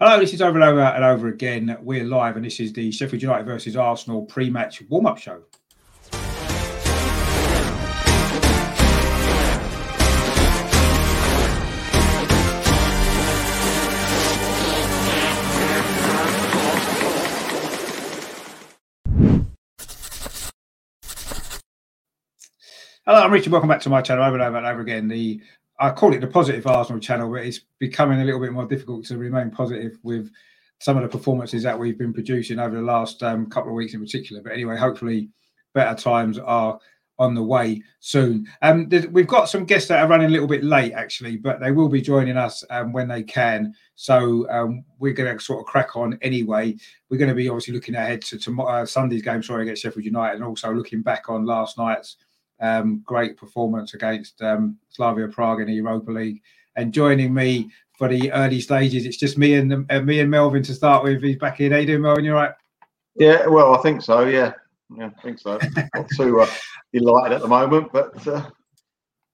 Hello, this is over and over and over again. We're live, and this is the Sheffield United versus Arsenal pre-match warm-up show. Hello, I'm Richard. Welcome back to my channel over and over and over again. The I call it the positive Arsenal channel, but it's becoming a little bit more difficult to remain positive with some of the performances that we've been producing over the last um, couple of weeks in particular. But anyway, hopefully, better times are on the way soon. Um, we've got some guests that are running a little bit late actually, but they will be joining us um, when they can. So um, we're going to sort of crack on anyway. We're going to be obviously looking ahead to tomorrow, Sunday's game, sorry, against Sheffield United, and also looking back on last night's um, great performance against um, Slavia Prague in the Europa League. And joining me for the early stages, it's just me and uh, me and Melvin to start with. He's back in. How you doing, Melvin? You right? Yeah, well, I think so. Yeah, yeah, I think so. Not too uh, delighted at the moment, but uh,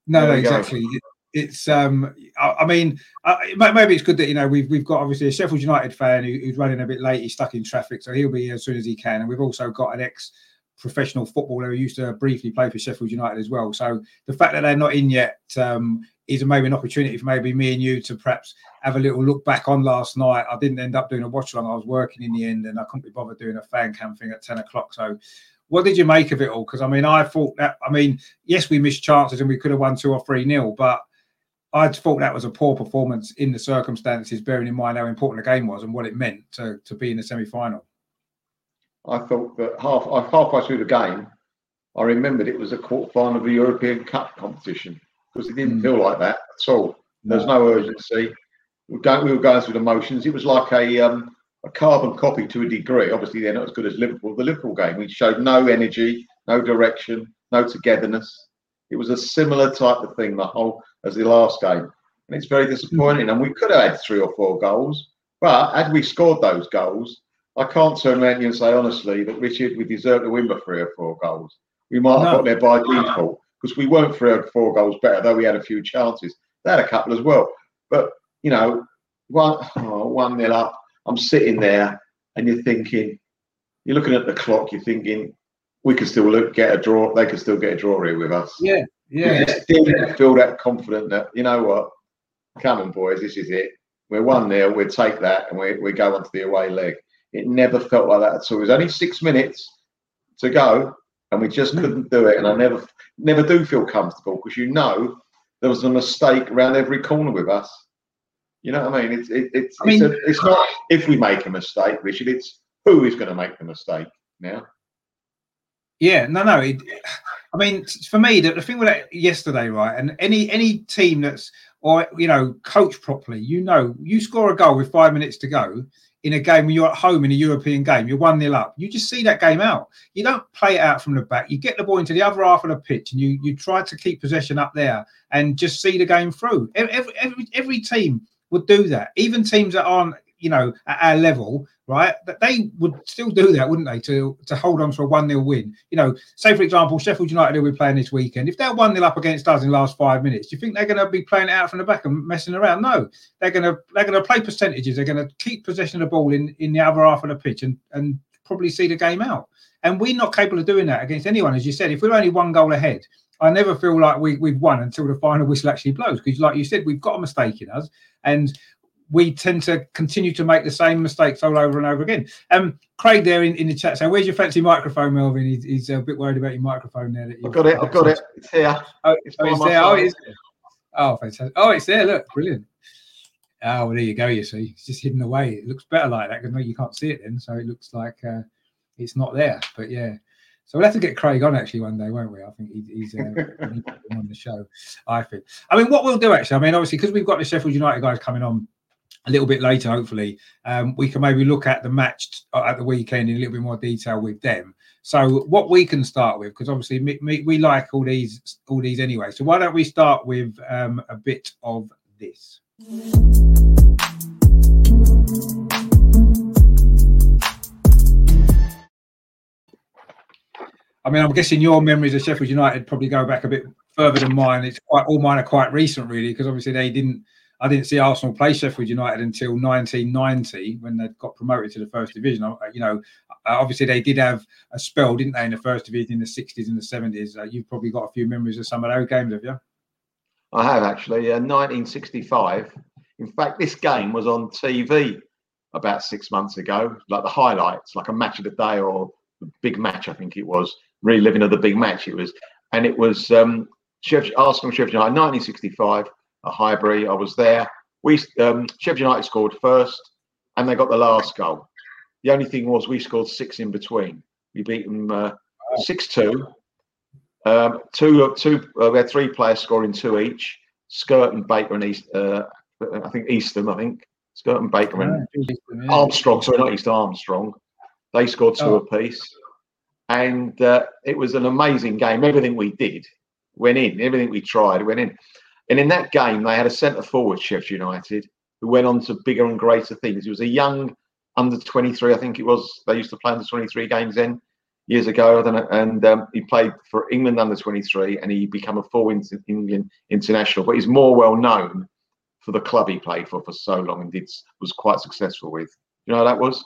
no, no, exactly. Go. It's um, I, I mean, uh, maybe it's good that you know we've we've got obviously a Sheffield United fan who, who's running a bit late. He's stuck in traffic, so he'll be here as soon as he can. And we've also got an ex professional footballer who used to briefly play for Sheffield United as well. So the fact that they're not in yet um, is maybe an opportunity for maybe me and you to perhaps have a little look back on last night. I didn't end up doing a watch along. I was working in the end, and I couldn't be bothered doing a fan cam thing at ten o'clock. So. What did you make of it all? Because I mean, I thought that. I mean, yes, we missed chances and we could have won two or three nil, but I thought that was a poor performance in the circumstances, bearing in mind how important the game was and what it meant to, to be in the semi final. I thought that half halfway through the game, I remembered it was a quarter final of the European Cup competition because it didn't mm. feel like that at all. There's no urgency. We, don't, we were going through the motions. It was like a um, a carbon copy to a degree. Obviously, they're not as good as Liverpool. The Liverpool game, we showed no energy, no direction, no togetherness. It was a similar type of thing the whole as the last game, and it's very disappointing. And we could have had three or four goals, but had we scored those goals, I can't turn around you and say honestly that Richard, we deserve to win by three or four goals. We might have no. got there by default because we weren't three or four goals better, though we had a few chances. They had a couple as well. But you know, one oh, one nil up. I'm sitting there, and you're thinking, you're looking at the clock. You're thinking, we could still look, get a draw. They could still get a draw here with us. Yeah, yeah. didn't feel that confident that you know what. Come on, boys, this is it. We're one nil. We'll take that, and we we go on to the away leg. It never felt like that at all. It was only six minutes to go, and we just couldn't do it. And I never, never do feel comfortable because you know there was a mistake around every corner with us. You know what I mean? It's it, it's I mean, it's, a, it's not if we make a mistake, Richard. It's who is going to make the mistake now. Yeah, no, no. It, I mean, for me, the, the thing with that yesterday, right, and any any team that's or you know coached properly, you know, you score a goal with five minutes to go, in a game when you're at home in a European game, you're 1 0 up. You just see that game out. You don't play it out from the back. You get the ball into the other half of the pitch and you you try to keep possession up there and just see the game through. Every, every, every team would do that. Even teams that aren't you know, at our level, right? That they would still do that, wouldn't they, to to hold on to a 1 0 win? You know, say, for example, Sheffield United, who we're playing this weekend, if they're 1 0 up against us in the last five minutes, do you think they're going to be playing it out from the back and messing around? No, they're going to they're going to play percentages. They're going to keep possession of the ball in, in the other half of the pitch and, and probably see the game out. And we're not capable of doing that against anyone. As you said, if we're only one goal ahead, I never feel like we, we've won until the final whistle actually blows. Because, like you said, we've got a mistake in us. And we tend to continue to make the same mistakes all over and over again. Um, Craig there in, in the chat saying, "Where's your fancy microphone, Melvin?" He's, he's a bit worried about your microphone there. That I've got it. I've got it. It's here. Oh, it's, oh, it's there. Oh, it's, oh, fantastic. Oh, it's there. Look, brilliant. Oh, well, there you go. You see, it's just hidden away. It looks better like that because you can't see it then, so it looks like uh, it's not there. But yeah. So we'll have to get Craig on actually one day, won't we? I think he, he's uh, on the show. I think. I mean, what we'll do actually. I mean, obviously, because we've got the Sheffield United guys coming on a little bit later, hopefully, um, we can maybe look at the match at the weekend in a little bit more detail with them. So, what we can start with, because obviously me, me, we like all these, all these anyway. So, why don't we start with um, a bit of this? I mean, I'm guessing your memories of Sheffield United probably go back a bit further than mine. It's quite all mine are quite recent, really, because obviously they didn't I didn't see Arsenal play Sheffield United until 1990 when they got promoted to the first division. You know, obviously they did have a spell, didn't they, in the first division in the 60s and the 70s. Uh, you've probably got a few memories of some of those games, have you? I have actually. Uh, 1965. In fact, this game was on TV about six months ago, like the highlights, like a match of the day or the big match, I think it was. Reliving of the big match, it was, and it was um, Arsenal Sheffield United, 1965 at Highbury. I was there. We um, Sheffield United scored first, and they got the last goal. The only thing was we scored six in between. We beat them uh, six two. Um, two, two. Uh, we had three players scoring two each. Skirton and Baker and East. Uh, I think Eastham. I think Skirton and Baker and yeah, Armstrong. Sorry, not East Armstrong. They scored two oh. apiece, and uh, it was an amazing game. Everything we did went in. Everything we tried went in. And in that game, they had a centre forward, Sheffield United, who went on to bigger and greater things. He was a young under 23, I think it was. They used to play under 23 games then years ago. And um, he played for England under 23, and he became a full England international. But he's more well known for the club he played for for so long and did was quite successful with. You know how that was?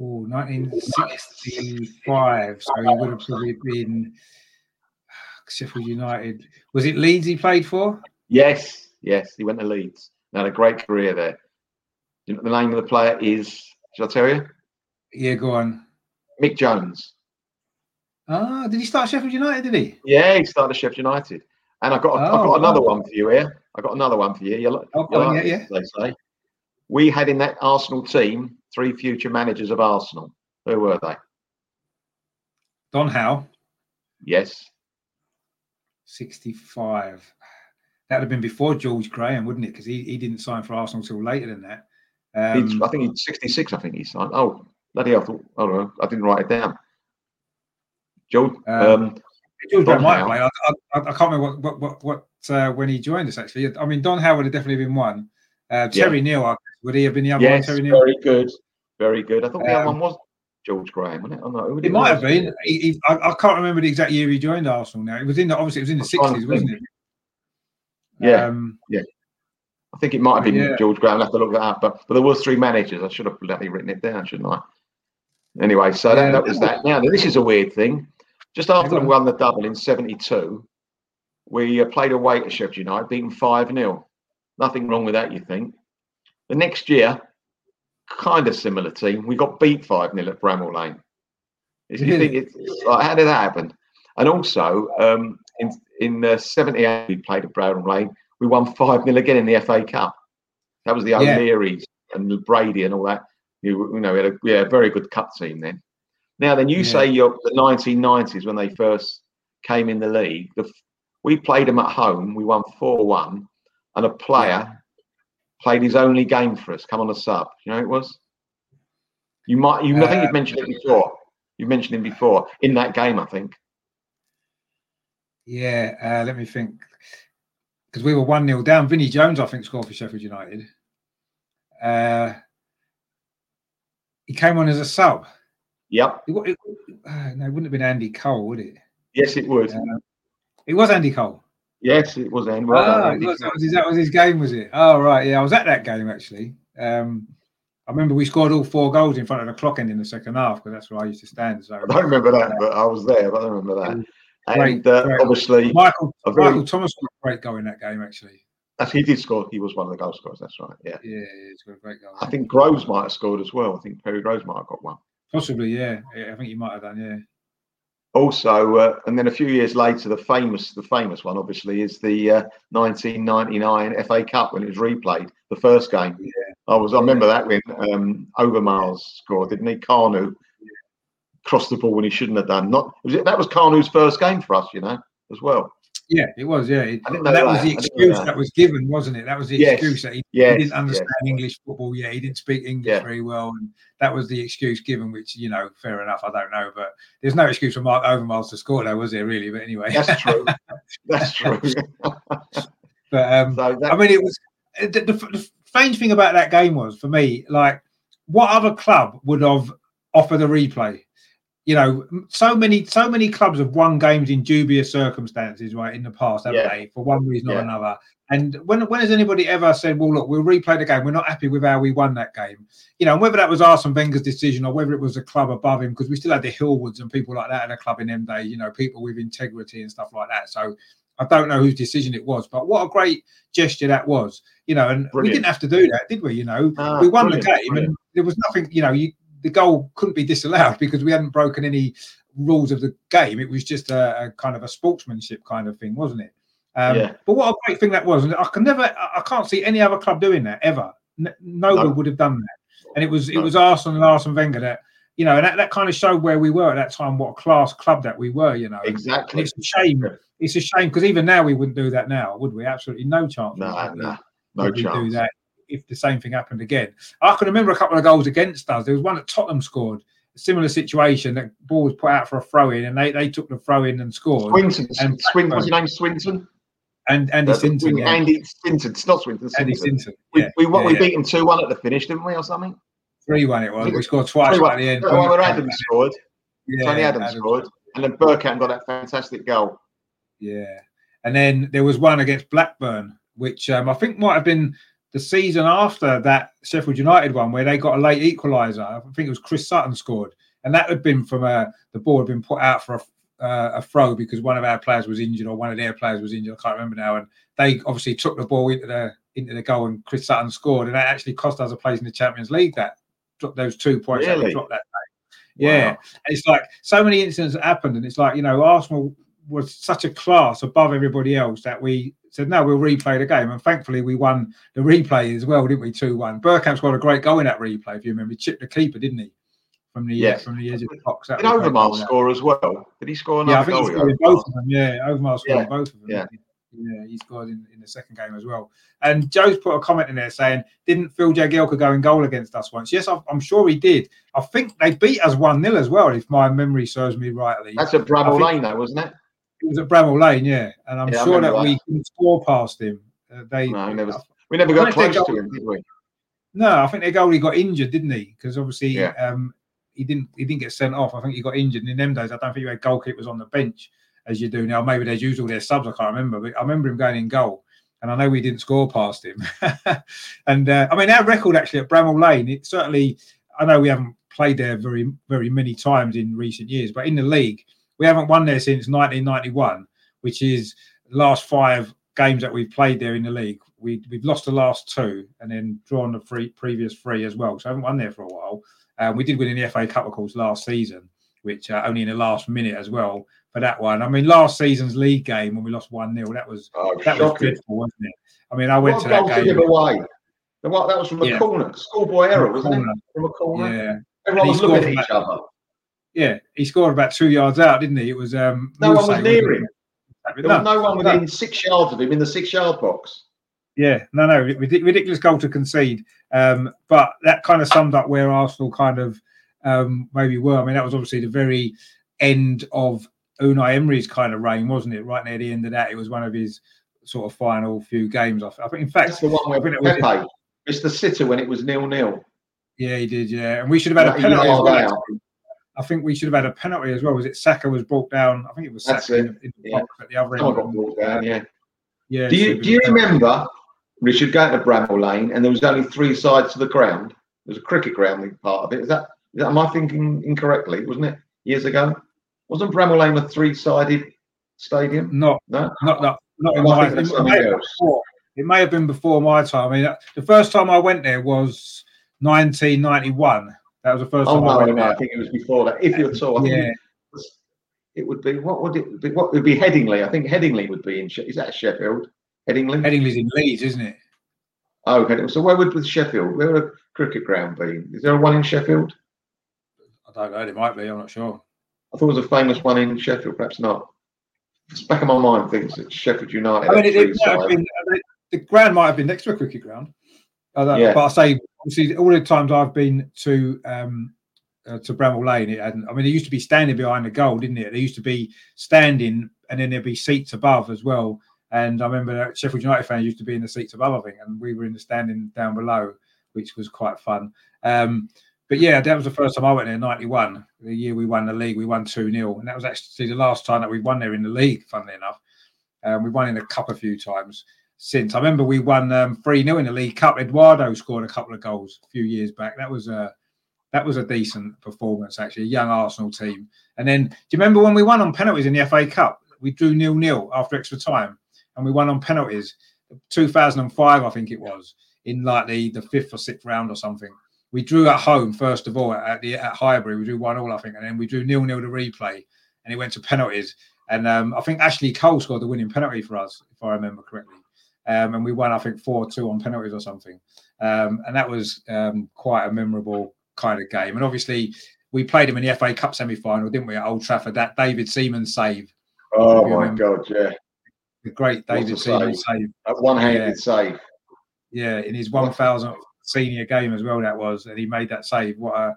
Oh, 1965. So he would have probably been Sheffield United. Was it Leeds he played for? Yes, yes, he went to Leeds. Had a great career there. You know, the name of the player is. Shall I tell you? Yeah, go on. Mick Jones. Ah, did he start Sheffield United? Did he? Yeah, he started Sheffield United. And I got, oh, I've got another one for you here. I've got another one for you. you oh, like yeah, yeah. They say we had in that Arsenal team three future managers of Arsenal. Who were they? Don Howe. Yes. 65. That would have been before George Graham, wouldn't it? Because he, he didn't sign for Arsenal until later than that. Um, I think he's 66, I think he signed. Oh, bloody hell. I, thought, I don't know. I didn't write it down. George. Um, um, George Graham might play. I, I, I, can't remember what, what, what, what uh, when he joined us, actually. I mean, Don Howe would have definitely been one. Uh, Terry yeah. Neill, would he have been the other yes, one? Terry Neill? Very good. Very good. I thought the um, other one was George Graham, wasn't it? I know. It might have been. He, he, I, I, can't remember the exact year he joined Arsenal. Now it was in the obviously it was in the sixties, wasn't it? Yeah, um, yeah. I think it might have been yeah. George Graham. I have to look that up. But but there was three managers. I should have bloody written it down, shouldn't I? Anyway, so yeah, that, that was that. Now this is a weird thing. Just after we won the double in '72, we uh, played away to Sheffield United, beaten five 0 Nothing wrong with that, you think? The next year, kind of similar team. We got beat 5 0 at Bramall Lane. You think it's like, how did that happen? And also, um, in in the 78, we played at Bramall Lane. We won 5 0 again in the FA Cup. That was the O'Learys yeah. and Brady and all that. You, you know, we had, a, we had a very good cup team then. Now, then you yeah. say you're the 1990s when they first came in the league. The, we played them at home. We won 4 1, and a player played his only game for us. Come on a sub. You know it was. You might. You. Uh, I think you've mentioned it before. You've mentioned him before in that game. I think. Yeah. Uh, let me think. Because we were one 0 down. Vinnie Jones, I think, scored for Sheffield United. Uh, he came on as a sub. Yep. It, it, uh, no, it wouldn't have been Andy Cole, would it? Yes, it would. Uh, it was Andy Cole. Yes, it was then. Well, ah, that, was, that, was his, that was his game, was it? Oh, right. Yeah, I was at that game actually. Um, I remember we scored all four goals in front of the clock end in the second half because that's where I used to stand. So I don't remember that, but I was there. But I don't remember that. And uh, great. obviously, Michael, very, Michael Thomas got a great goal in that game actually. he did score. He was one of the goal scorers. That's right. Yeah. Yeah, he's got a great goal. I think Groves might have scored as well. I think Perry Groves might have got one. Possibly, yeah. yeah I think he might have done. Yeah also, uh, and then a few years later, the famous, the famous one, obviously, is the uh, 1999 FA Cup when it was replayed, the first game. Yeah. I was, I remember that when um, Overmars scored, didn't he? Kanu crossed the ball when he shouldn't have done. Not was it, that was Kanu's first game for us, you know, as well. Yeah, it was. Yeah, that, that, was the excuse that. that. was given, wasn't it? That was the yes. excuse that he, yes. he didn't understand yes. English football. Yeah, he didn't speak English yeah. very well, and that was the excuse given. Which you know, fair enough. I don't know, but there's no excuse for Marc Overmars to score, though, was there? Really? But anyway, that's true. that's true. but um, so I mean, it was the, the, the strange thing about that game was for me, like, what other club would have offered a replay? You know, so many so many clubs have won games in dubious circumstances, right, in the past, haven't Yeah. they? For one reason or Yeah. another. And when when has anybody ever said, "Well, look, we'll replay the game. We're not happy with how we won that game," you know, whether that was Arsene Wenger's decision or whether it was a club above him, because we still had the Hillwoods and people like that in a club in them days, you know, people with integrity and stuff like that. So I don't know whose decision it was, but what a great gesture that was, you know. And we didn't have to do that, did we? You know, Ah, we won the game, brilliant. and there was nothing, you know, you, the goal couldn't be disallowed because we hadn't broken any rules of the game. It was just a, a kind of a sportsmanship kind of thing, wasn't it? Um, Yeah. But what a great thing that was, and I can never, I can't see any other club doing that ever. N- no, No. one would have done that, and it was it was Arsenal and Arsene Wenger that, you know, and that, that kind of showed where we were at that time, what a class club that we were, you know. And Exactly. it's a shame. It's a shame because even now we wouldn't do that now, would we? Absolutely no chance. No, no, no we do chance. that if the same thing happened again. I can remember a couple of goals against us. There was one that Tottenham scored, a similar situation. That ball was put out for a throw in, and they, they took the throw in and scored. Swinton, And Swinton, what's your name? Swinton? And Andy Uh, Sinton, yeah. Andy Stinton. It's not Swinton. Andy Sinton, We, yeah. we, what, we yeah, beat them 2 1 at the finish, didn't we, or something? three one it was. We scored twice at the end. Well, Adams scored. yeah, Tony Adams scored. And then Bergkamp got that fantastic goal. Yeah, and then there was one against Blackburn, which um, I think might have been the season after that Sheffield United one, where they got a late equaliser. I think it was Chris Sutton scored, and that had been from a the ball had been put out for a, uh, a throw because one of our players was injured or one of their players was injured. I can't remember now, and they obviously took the ball into the into the goal, and Chris Sutton scored, and that actually cost us a place in the Champions League. That dropped those two points that we Really? dropped that day. Yeah, Wow. it's like so many incidents that happened, and it's like you know Arsenal was such a class above everybody else that we said no, we'll replay the game, and thankfully we won the replay as well, didn't we? Two one. Bergkamp's got a great goal in that replay. If you remember, he chipped the keeper, didn't he? From the Yes. from the edge of the box. That Did was a great goal, Overmars score as well? Did he score another Yeah, I think he scored in both of them. Yeah, Overmars scored Yeah. both of them. Yeah. Yeah, he scored in, in the second game as well. And Joe's put a comment in there saying, didn't Phil Jagielka go in goal against us once? Yes, I- I'm sure he did. I think they beat us 1 0 as well, if my memory serves me rightly. That's a Bramall Lane, though, wasn't it? It was at Bramall Lane, yeah. And I'm Yeah, sure remember that we that. couldn't score past him. Uh, they No, never- We never got close got- to him, did we? No, I think their goalie got injured, didn't he? Because obviously Yeah. um, he didn't he didn't get sent off. I think he got injured. And in them days, I don't think you had goalkeepers on the bench as you do now. Maybe they'd use all their subs. I can't remember, but I remember him going in goal. And I know we didn't score past him. and uh, I mean, our record actually at Bramall Lane, it certainly, I know we haven't played there very, very many times in recent years, but in the league, we haven't won there since 1991, which is the last five games that we've played there in the league. We, we've lost the last two and then drawn the three, previous three as well. So I haven't won there for a while. Um, we did win in the FA Cup, of course, last season, which uh, only in the last minute as well for that one. I mean, last season's league game when we lost 1 0, that was Oh, that was shocking. dreadful, wasn't it? I mean, I went What to that game. give away. The what- That was from a Yeah. corner, schoolboy error, wasn't corner. it? From a corner. Yeah, Everyone was looking at each other. Yeah. He scored about two yards out, didn't he? It was um. No one was near him. There was No, one no. within six yards of him in the six-yard box. Yeah, no, no, ridiculous goal to concede. Um, but that kind of summed up where Arsenal kind of um, maybe were. I mean, that was obviously the very end of Unai Emery's kind of reign, wasn't it? Right near the end of that, it was one of his sort of final few games. I think, in That's fact, the one where was- missed the sitter when it was nil-nil. yeah, he did. Yeah, and we should have had a penalty I think we should have had a penalty as well. Was it Saka was brought down? I think it was That's Saka in, it, the- in the yeah. box at the other Someone got end. brought down, yeah. Yeah. Do you do you been a penalty. remember Richard going to Bramall Lane and there was only three sides to the ground? There was a cricket ground part of it. Is that, is that am I thinking incorrectly? Wasn't it years ago? Wasn't Bramall Lane a three-sided stadium? Not, No, not, not, not in my. It may, have been before, it may have been before my time. I mean, the first time I went there was 1991. That was the first Oh time I no, no. I think it was before that. If you're tall, Yeah. it, would be what would it be? What would be Headingley? I think Headingley would be in. Is that Sheffield? Headingley. Headingley's in Leeds, isn't it? Oh, okay. So where would Sheffield? Where would a cricket ground be? Is there a one in Sheffield? I don't know. It might be. I'm not sure. I thought it was a famous one in Sheffield. Perhaps not. It's back of my mind thinks it's Sheffield United. I mean, it, it might have been, uh, the- the ground might have been next to a cricket ground. I Yeah. But I say, obviously, all the times I've been to um, uh, to Bramall Lane, it hadn't. I mean, it used to be standing behind the goal, didn't it? There used to be standing, and then there'd be seats above as well. And I remember Sheffield United fans used to be in the seats above, I think, and we were in the standing down below, which was quite fun. Um, but yeah, that was the first time I went there, 91, the year we won the league. We won 2 0. And that was actually the last time that we won there in the league, funnily enough. Um, we won in the cup a few times since. I remember we won um, 3 0 in the League Cup. Eduardo scored a couple of goals a few years back. That was a that was a decent performance, actually, a young Arsenal team. And then, do you remember when we won on penalties in the FA Cup? We drew nil nil after extra time, and we won on penalties. 2005, I think it was, in like the, the fifth or sixth round or something. We drew at home first of all at the at Highbury. We drew one all, I think, and then we drew nil nil to replay, and it went to penalties. And um, I think Ashley Cole scored the winning penalty for us, if I remember correctly. Um, and we won, I think, four two on penalties or something. Um, and that was um, quite a memorable kind of game. And obviously, we played him in the FA Cup semi final, didn't we, at Old Trafford? That David Seaman save. Oh my remember. God, yeah. The great David Seaman save. one handed yeah. save. Yeah, in his 1000th senior game as well, that was. And he made that save. What a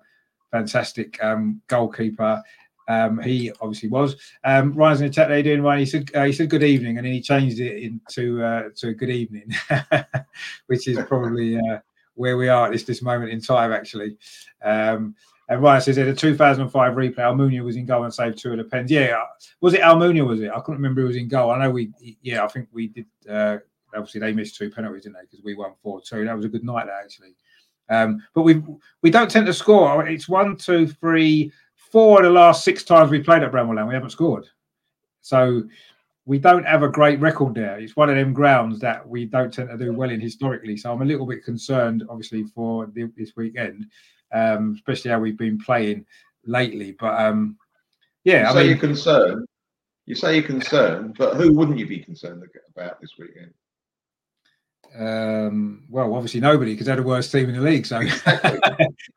fantastic um, goalkeeper. Um, he obviously was. Um, Ryan's in the chat. You doing, Ryan? He said uh, he said good evening, and then he changed it into uh, to good evening, which is probably uh, where we are at this this moment in time, actually. Um, and Ryan says, in a 2005 replay, Almunia was in goal and saved two of the pens. Yeah, was it Almunia? Was it? I couldn't remember who was in goal. I know we, yeah, I think we did. Uh, obviously, they missed two penalties, didn't they? Because we won four two. That was a good night, actually. Um, but we we don't tend to score. It's one, two, three, four of the last six times we played at Bramall Lane, we haven't scored. So we don't have a great record there. It's one of them grounds that we don't tend to do well in historically. So I'm a little bit concerned, obviously, for the, this weekend um, especially how we've been playing lately. But um, yeah, you I mean, you're concerned. You say you're concerned, but who wouldn't you be concerned about this weekend? Um, well, obviously nobody because they're the worst team in the league. So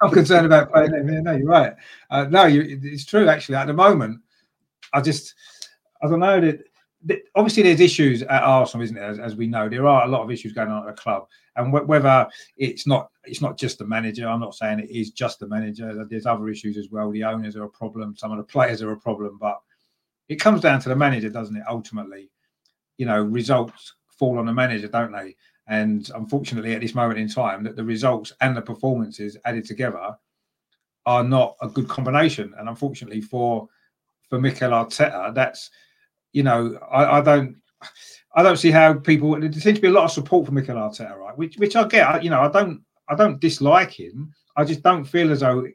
I'm concerned about playing them. No, you're right. Uh, no, you, it's true. Actually, at the moment, I just I don't know that obviously there's issues at Arsenal, isn't there? As, as, we know, there are a lot of issues going on at the club, and wh- whether it's not it's not just the manager. I'm not saying it is just the manager. There's other issues as well. The owners are a problem. Some of the players are a problem, but it comes down to the manager, doesn't it? Ultimately, you know, results fall on the manager, don't they? And unfortunately, at this moment in time, that the results and the performances added together are not a good combination. And unfortunately, for for Mikel Arteta, that's you know, I, I don't. I don't see how people. There seems to be a lot of support for Mikel Arteta, right? Which, which I get. You know, I don't. I don't dislike him. I just don't feel as though.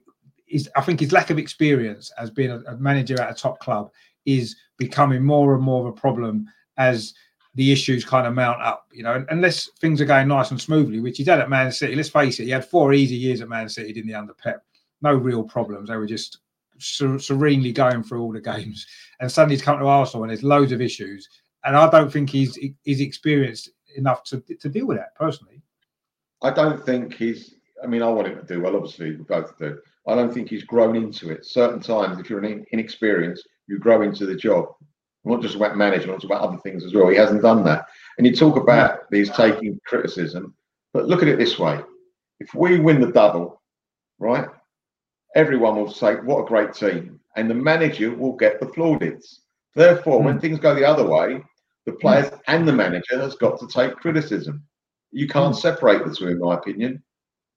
is I think his lack of experience as being a, a manager at a top club is becoming more and more of a problem as the issues kind of mount up. You know, unless things are going nice and smoothly, which he did at Man City. Let's face it, he had four easy years at Man City, didn't he, under Pep? No real problems. They were just serenely going through all the games. And suddenly he's come to Arsenal and there's loads of issues. And I don't think he's he's experienced enough to to deal with that personally. I don't think he's. I mean, I want him to do well. Obviously, we both do. I don't think he's grown into it. Certain times, if you're an inexperienced, you grow into the job. Not just about management, about other things as well. He hasn't done that. And you talk about these taking criticism, but look at it this way: if we win the double, right, everyone will say, What a great team. And the manager will get the plaudits. Therefore, mm. when hmm. things go the other way, the players mm. and the manager has got to take criticism. You can't mm. separate the two, in my opinion.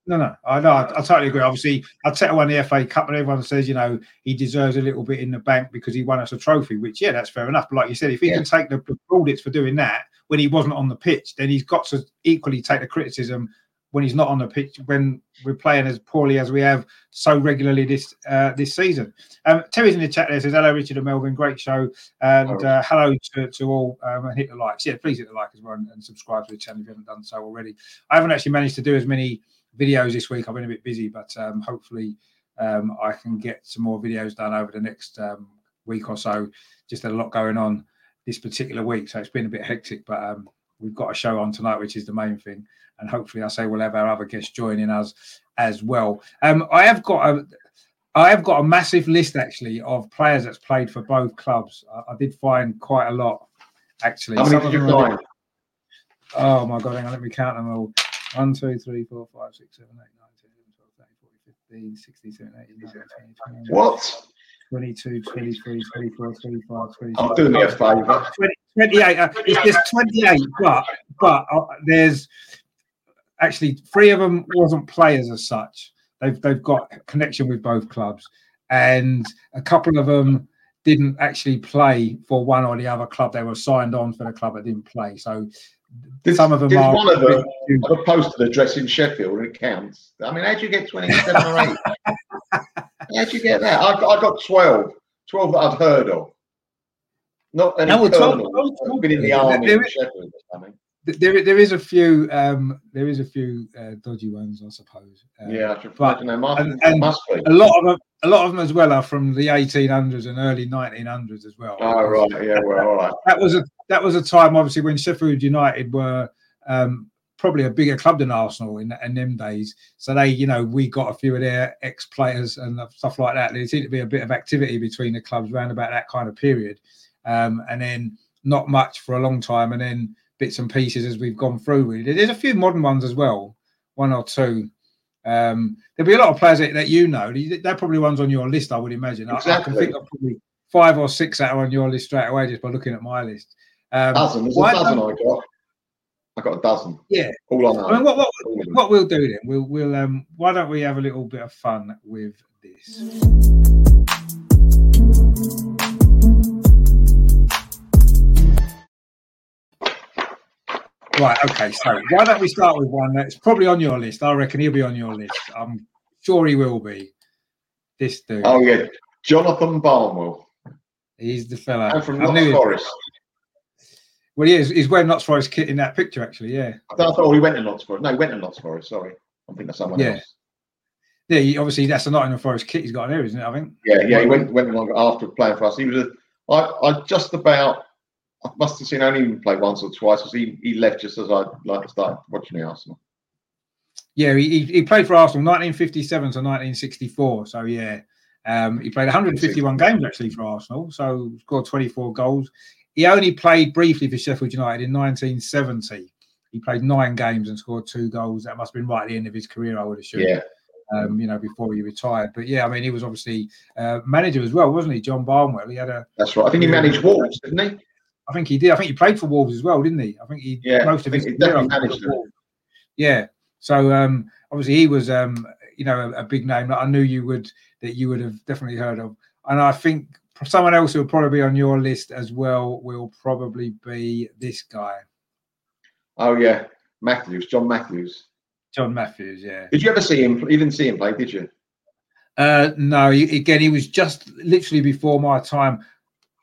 No, no, I know. I, I, totally agree. Obviously, I Arteta won the FA Cup, and everyone says, you know, he deserves a little bit in the bank because he won us a trophy. Which, yeah, that's fair enough. But like you said, if he yeah. can take the plaudits for doing that when he wasn't on the pitch, then he's got to equally take the criticism when he's not on the pitch when we're playing as poorly as we have so regularly this uh, this season. Um, Terry's in the chat there says hello Richard and Melvin, great show, and uh, hello to, to all um, and hit the likes. Yeah, please hit the like as well and, and, subscribe to the channel if you haven't done so already. I haven't actually managed to do as many videos this week. I've been a bit busy, but um, hopefully um, I can get some more videos done over the next um, week or so. Just a lot going on this particular week, so it's been a bit hectic, but um, we've got a show on tonight, which is the main thing and hopefully, I say we'll have our other guests joining us as well. Um, I have got a. I have got a massive list actually of players that's played for both clubs. I, I did find quite a lot actually. How many did you find? Oh my god, hang on, let me count them all. 1, 2, 3, 4, 5, 6, 7, 8, 9, 10, 11, 12, 13, 14, 15, 16, 17, 18, 19, 20, 21. What? 22, 23, 24, 25, 26. I'm doing me a favour. 28. Uh, it's just 28, but but uh, there's actually three of them wasn't players as such. they've they've got connection with both clubs, and a couple of them didn't actually play for one or the other club. They were signed on for the club that didn't play. So Did- some of them are. one of them have a posted address in Sheffield and it counts. I mean, how do you get 27 or 8? How do you get that? I, I got 12. 12 that I'd heard of. Not any No, well, 12 colonels. 12 I've been in the there- army there in Sheffield or something. there there is a few um, there is a few uh, dodgy ones, I suppose. Um, Yeah, I but- imagine there must, and- and- a lot of them, a lot of them as well are from the 1800s and early 1900s as well. Oh, right. Yeah, well, all right. That was a that was a time, obviously, when Sheffield United were um, probably a bigger club than Arsenal in, in them days. So they, you know, we got a few of their ex players and stuff like that. There seemed to be a bit of activity between the clubs around about that kind of period, um, and then not much for a long time, and then bits and pieces as we've gone through. Really, there's a few modern ones as well, one or two. Um, there'll be a lot of players that, that you know. They're probably ones on your list, I would imagine. I- I, can Exactly. think of probably five or six that are on your list straight away just by looking at my list. Um, dozen. There's a dozen I got. I got a dozen. Yeah. All on. I mean, what, what, All of them. what we'll do then, we'll, we'll um, why don't we have a little bit of fun with this? Right, okay, so why don't we start with one that's probably on your list? I reckon he'll be on your list. I'm sure he will be. This dude. Oh, yeah. Jonathan Barnwell. He's the fella. I'm from Notts Forest. Well, he is. He's wearing Notts Forest kit in that picture, actually. Yeah. I thought, I he went to Notts Forest. No, he went to Notts Forest. Sorry. I'm thinking of someone Yeah. else. Yeah, he, obviously that's a Nottingham Forest kit he's got on there, isn't it? I think. Yeah, yeah, he went went along after playing for us. He was a, I, I just about I must have seen only him play once or twice because he, he left just as I like started watching the Arsenal. Yeah, he, he- he played for Arsenal 1957 to 1964. So yeah, um, he played 151 games actually for Arsenal. So scored 24 goals. He only played briefly for Sheffield United in 1970. He played nine games and scored two goals. That must have been right at the end of his career, I would assume. Yeah, Um, you know, before he retired. But yeah, I mean, he was obviously uh, manager as well, wasn't he? John Barnwell. He had a, that's right. I think he managed Wolves, didn't he? I think he did. I think he played for Wolves as well, didn't he? I think he Yeah, most of his career, I definitely think, managed. Yeah. So um, obviously he was um, you know a, a big name that I knew you would that you would have definitely heard of, and I think someone else who will probably be on your list as well will probably be this guy, Oh yeah, Matthews, John Matthews. John Matthews. Yeah. Did you ever see him? You didn't see him play, did you? Uh, no, he, again, he was just literally before my time.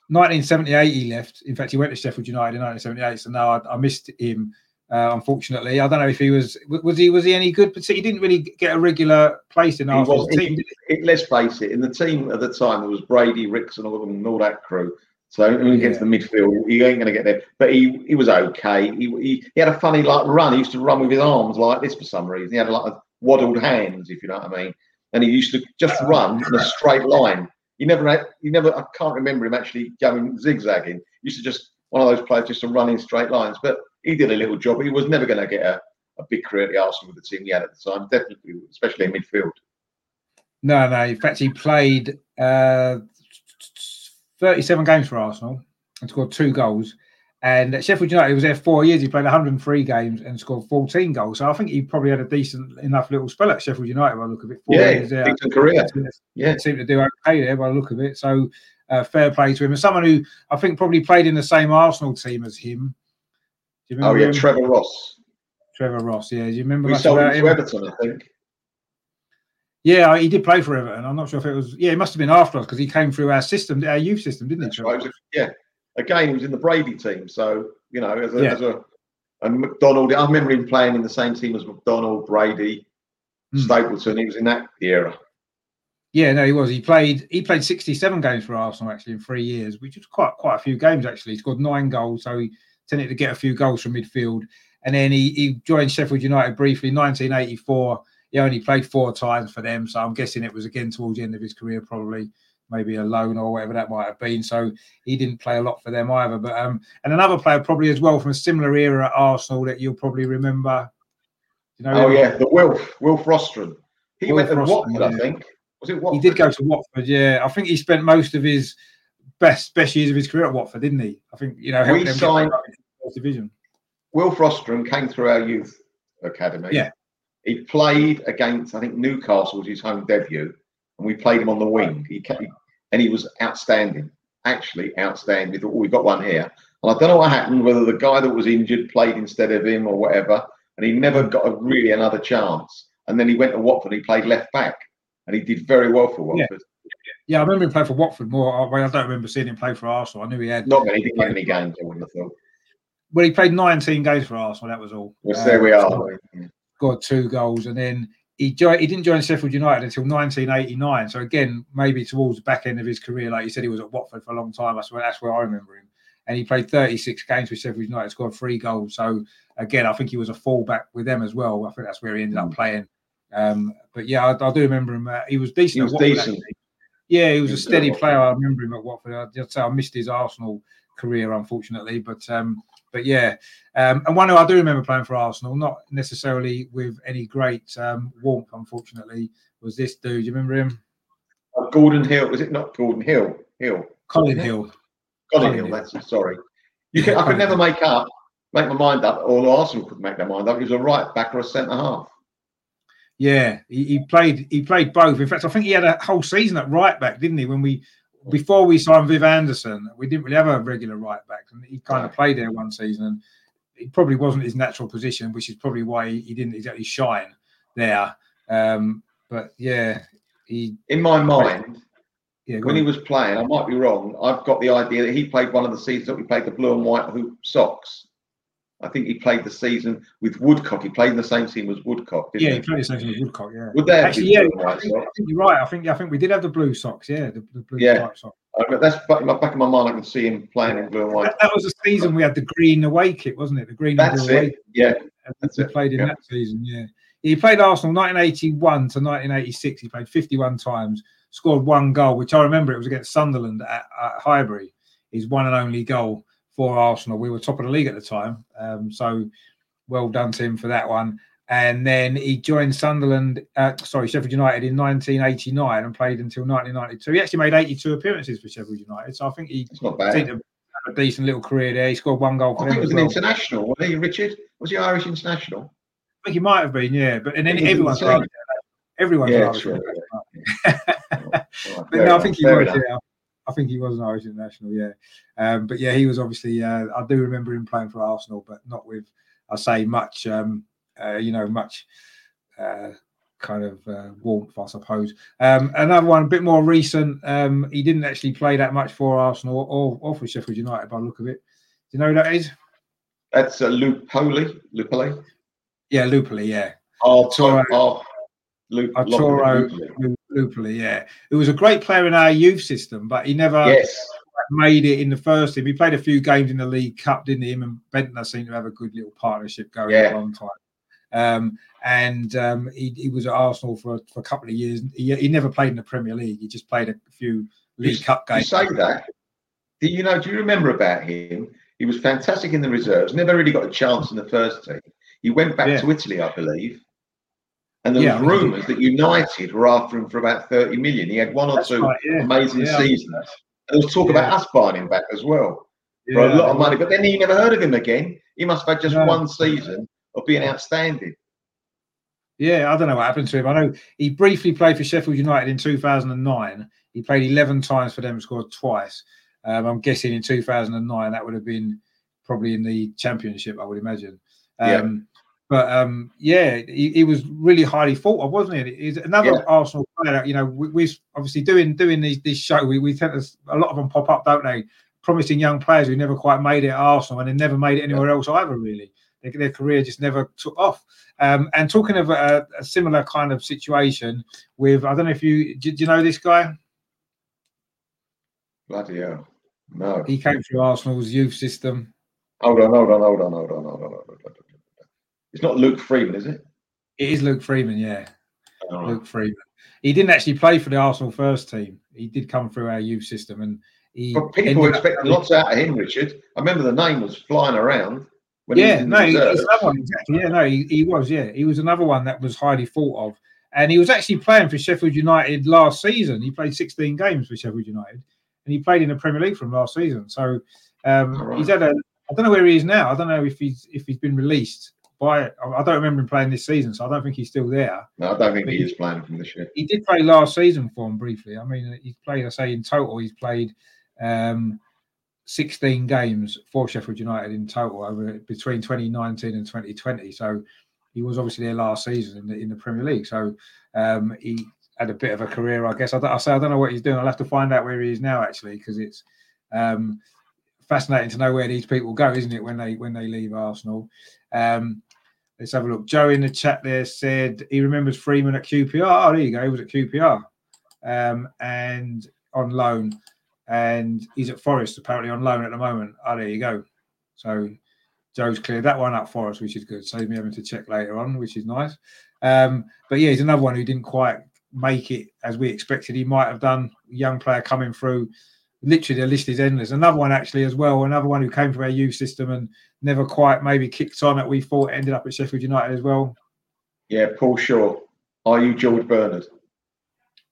1978, he left. In fact, he went to Sheffield United in 1978. So now I, I missed him. Uh, unfortunately, I don't know if he was was he was he any good, but he didn't really get a regular place in was- team. he? It, let's face it, in the team at the time there was Brady, Rix, and all, of them, and all that crew. So when he gets Yeah. to the midfield, he ain't going to get there. But he, he was okay. He, he he had a funny like run. He used to run with his arms like this for some reason. He had like waddled hands, if you know what I mean. And he used to just run in a straight line. He never had. He never. I can't remember him actually going zigzagging. He used to just one of those players just to run in straight lines. But he did a little job. But he was never going to get a, a big career at the Arsenal with the team he had at the time. Definitely, especially in midfield. No, no. In fact, he played uh, 37 games for Arsenal and scored two goals. And at Sheffield United, he was there four years. He played 103 games and scored 14 goals. So I think he probably had a decent enough little spell at Sheffield United by the look of it. Four Yeah, years there. decent career. Yeah. seemed to do okay there by the look of it. So uh, fair play to him. And someone who I think probably played in the same Arsenal team as him. Do you Oh yeah, him? Trevor Ross. Trevor Ross. Yeah, do you remember We sold about him to him? Everton, I think. Yeah, he did play for Everton. I'm not sure if it was. Yeah, it must have been after us because he came through our system, our youth system, didn't he? That's right. Yeah. Again, he was in the Brady team. So, you know, as a, Yeah. as a and McDonald, I remember him playing in the same team as McDonald, Brady, Hmm. Stapleton. He was in that era. Yeah, no, he was. He played. He played 67 games for Arsenal actually in three years, which is quite quite a few games actually. He scored nine goals, so he tended to get a few goals from midfield. And then he, he joined Sheffield United briefly, in 1984. He only played four times for them, so I'm guessing it was again towards the end of his career, probably maybe a loan or whatever that might have been. So he didn't play a lot for them either. But um, and another player probably as well from a similar era at Arsenal that you'll probably remember. You know, Oh yeah, the Wilf, Wilf Rostron. He went to Watford, I think. Was it Watford? He did go to Watford, yeah. I think he spent most of his best best years of his career at Watford, didn't he? I think you know We signed- get back into the first division. Wilf Rostron came through our youth academy. Yeah. He played against, I think, Newcastle was his home debut, and we played him on the wing. He kept, and he was outstanding, actually outstanding. We thought, oh, we got one here. And I don't know what happened, whether the guy that was injured played instead of him or whatever, and he never got a, really another chance. And then he went to Watford, he played left back, and he did very well for Watford. Yeah, yeah I remember him play for Watford more. I don't remember seeing him play for Arsenal. I knew he had. Not many, didn't any games, I wouldn't have thought. Well, he played 19 games for Arsenal, that was all. Yes, um, there we are. Got two goals, and then he joined, he didn't join Sheffield United until 1989. So again, maybe towards the back end of his career, like you said, he was at Watford for a long time. That's where that's where I remember him. And he played 36 games with Sheffield United, scored three goals. So again, I think he was a fallback with them as well. I think that's where he ended up hmm. playing. Um, but yeah, I, I, do remember him. Uh, he was decent. He was Watford, decent. Actually. Yeah, he was, he was a steady player. I remember him at Watford. I just say I missed his Arsenal career, unfortunately. But um, but yeah, um, and one who I do remember playing for Arsenal, not necessarily with any great um, warmth, unfortunately, was this dude. You remember him? Uh, Gordon Hill. Was it not Gordon Hill? Hill. Colin Hill. Colin, Colin Hill. That's it. Sorry. You can, I could never make up, make my mind up, or Arsenal could make their mind up. He was a right back or a centre half. Yeah, he, he, played. He played both. In fact, I think he had a whole season at right back, didn't he? When we before we signed Viv Anderson, we didn't really have a regular right back, and he kind of played there one season. And it probably wasn't his natural position, which is probably why he, didn't exactly shine there. Um, but yeah, he. In my mind, yeah, when on. he was playing, I might be wrong. I've got the idea that he played one of the seasons that we played the blue and white hoop socks. I think he played the season with Woodcock. He played in the same team as Woodcock. yeah, he? he played the same team as Woodcock. Yeah. Would there actually? Yeah, I think, I think, you're right. I think I think we did have the blue socks. Yeah, the, the blue yeah. socks. Uh, that's back in, my, back in my mind. I can see him playing in blue and white. That, that was the season we had the green away kit, wasn't it? The green. That's it. Away yeah, that's he it. played in yeah. that season. Yeah, he played Arsenal 1981 to 1986. He played 51 times, scored one goal, which I remember it was against Sunderland at, at Highbury. His one and only goal for Arsenal. We were top of the league at the time, um, so well done to him for that one. And then he joined Sunderland, uh, sorry, Sheffield United in 1989 and played until 1992. He actually made 82 appearances for Sheffield United, so I think he bad. had a decent little career there. He scored one goal. For I think he was an well. international, was he, Richard? Was he Irish international? I think he might have been, yeah. But and then everyone's Irish. Everyone's yeah, Irish. Yeah. but no, I think he was. Yeah. I think he was an Irish international, yeah. Um, but yeah, he was obviously. Uh, I do remember him playing for Arsenal, but not with, I say, much. Um, uh, you know, much uh, kind of uh, warmth, I suppose. Um, another one, a bit more recent. Um, he didn't actually play that much for Arsenal or, or for Sheffield United, by the look of it. Do you know who that is? That's uh, Lupoli. Lupoli. Yeah, Lupoli. Yeah. Arturo. Oh, Arturo Lupoli, yeah. He was a great player in our youth system, but he never yes. made it in the first team. He played a few games in the League Cup, didn't he? Him and Bendtner seemed to have a good little partnership going yeah. a long time. Um, and um, he, he, was at Arsenal for, for a couple of years. He, he, never played in the Premier League. He just played a few League you, Cup games. You say that. Do you know? Do you remember about him? He was fantastic in the reserves. Never really got a chance in the first team. He went back yeah. to Italy, I believe, and there yeah, was rumours that United were after him for about 30 million. He had one or two right, yeah. amazing yeah. seasons. And there was talk about us buying him back as well for a lot of money. But then you never heard of him again. He must have had just no. one season of being outstanding. Yeah, I don't know what happened to him. I know he briefly played for Sheffield United in 2009. He played 11 times for them, scored twice. Um, I'm guessing in 2009 that would have been probably in the Championship, I would imagine. Um, yeah. But um, yeah, he, he, was really highly thought of, wasn't he? He's another yeah. Arsenal player. You know, we, are obviously doing doing these this show. We, we tend to a lot of them pop up, don't they? Promising young players who never quite made it at Arsenal and they never made it anywhere yeah. else either. Really, their, their career just never took off. Um, and talking of a, a, similar kind of situation with, I don't know if you do, do you know this guy? Bloody hell. No. He came through Arsenal's youth system. Hold on, hold on, hold on, hold on, hold on. It's not Luke Freeman, is it? It is Luke Freeman, yeah. Luke Freeman. He didn't actually play for the Arsenal first team. He did come through our youth system, and he. But people were expecting lots out of him, Richard. I remember the name was flying around yeah, no, he's another one exactly. Yeah, no, he, he was. Yeah, he was another one that was highly thought of, and he was actually playing for Sheffield United last season. He played 16 games for Sheffield United, and he played in the Premier League from last season. So um, right. he's had a. I don't know where he is now. I don't know if he's if he's been released by. I don't remember him playing this season, so I don't think he's still there. No, I don't think but he is playing from this year. He did play last season for him briefly. I mean, he's played. I say in total, he's played um, 16 games for Sheffield United in total over between 2019 and 2020. So he was obviously there last season in the, in the Premier League. So um, he had a bit of a career, I guess. I, I say I don't know what he's doing. I'll have to find out where he is now, actually, because it's um, fascinating to know where these people go, isn't it, when they when they leave Arsenal? Um, let's have a look. Joe in the chat there said he remembers Freeman at QPR. Oh, there you go. He was at QPR um, and on loan, and he's at Forest apparently on loan at the moment. Oh, there you go. So Joe's cleared that one up for us, which is good. Saves me having to check later on, which is nice. Um, but yeah, he's another one who didn't quite make it as we expected he might have done. Young player coming through. Literally, the list is endless. Another one actually as well. Another one who came from our youth system and never quite maybe kicked on at we thought ended up at Sheffield United as well. Yeah, Paul Shaw. Are you George Bernard?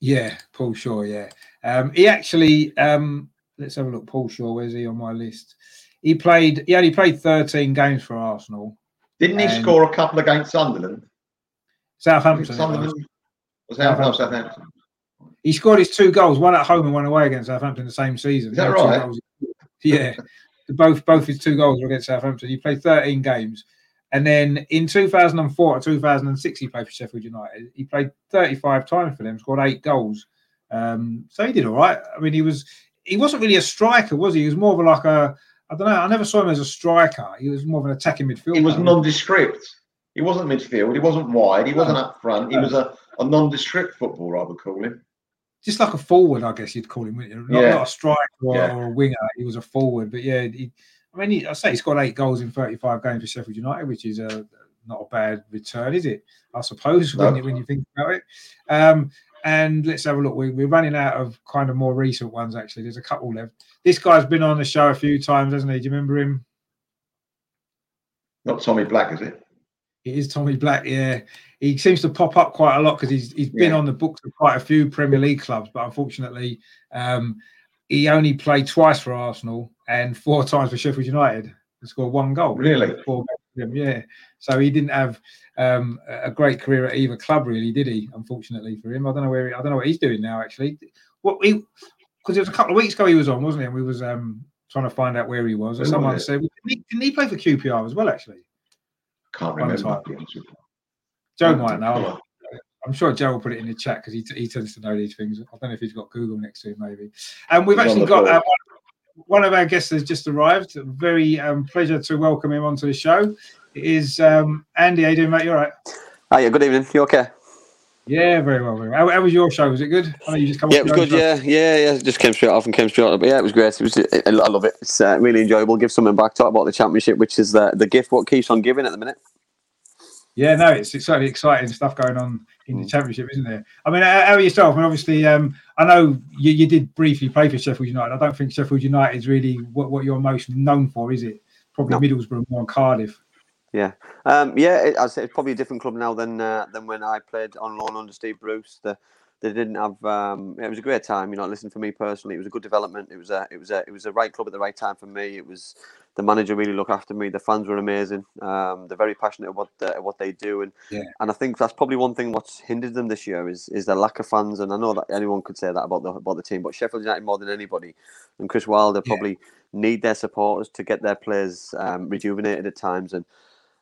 Yeah, Paul Shaw. Yeah, um, he actually. Um, let's have a look. Paul Shaw. Where's he on my list? He played. He only played 13 games for Arsenal. Didn't he score a couple against Sunderland? Southampton. Sunderland. Was Southampton. Southampton. He scored his two goals, one at home and one away against Southampton the same season. Is that right? Yeah, both both his two goals were against Southampton. He played 13 games, and then in 2004 or 2006 he played for Sheffield United. He played 35 times for them, scored eight goals. Um, so he did all right. I mean, he was he wasn't really a striker, was he? He was more of like a I don't know. I never saw him as a striker. He was more of an attacking midfielder. He was nondescript. He wasn't midfield. He wasn't wide. He wasn't up front. He was a, a nondescript footballer, I would call him. Just like a forward, I guess you'd call him. Not, yeah. not a striker or, yeah. or, a winger. He was a forward. But yeah, he, I mean, he, I say he's got eight goals in 35 games for Sheffield United, which is a not a bad return, is it? I suppose no. when, you, when you think about it. Um, and let's have a look. We, are running out of kind of more recent ones, actually. There's a couple left. This guy's been on the show a few times, hasn't he? Do you remember him? Not Tommy Black, is it? It is Tommy Black, yeah. He seems to pop up quite a lot because he's he's been yeah. on the books of quite a few Premier League clubs, but unfortunately, um, he only played twice for Arsenal and four times for Sheffield United and scored one goal. Really? yeah. So he didn't have um, a great career at either club, really, did he? Unfortunately for him, I don't know where he, I don't know what he's doing now. Actually, what he because it was a couple of weeks ago he was on, wasn't he? And we was um, trying to find out where he was. And someone said, didn't he, didn't he, play for QPR as well? Actually, can't remember. Joe might know. I'm sure Joe will put it in the chat because he, he tends to know these things. I don't know if he's got Google next to him, maybe. And we've he's actually got uh, one of our guests has just arrived. Very um, pleasure to welcome him onto the show. It is um, Andy. How you doing, mate? You all right? Hi, yeah, good evening. You okay? Yeah, very well, very well. How, how, was your show? Was it good? I know you just come. Yeah, it was good. Yeah, yeah, yeah. Just came straight off and came straight off. But yeah, it was great. It was. I love it. It's uh, really enjoyable. Give something back. Talk about the championship, which is the the gift what keeps on giving at the minute. Yeah, no, it's, it's certainly exciting stuff going on in the mm. championship, isn't there? I mean, how are yourself? I mean, obviously, um, I know you, you did briefly play for Sheffield United. I don't think Sheffield United is really what, what you're most known for, is it? Probably no. Middlesbrough more Cardiff. Yeah, um, yeah. It, I'd say it's probably a different club now than uh, than when I played on loan under Steve Bruce. The, they didn't have. Um, it was a great time, you know. Listen for me personally, it was a good development. It was a, it was a, it was a right club at the right time for me. It was the manager really looked after me. The fans were amazing. Um, they're very passionate about what what they do, and yeah. and I think that's probably one thing what's hindered them this year is is the lack of fans. And I know that anyone could say that about the about the team, but Sheffield United more than anybody, and Chris Wilder yeah. probably need their supporters to get their players um, rejuvenated at times, and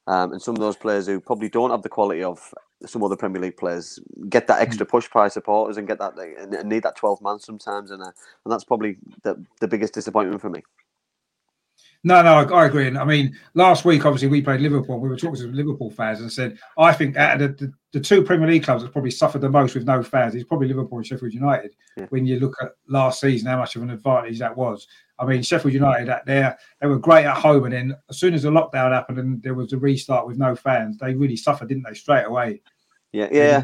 um, and some of those players who probably don't have the quality of some other Premier League players get that extra mm. push by supporters and get that and need that twelve man sometimes, and uh, and that's probably the the biggest disappointment for me. No, no, I, I, agree. And I mean, last week, obviously, we played Liverpool. We were talking to Liverpool fans and said, I think out of the, the, the, two Premier League clubs that probably suffered the most with no fans is probably Liverpool and Sheffield United. Yeah. When you look at last season, how much of an advantage that was. I mean, Sheffield United, at there, they were great at home. And then as soon as the lockdown happened and there was a restart with no fans, they really suffered, didn't they, straight away? Yeah, yeah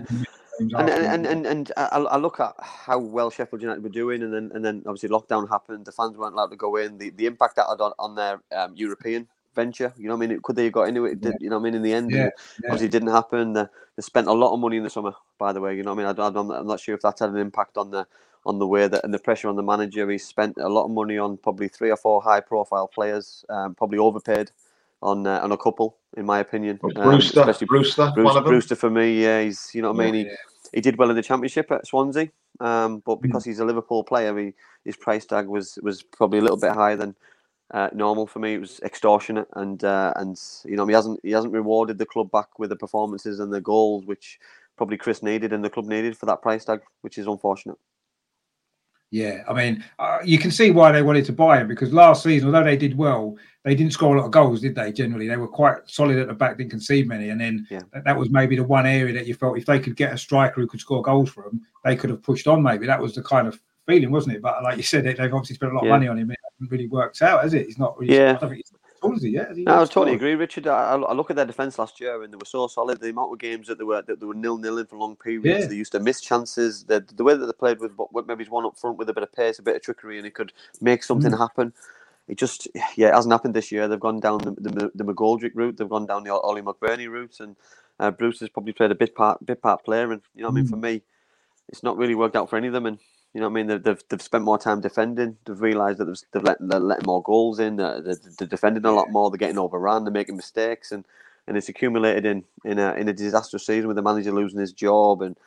and, and, and, and, I, I, look at how well Sheffield United were doing, and then and then obviously lockdown happened. The fans weren't allowed to go in. The the impact that had on, on their um, European venture, you know, what I mean, could they have got into it? Yeah. You know, what I mean, in the end, yeah. yeah. obviously didn't happen. They, they, spent a lot of money in the summer, by the way. You know, what I mean, I, I'm, I'm not sure if that had an impact on the on the way that and the pressure on the manager. He spent a lot of money on probably three or four high profile players, um, probably overpaid on uh, on a couple, in my opinion. Well, Brewster, um, especially Brewster, Bruce, one of them. Brewster for me, yeah, he's you know what I mean. He, he did well in the championship at Swansea, um, but because he's a Liverpool player, he, his price tag was was probably a little bit higher than uh, normal for me. It was extortionate, and uh, and you know he hasn't he hasn't rewarded the club back with the performances and the goals which probably Chris needed and the club needed for that price tag, which is unfortunate. Yeah, I mean, uh, you can see why they wanted to buy him because last season, although they did well, they didn't score a lot of goals, did they? Generally, they were quite solid at the back, didn't concede many, and then yeah. that, that, was maybe the one area that you felt if they could get a striker who could score goals for them, they could have pushed on. Maybe that was the kind of feeling, wasn't it? But like you said, they've obviously spent a lot yeah. of money on him. It hasn't really worked out, has it? He's not really. Yeah. Tall, is? Yeah, no, I totally agree, Richard. I, I, look at their defence last year, and they were so solid. The amount of games that they were that they were nil nil in for long periods. Yeah. They used to miss chances. The, the way that they played with, with maybe one up front with a bit of pace, a bit of trickery, and it could make something mm. happen. It just, yeah, it hasn't happened this year. They've gone down the the, the McGoldrick route. They've gone down the Ollie McBurnie route, and uh, Bruce has probably played a bit part bit part player. And you know, mm. I mean, for mm. me, it's not really worked out for any of them. And you know what I mean? They've, they've, they've spent more time defending. They've realised that they've, they've let, they're letting more goals in. They're, they're, they're defending a lot more. They're getting overrun. They're making mistakes. And, and it's accumulated in, in, a, in a disastrous season with the manager losing his job and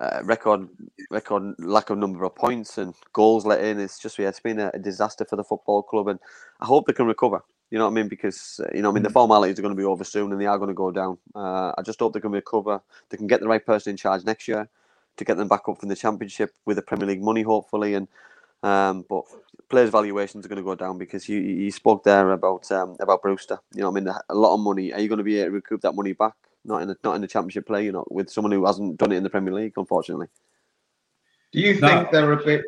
uh, record record lack of number of points and goals let in. It's just, yeah, it's been a, a disaster for the football club. And I hope they can recover. You know what I mean? Because uh, you know, I mean, the mm. formalities are going to be over soon, and they are going to go down. Uh, I just hope they can recover. They can get the right person in charge next year, to get them back up from the championship with the Premier League money, hopefully. And um, but players' valuations are going to go down because you you spoke there about um, about Brewster. You know, I mean, a lot of money. Are you going to be able to recoup that money back? Not in the not in the championship play. You know, with someone who hasn't done it in the Premier League, unfortunately. Do you no. think they're a bit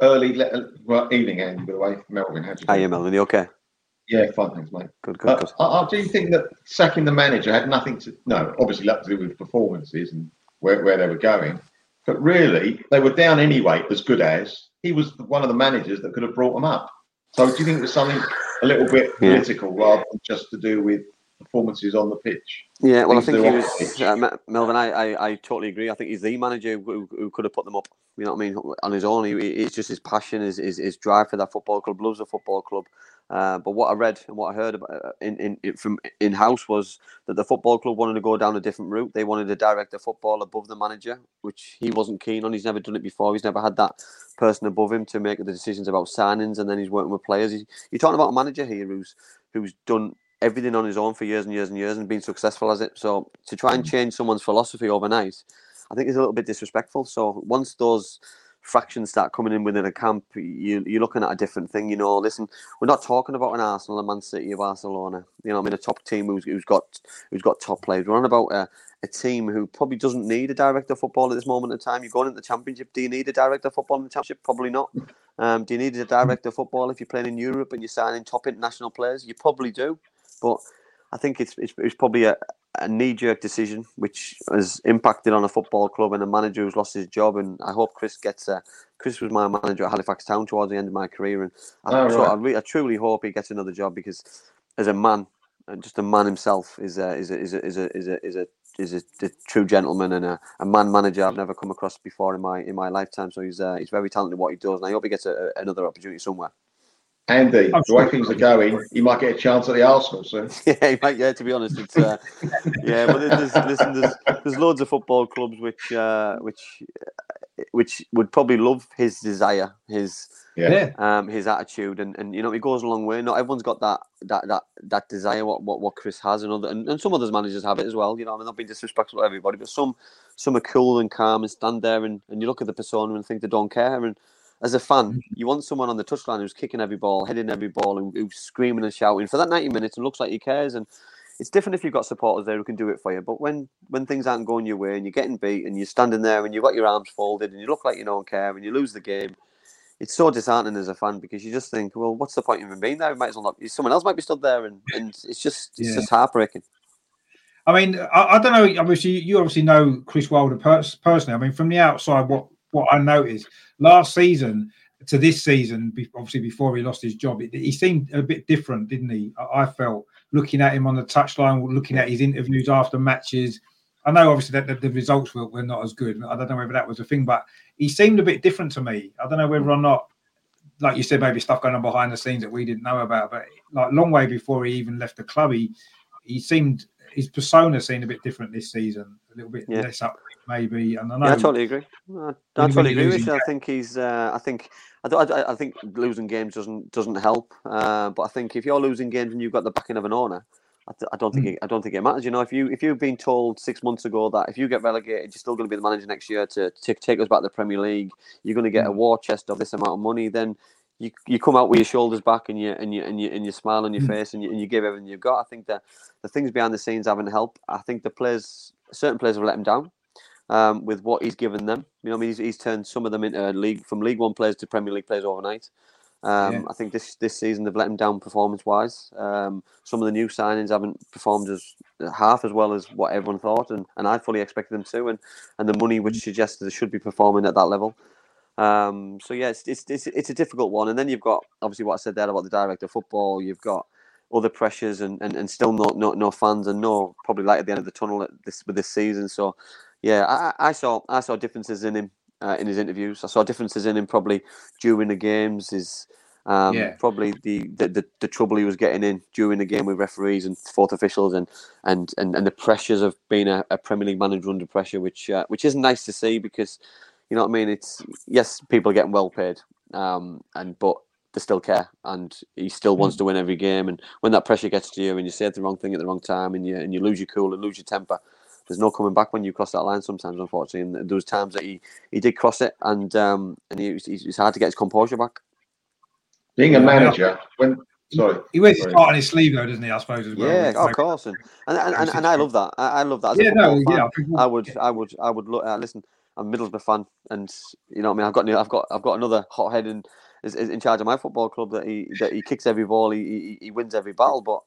early? Well, evening, Andy. By the way, Melvin, how do you? Are you, Melvin? You okay? Yeah, fine, thanks, mate. Good, good, uh, good. I, I, do think that sacking the manager had nothing to no, obviously, nothing to do with performances and where, where they were going. But really, they were down anyway, as good as he was one of the managers that could have brought them up. So, do you think it was something a little bit political yeah. rather than just to do with performances on the pitch? Yeah, well, I think he was uh, Melvin. I, I, I totally agree. I think he's the manager who, who could have put them up. You know what I mean? On his own, he, it's just his passion, his, his, his drive for that football club, loves the football club, uh, but what I read and what I heard about uh, in, in from in house was that the football club wanted to go down a different route. They wanted to direct the football above the manager, which he wasn't keen on. He's never done it before. He's never had that person above him to make the decisions about signings, and then he's working with players. He, you're talking about a manager here who's who's done everything on his own for years and years and years and been successful as it. So to try and mm. change someone's philosophy overnight, I think is a little bit disrespectful. So once those fractions start coming in within a camp, you, you're looking at a different thing. You know, listen, we're not talking about an Arsenal, a Man City, a Barcelona. You know, I mean, a top team who's, who's got who's got top players. We're on about a, a team who probably doesn't need a director of football at this moment in time. You're going into the championship. Do you need a director of football in the championship? Probably not. Um, do you need a director of football if you're playing in Europe and you're signing top international players? You probably do, but I think it's it's, it's probably a, a knee jerk decision which has impacted on a football club and a manager who's lost his job. And I hope Chris gets a. Chris was my manager at Halifax Town towards the end of my career, and I, oh, so I, re- I, truly hope he gets another job because, as a man, and just a man himself, is a, is a, is a, is a, is a, is a is a, a, true gentleman and a, a, man manager I've never come across before in my in my lifetime. So he's uh, he's very talented what he does, and I hope he gets a, another opportunity somewhere. Andy, the way things are going, you might get a chance at the Arsenal soon. yeah, he might. Yeah, to be honest, it's uh, yeah. But there's, listen, there's, there's loads of football clubs which uh, which uh, which would probably love his desire, his yeah, um, his attitude, and, and you know, he goes a long way. Not everyone's got that that that that desire. What what, what Chris has, and other, and, and some others managers have it as well. You know, I mean, not being disrespectful to everybody, but some some are cool and calm and stand there and, and you look at the persona and think they don't care and as a fan, mm-hmm. you want someone on the touchline who's kicking every ball, hitting every ball, and who's screaming and shouting for that 90 minutes and looks like he cares. And it's different if you've got supporters there who can do it for you. But when when things aren't going your way and you're getting beat and you're standing there and you've got your arms folded and you look like you don't care and you lose the game, it's so disheartening as a fan because you just think, well, what's the point of even being there? might as well not. Someone else might be stood there, and, and it's just it's yeah. just heartbreaking. I mean, I, I, don't know. Obviously, you obviously know Chris Wilder pers- personally. I mean, from the outside, what what I noticed last season to this season, obviously before he lost his job, he seemed a bit different, didn't he? I felt looking at him on the touchline, looking at his interviews after matches. I know obviously that the, results were, were not as good. I don't know whether that was a thing, but he seemed a bit different to me. I don't know whether or not like you said, maybe stuff going on behind the scenes that we didn't know about. But like long way before he even left the club, he he seemed his persona seemed a bit different this season, a little bit yeah. less up maybe. And I know. Yeah, I totally agree. I, I totally agree with you. I think he's. Uh, I think. I, I, I think losing games doesn't doesn't help. Uh, but I think if you're losing games and you've got the backing of an owner, I, I don't think mm. it, I don't think it matters. You know, if you if you've been told six months ago that if you get relegated, you're still going to be the manager next year to, to take us back to the Premier League, you're going to get a war chest of this amount of money, then you, you come out with your shoulders back and you and you and you and you smile on your mm. face and you, and you give everything you've got. I think that the things behind the scenes haven't helped. I think the players, certain players, have let him down um, with what he's given them. You know, I mean, he's, he's turned some of them into league from League One players to Premier League players overnight. Um, yeah. I think this this season they've let him down performance wise. Um, some of the new signings haven't performed as half as well as what everyone thought, and, and I fully expected them to. And, and the money which suggested they should be performing at that level. Um, so yeah, it's, it's, it's it's a difficult one. And then you've got obviously what I said there about the director of football. You've got other pressures and, and, and still no, no no fans and no probably light at the end of the tunnel at this with this season. So yeah, I, I saw I saw differences in him uh, in his interviews. I saw differences in him probably during the games. Is um, yeah. probably the, the, the, the, trouble he was getting in during the game with referees and fourth officials and and, and, and the pressures of being a, a Premier League manager under pressure, which uh, which isn't nice to see because you know what I mean. It's yes, people are getting well paid, um, and but they still care and he still wants mm. to win every game. And when that pressure gets to you and you say the wrong thing at the wrong time and you and you lose your cool and lose your temper, there's no coming back when you cross that line. Sometimes, unfortunately, and there was times that he, he did cross it, and um, and he, it's hard to get his composure back. Being a manager, when sorry, he wears his heart on his sleeve though, doesn't he? I suppose as well. Yeah, of course, and and, and, and, and I love that. I, I love that. yeah, no, yeah. I would, I would, I would look. Uh, listen, I'm a Middlesbrough fan, and you know, what I mean, I've got, I've got, I've got another hothead in, is, is in charge of my football club that he that he kicks every ball, he he, he wins every battle, but you know,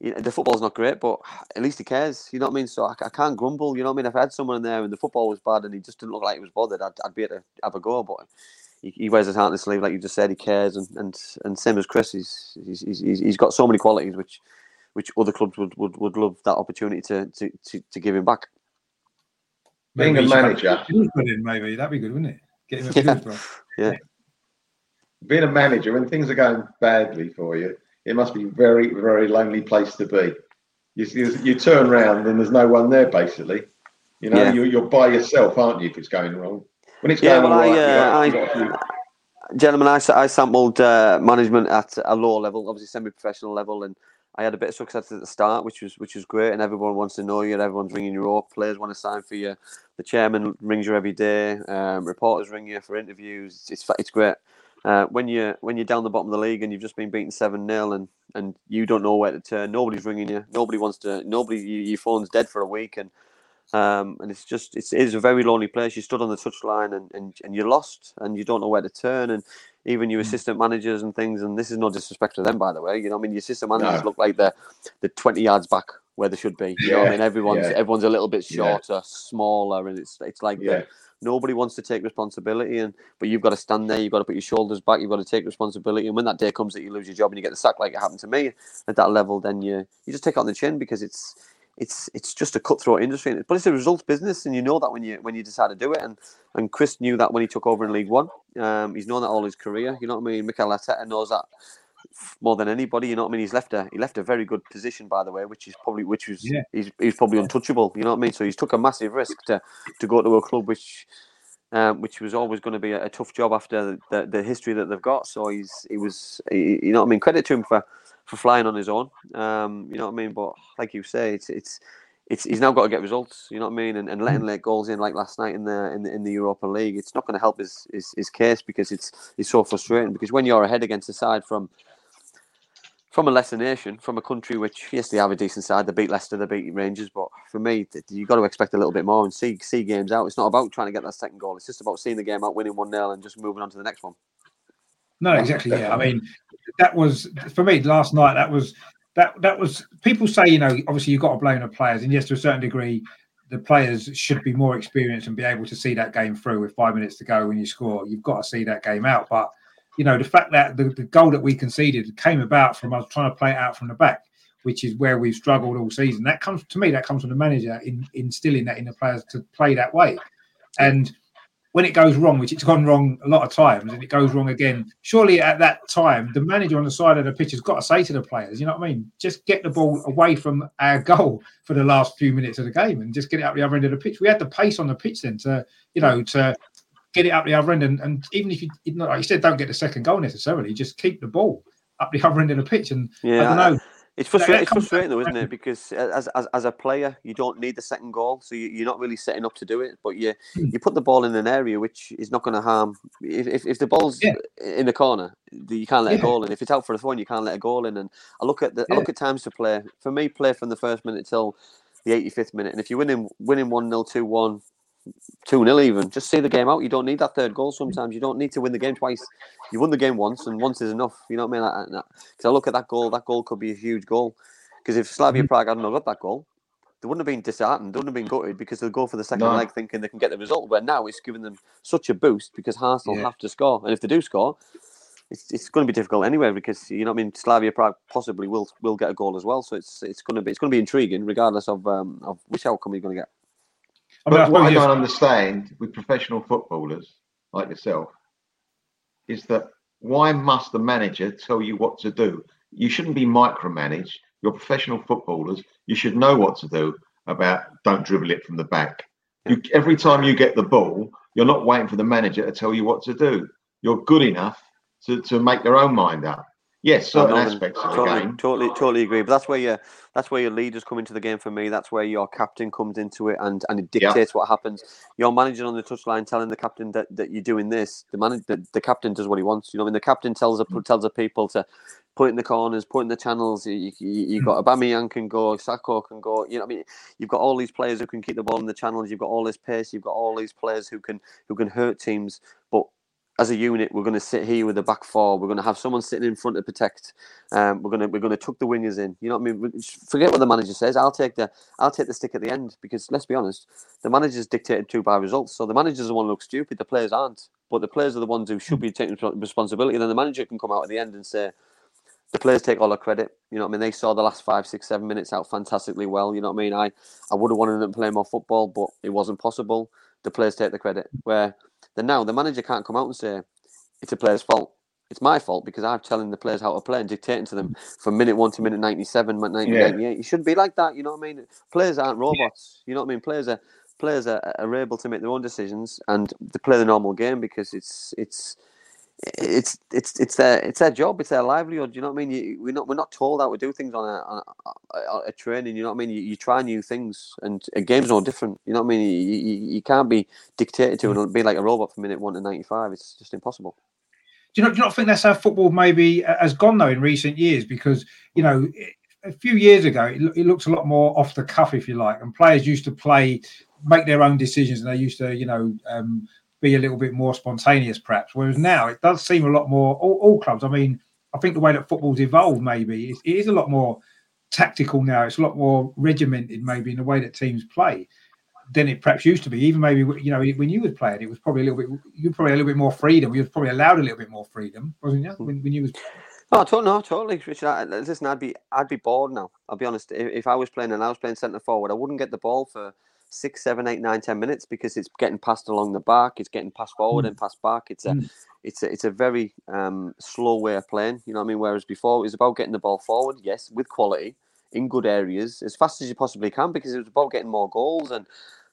the football's not great, but at least he cares. You know what I mean? So I, I, can't grumble. You know what I mean? If I had someone in there and the football was bad and he just didn't look like he was bothered, I'd, I'd be able to have a go. But he, he wears his heart on his sleeve, like you just said. He cares, and and, and same as Chris, he's, he's he's he's got so many qualities which which other clubs would, would, would love that opportunity to, to, to, to give him back. Being maybe a manager, maybe that'd be good, wouldn't it? Get him a yeah. yeah. Being a manager when things are going badly for you it must be very, very lonely place to be. You, you, you turn around and there's no one there, basically. You know, yeah. you, you're by yourself, aren't you, if it's going wrong? When it's yeah, going well, right, I, uh, I, gentlemen, I, I sampled uh, management at a lower level, obviously semi-professional level, and I had a bit of success at the start, which was which was great, and everyone wants to know you. and Everyone's ringing you up. Players want to sign for you. The chairman rings you every day. Um, reporters ring you for interviews. It's it's great. Uh, when you when you're down the bottom of the league and you've just been beaten seven 0 and and you don't know where to turn, nobody's ringing you. Nobody wants to. Nobody. You, your phone's dead for a week, and um, and it's just it's it is a very lonely place. You stood on the touchline and, and and you're lost, and you don't know where to turn, and even your hmm. assistant managers and things. And this is no disrespect to them, by the way. You know, I mean, your assistant managers no. look like they're the 20 yards back where they should be. You yeah. know, I mean, everyone's yeah. everyone's a little bit shorter, yeah. smaller, and it's it's like yeah. Nobody wants to take responsibility, and but you've got to stand there. You've got to put your shoulders back. You've got to take responsibility. And when that day comes that you lose your job and you get the sack, like it happened to me at that level, then you you just take it on the chin because it's it's it's just a cutthroat industry. But it's a results business, and you know that when you when you decide to do it. And and Chris knew that when he took over in League One. Um, he's known that all his career. You know what I mean? Mikel Arteta knows that more than anybody. You know what I mean? He's left a he left a very good position, by the way, which is probably which was yeah. he's, he's probably untouchable. You know what I mean? So he's took a massive risk to to go to a club which um, which was always going to be a, a tough job after the, the, history that they've got. So he's he was he, you know what I mean. Credit to him for for flying on his own. Um, you know what I mean. But like you say, it's it's. It's, he's now got to get results, you know what I mean, and, and letting mm. late goals in like last night in the in the, in the Europa League, it's not going to help his, his, his case because it's it's so frustrating. Because when you're ahead against a side from from a lesser nation, from a country which yes they have a decent side, they beat Leicester, they beat Rangers, but for me you've got to expect a little bit more and see see games out. It's not about trying to get that second goal; it's just about seeing the game out, winning one 0 and just moving on to the next one. No, exactly. Yeah, I mean that was for me last night. That was that that was people say you know obviously you've got to blame the players, and yes, to a certain degree, the players should be more experienced and be able to see that game through with five minutes to go when you score. You've got to see that game out, but you know, the fact that the, the goal that we conceded came about from us trying to play it out from the back, which is where we've struggled all season. That comes to me, that comes from the manager in instilling that in the players to play that way. And when it goes wrong, which it's gone wrong a lot of times, and it goes wrong again, surely at that time, the manager on the side of the pitch has got to say to the players, you know what I mean? Just get the ball away from our goal for the last few minutes of the game and just get it up the other end of the pitch. We had the pace on the pitch then to, you know, to get it up the other end. And, and even if you, like you said, don't get the second goal necessarily, just keep the ball up the other end of the pitch. And yeah, I don't know. It's frustrating, it's frustrating though, isn't it? Because as, as, as a player, you don't need the second goal, so you, are not really setting up to do it. But you hmm. you put the ball in an area which is not going to harm. If, if, if the ball's yeah. in the corner, you can't let yeah. a goal in. If it's out for a throw, you can't let a goal in. And I look at the yeah. I look at times to play. For me, play from the first minute till the 85th minute. And if you're winning winning one 0 two one, 2 0 even. Just see the game out. You don't need that third goal sometimes. You don't need to win the game twice. You won the game once, and once is enough. You know what I mean? Because I look at that goal, that goal could be a huge goal. Because if Slavia mm. Prague hadn't got that goal, they wouldn't have been disheartened, they wouldn't have been gutted because they'll go for the second no. leg thinking they can get the result. Where now it's giving them such a boost because Arsenal yeah. have to score. And if they do score, it's, it's going to be difficult anyway because you know what I mean Slavia Prague possibly will will get a goal as well. So it's it's going to be it's going to be intriguing regardless of um, of which outcome you're going to get. But what I don't understand with professional footballers like yourself is that why must the manager tell you what to do? You shouldn't be micromanaged. You're professional footballers. You should know what to do about don't dribble it from the back. You, every time you get the ball, you're not waiting for the manager to tell you what to do. You're good enough to, to make your own mind up. Yes, certain aspects of totally, the game. Totally, totally agree. But that's where your that's where your leaders come into the game for me. That's where your captain comes into it and, and it dictates what happens. You're managing on the touchline, telling the captain that, that you're doing this. The man, the, the captain does what he wants. You know, I mean, the captain tells the mm. tells the people to put in the corners, put in the channels. You, you, you got mm. Aubameyang can go, Saka can go. You know, I mean, you've got all these players who can keep the ball in the channels. You've got all this pace. You've got all these players who can who can hurt teams. But as a unit, we're going to sit here with the back four. We're going to have someone sitting in front to protect. Um, we're going to we're going to tuck the wingers in. You know what I mean? Forget what the manager says. I'll take the I'll take the stick at the end because let's be honest, the manager's dictated to by results. So the manager's the one who looks stupid. The players aren't, but the players are the ones who should be taking responsibility. And then the manager can come out at the end and say. The players take all the credit. You know what I mean? They saw the last five, six, seven minutes out fantastically well. You know what I mean? I, I would have wanted them to play more football, but it wasn't possible. The players take the credit. Where then now the manager can't come out and say it's a player's fault. It's my fault because I'm telling the players how to play and dictating to them from minute one to minute 97, 98. Yeah. You shouldn't be like that. You know what I mean? Players aren't robots. You know what I mean? Players are players are, are able to make their own decisions and to play the normal game because it's it's it's it's it's their it's their job, it's their livelihood. You know what I mean? You, we're not we're not told how to do things on a, on a, a training. You know what I mean? You, you, try new things, and a game's no different. You know what I mean? You, you, you can't be dictated to and be like a robot from minute one to ninety five. It's just impossible. Do you not do you not think that's how football maybe uh, has gone though in recent years? Because you know. A few years ago, it, it looks a lot more off the cuff, if you like, and players used to play, make their own decisions, and they used to, you know, um, be a little bit more spontaneous, perhaps. Whereas now it does seem a lot more. All, all clubs. I mean, I think the way that football's evolved, maybe it, it is a lot more tactical now. It's a lot more regimented, maybe in the way that teams play than it perhaps used to be. Even maybe you know when you was playing, it was probably a little bit. You probably a little bit more freedom. You was probably allowed a little bit more freedom, wasn't you? When, when you was. Oh, totally, totally, Richard. Listen, I'd be, I'd be bored now. I'll be honest. If, if I was playing and I was playing centre forward, I wouldn't get the ball for six, seven, eight, nine, ten minutes because it's getting passed along the back, it's getting passed forward mm. and passed back. It's a mm. it's a it's a very um, slow way of playing. You know what I mean? Whereas before it was about getting the ball forward, yes, with quality in good areas as fast as you possibly can because it was about getting more goals and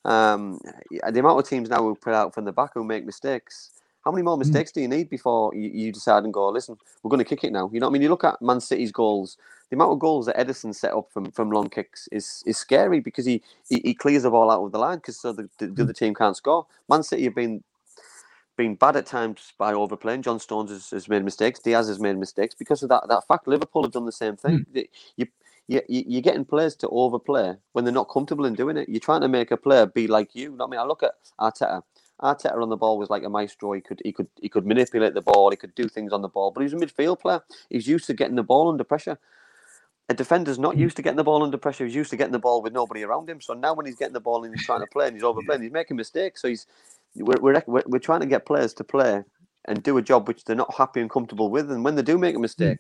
um, the amount of teams now who put out from the back who make mistakes. How many more mm. mistakes mm. do you need before you, you decide and go, listen, we're going to kick it now? You know what I mean? You look at Man City's goals the amount of goals that Ederson set up from, from long kicks is is scary because he, he, he clears the ball out of the line because so the, the, the other team can't score. Man City have been been bad at times by overplaying. John Stones has, has made mistakes. Dias has made mistakes because of that that fact. Liverpool have done the same thing. Mm. You, you, you're getting players to overplay when they're not comfortable in doing it. You're trying to make a player be like you. I mean, I look at Arteta. Arteta on the ball was like a maestro. He could he could he could manipulate the ball. He could do things on the ball. But he's a midfield player. He's used to getting the ball under pressure a defender's not hmm. used to getting the ball under pressure. He's used to getting the ball with nobody around him. So now when he's getting the ball and he's trying to play and he's overplaying, he's making mistakes. So he's we're, we're, we're trying to get players to play and do a job which they're not happy and comfortable with. And when they do make a hmm. mistake,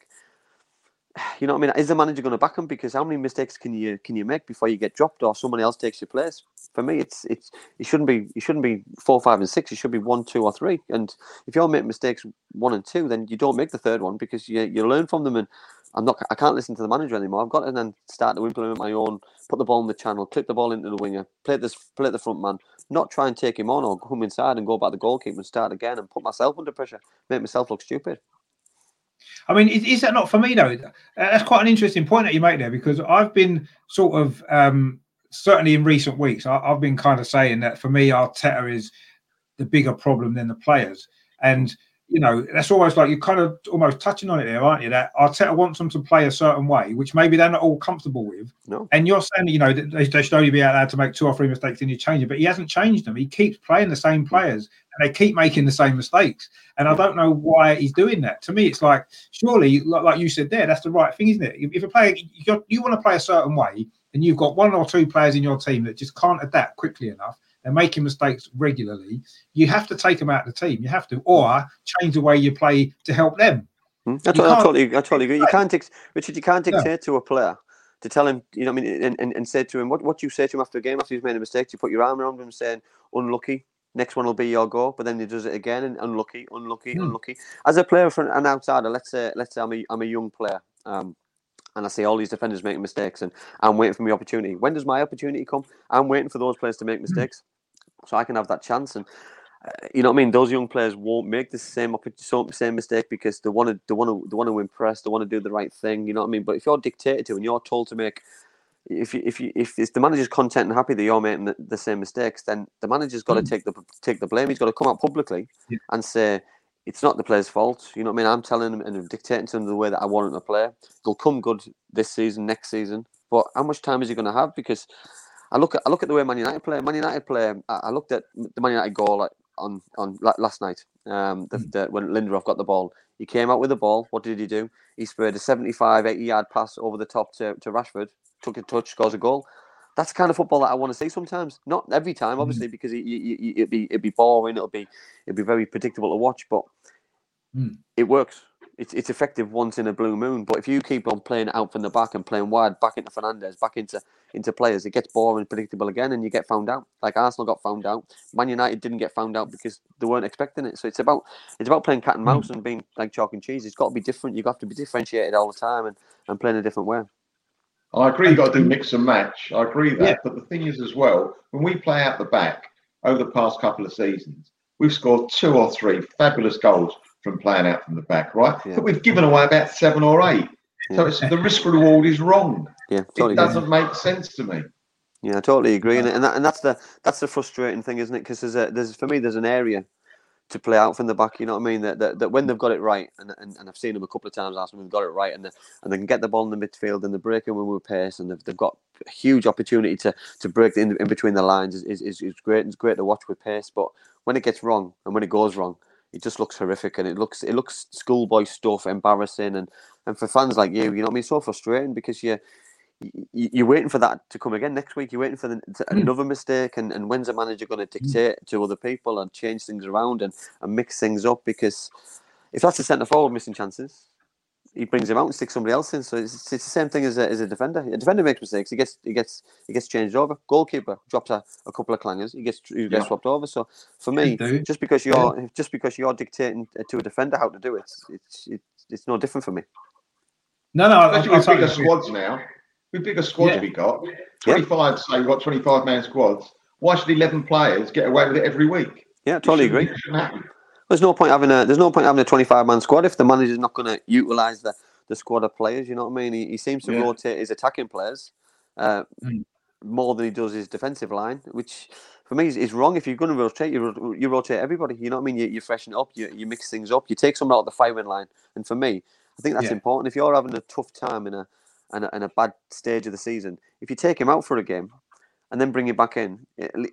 you know what I mean? Is the manager going to back him? Because how many mistakes can you can you make before you get dropped or someone else takes your place? For me, it's it's it shouldn't be it shouldn't be four, five, and six. It should be one, two, or three. And if you're making mistakes one and two, then you don't make the third one because you you learn from them. And I'm not I can't listen to the manager anymore. I've got to then start to implement my own. Put the ball in the channel, clip the ball into the winger, play this play the front man. Not try and take him on or come inside and go back the goalkeeper and start again and put myself under pressure, make myself look stupid. I mean, is, is, that not for me though? That's quite an interesting point that you make there because I've been sort of um, certainly in recent weeks, I, have been kind of saying that for me, Arteta is the bigger problem than the players, and you know, that's almost like you're kind of almost touching on it there, aren't you? That Arteta wants them to play a certain way, which maybe they're not all comfortable with. No. And you're saying, you know, they, they should only be allowed to make two or three mistakes and you change it, but he hasn't changed them. He keeps playing the same players and they keep making the same mistakes. And I don't know why he's doing that. To me, it's like, surely, like you said there, that's the right thing, isn't it? If a player, you want to play a certain way and you've got one or two players in your team that just can't adapt quickly enough, they're making mistakes regularly. You have to take them out of the team. You have to, or change the way you play to help them. Hmm? I, totally, I totally agree. You can't, Richard. You can't dictate yeah. to a player to tell him, you know, I mean, and, and, and say to him what what you say to him after a game after he's made a mistake. You put your arm around him, saying, "Unlucky." Next one will be your goal, but then he does it again, and unlucky, unlucky, hmm. unlucky. As a player from an outsider, let's say, let's say I'm a, I'm a young player, um, and I see all these defenders making mistakes, and I'm waiting for my opportunity. When does my opportunity come? I'm waiting for those players to make mistakes so I can have that chance. And uh, you know what I mean? Those young players won't make the same same mistake because they want to they want to they want to impress, they want to do the right thing. You know what I mean? But if you're dictated to and you're told to make if you, if you, if it's the manager's content and happy that you're making the, the same mistakes, then the manager's got mm. to take the take the blame. He's got to come out publicly yeah. and say it's not the player's fault. You know what I mean? I'm telling them and dictating to them the way that I want them to play. They'll come good this season, next season, but how much time is he going to have? Because I look at I look at the way Man United play. Man United play. I, looked at the Man United goal on on last night. Um, the, mm. the, when Lindelof got the ball, he came out with the ball. What did he do? He sprayed a 75, 80 yard pass over the top to, to Rashford. Took a touch, scores a goal. That's the kind of football that I want to see sometimes. Not every time, obviously, mm. because it, it, it'd be it'd be boring. It'll be it'd be very predictable to watch, but mm. it works it's, it's effective once in a blue moon. But if you keep on playing out from the back and playing wide back into Fernandes, back into into players, it gets boring, predictable again, and you get found out. Like Arsenal got found out. Man United didn't get found out because they weren't expecting it. So it's about it's about playing cat and mouse and being like chalk and cheese. It's got to be different. You've got to be differentiated all the time and, and playing a different way. I agree. You've got to do mix and match. I agree that. Yeah. But the thing is, as well, when we play out the back over the past couple of seasons, we've scored two or three fabulous goals from playing out from the back, right? Yeah. But we've given away about seven or eight. Yeah. So it's, the risk reward is wrong. Yeah, totally it doesn't agree. make sense to me. Yeah, I totally agree, and uh, and, that, and that's the that's the frustrating thing, isn't it? Because there's a there's for me there's an area to play out from the back. You know what I mean? That, that, that when they've got it right, and, and, and I've seen them a couple of times last we've got it right, and they, and they can get the ball in the midfield and they're breaking when we're pace, and they've, they've got a huge opportunity to to break in, in between the lines is, is, is great. It's great to watch with pace, but when it gets wrong and when it goes wrong, it just looks horrific and it looks it looks schoolboy stuff, embarrassing, and and for fans like you, you know, what I mean, it's so frustrating because you. You're waiting for that to come again next week. You're waiting for the, mm. another mistake, and, and when's the manager going to hmm. dictate mm. to other people and change things around and, and mix things up? Because if that's a centre forward missing chances, he brings him out and sticks somebody else in. So it's, it's the same thing as a, as a defender. A defender makes mistakes. He gets he gets he gets changed over. Goalkeeper drops a, a couple of clangers. He gets he gets yeah. swapped over. So for me, just because you're yeah. just because you're dictating to a defender how to do it, it's it's, it's no different for me. No, no. Especially I, with bigger squads now. With bigger squads yeah. we got, twenty five. Say we've got twenty five man squads. Why should eleven players get away with it every week? Yeah, totally agree. There's no point having a there's no point having a 25 man squad if the manager's not going to utilize the the squad of players. You know what I mean? He, he seems to yeah. rotate his attacking players uh, mm. more than he does his defensive line, which for me is, is wrong. If you're going to rotate, you, you rotate everybody. You know what I mean? You, you freshen up, you, you mix things up, you take someone out of the firing line. And for me, I think that's yeah. important. If you're having a tough time in a, in a in a bad stage of the season, if you take him out for a game, and then bring him back in.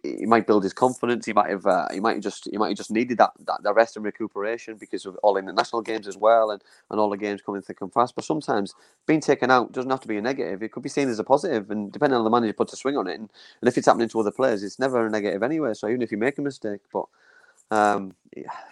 He might build his confidence. He might have. Uh, he might just. He might have just needed that, that the rest and recuperation because of all in the national games as well, and, and all the games coming thick and fast. But sometimes being taken out doesn't have to be a negative. It could be seen as a positive, and depending on the manager puts a swing on it, and, and if it's happening to other players, it's never a negative anyway. So even if you make a mistake, but um,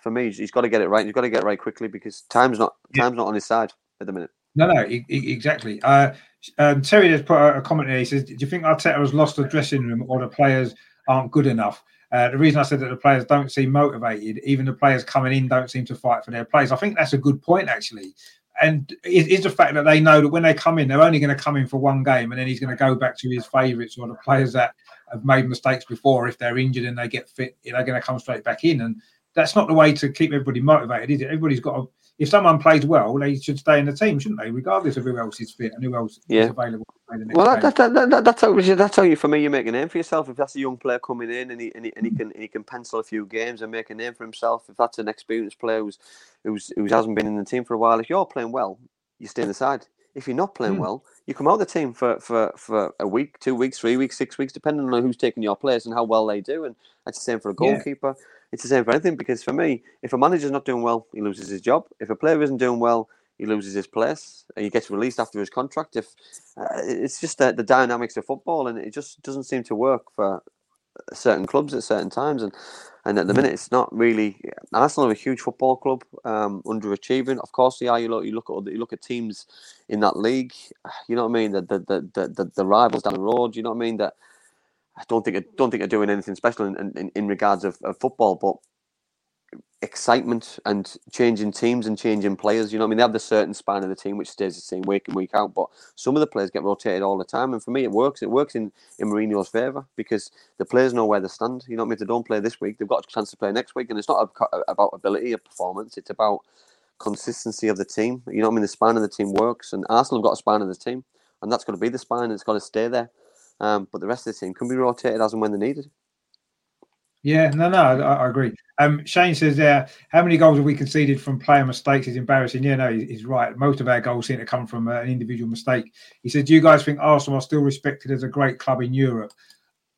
for me, he's got to get it right. He's got to get it right quickly because time's not time's not on his side at the minute. No, no, e- exactly. Uh, um, Terry has put a, comment here. He says, "Do you think Arteta has lost the dressing room, or the players aren't good enough?" Uh, the reason I said that the players don't seem motivated, even the players coming in don't seem to fight for their place. I think that's a good point, actually. And it is the fact that they know that when they come in, they're only going to come in for one game, and then he's going to go back to his favourites or the players that have made mistakes before. If they're injured and they get fit, they're going to come straight back in, and that's not the way to keep everybody motivated, is it? Everybody's got to if someone plays well, they should stay in the team, shouldn't they? Regardless of who else is fit and who else Yeah. is available. to play the next Well, that, that, that, that, that's how that's how you for me you make a name for yourself. If that's a young player coming in and he and he, and he can and he can pencil a few games and make a name for himself. If that's an experienced player who's who's who hasn't been in the team for a while, if you're playing well, you stay in the side. If you're not playing Hmm. well, you come out of the team for, for, for a week, two weeks, three weeks, six weeks, depending on who's taking your place and how well they do. And that's the same for a Yeah. It's the same for anything because for me, if a manager's not doing well, he loses his job. If a player isn't doing well, he loses his place. He gets released after his contract. If uh, it's just the, the dynamics of football, and it just doesn't seem to work for certain clubs at certain times. And and at the minute, it's not really. Arsenal are a huge football club, um, underachieving. Of course, they are. You look, you look at other- you look at teams in that league. You know what I mean? The the the, the, the rivals down the road. You know what I mean? That I don't think I don't think they're doing anything special in, in, in regards of, of football, but excitement and changing teams and changing players. You know I mean? They have the certain span of the team which stays the same week in week out, but some of the players get rotated all the time. And for me, it works. It works in in Mourinho's favour because the players know where they stand. You know I mean? If they don't play this week, they've got a chance to play next week, and it's not about ability of performance. It's about consistency of the team. You know I mean? The spine of the team works, and Arsenal have got a spine of the team, and that's got to be the spine. And it's got to stay there. Um, but the rest of the team can be rotated as and when they're needed. Yeah, no, no, I, I agree. Um, Shane says there, how many goals have we conceded from player mistakes? Is embarrassing. Yeah, no, he- he's right. Most of our goals seem to come from uh, an individual mistake. He said, "Do you guys think Arsenal are still respected as a great club in Europe?"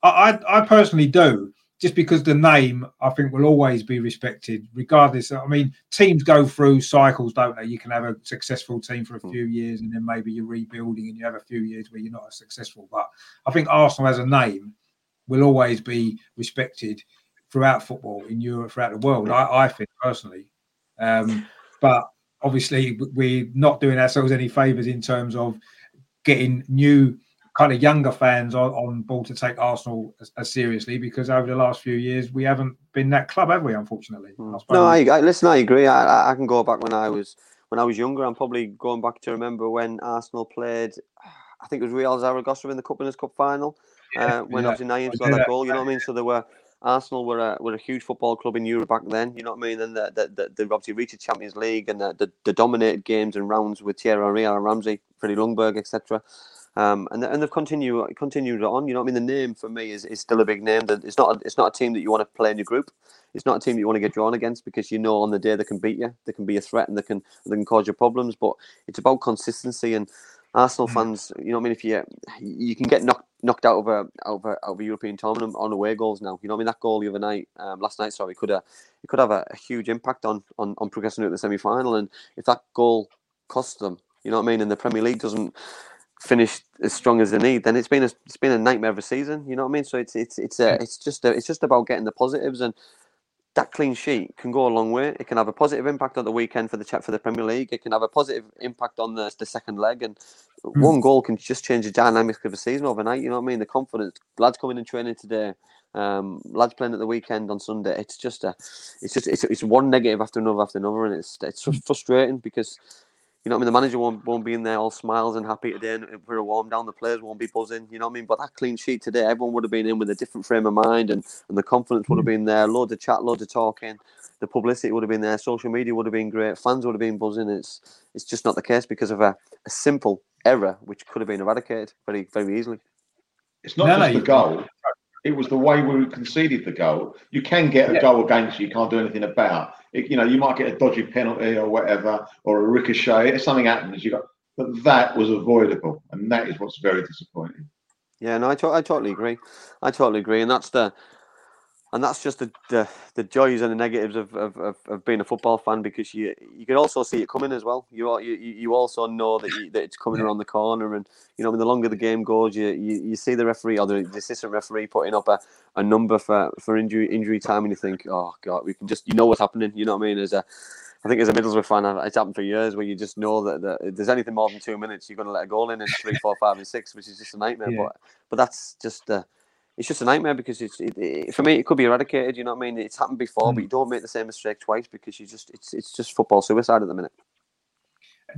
I, I, I personally do, just because the name I think will always be respected, regardless. I mean, teams go through cycles, don't they? You can have a successful team for a few years, and then maybe you're rebuilding, and you have a few years where you're not as successful. But I think Arsenal as a name will always be respected throughout football in Europe, throughout the world. I, I think personally, um, but obviously we're not doing ourselves any favors in terms of getting new kind of younger fans on, on board to take Arsenal as, as seriously because over the last few years we haven't been that club, have we? Unfortunately. I. No, I, I listen. I agree. I, I- can go back when I was when I was younger. I'm probably going back to remember when Arsenal played. I think it was Real Zaragoza in the Cup Winners' Cup final. Yeah, uh, when yeah. obviously Nayim do that that. goal. You know what I mean? So there were Arsenal were a were a huge football club in Europe back then. You know what I mean? And the, they obviously reached the Champions League and the, the, the dominated games and rounds with Thierry Henry, Ramsey, Freddie Ljungberg, etc. Um, and and they've continued continued on. You know I mean? The name for me is, is still a big name. That it's not a, it's not a team that you want to play in your group. It's not a team that you want to get drawn against because you know on the day they can beat you, they can be a threat and they can they can cause you problems. But it's about consistency and Arsenal Mm. fans. You know I mean? If you you can get knocked knocked out of a out of a, out of a European tournament on away goals now. You know what I mean? That goal the other night, um, last night, sorry, could have it could have a, a huge impact on on on progressing to the semi final. And if that goal costs them, you know what I mean, and the Premier League doesn't finish as strong as they need, then it's been a it's been a nightmare of a season. You know what I mean? So it's it's it's a, it's just a, it's just about getting the positives and. That clean sheet can go a long way. It can have a positive impact on the weekend for the chat for the Premier League. It can have a positive impact on the, the second leg, and mm. one goal can just change the dynamics of a season overnight. You know what I mean? The confidence, lads coming in training today, um, lads playing at the weekend on Sunday. It's just a, it's just it's, it's one negative after another after another, and it's it's frustrating because you know what I mean. The manager won't won't be in there all smiles and happy today and for a warm down. The players won't be buzzing. You know what I mean? But that clean sheet today, everyone would have been in with a different frame of mind, and and the confidence would have been there. Loads of chat, loads of talking. The publicity would have been there. Social media would have been great. Fans would have been buzzing. It's it's just not the case because of a, a simple error which could have been eradicated very very easily. It's not No, no, just the you- goal. It was the way we conceded the goal. You can get a Yeah. goal against you, you can't do anything about. You know, you might get a dodgy penalty or whatever, or a ricochet. If something happens, you got. But that was avoidable, and that is what's very disappointing. Yeah, no, I, to- I totally agree. I totally agree, and that's the, and that's just the the, the joys and the negatives of, of, of, of being a football fan because you you can also see it coming as well. You are, you you also know that you, that it's coming around the corner, and you know, I mean, the longer the game goes, you, you, you see the referee or the, the assistant referee putting up a, a number for, for injury injury time, and you think, oh god, we can just you know what's happening. You know what I mean? As a I think as a Middlesbrough fan, it's happened for years where you just know that, that if there's anything more than two minutes, you're going to let a goal in in three, four, five, and six, which is just a nightmare. Yeah. But but that's just uh, it's just a nightmare because it's it, it, for me it could be eradicated. You know what I mean? It's happened before, mm. but you don't make the same mistake twice because you just it's it's just football suicide at the minute.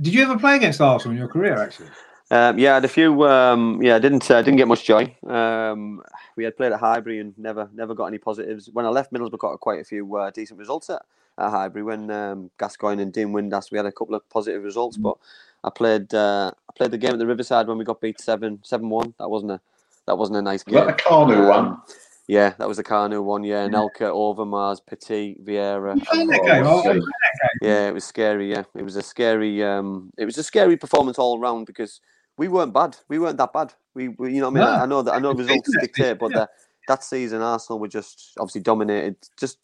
Did you ever play against Arsenal in your career? Actually, um, yeah, I had a few. Um, yeah, I didn't uh, didn't get much joy. Um, we had played at Highbury and never never got any positives. When I left Middlesbrough, got quite a few uh, decent results at, at Highbury. When um, Gascoigne and Dean Windass, we had a couple of positive results. Mm. But I played uh, I played the game at the Riverside when we got beat seven seven one. That wasn't a that wasn't a nice game. Was that the Kanu um, one? Yeah, that was the Kanu one. Yeah, Anelka, Overmars, Petit, Vieira. Yeah, it was scary. Yeah, it was a scary. Um, it was a scary performance all around because we weren't bad. We weren't that bad. We, we you know, what I mean, no. I, I know that I know results dictate, but the, that season Arsenal were just obviously dominated. Just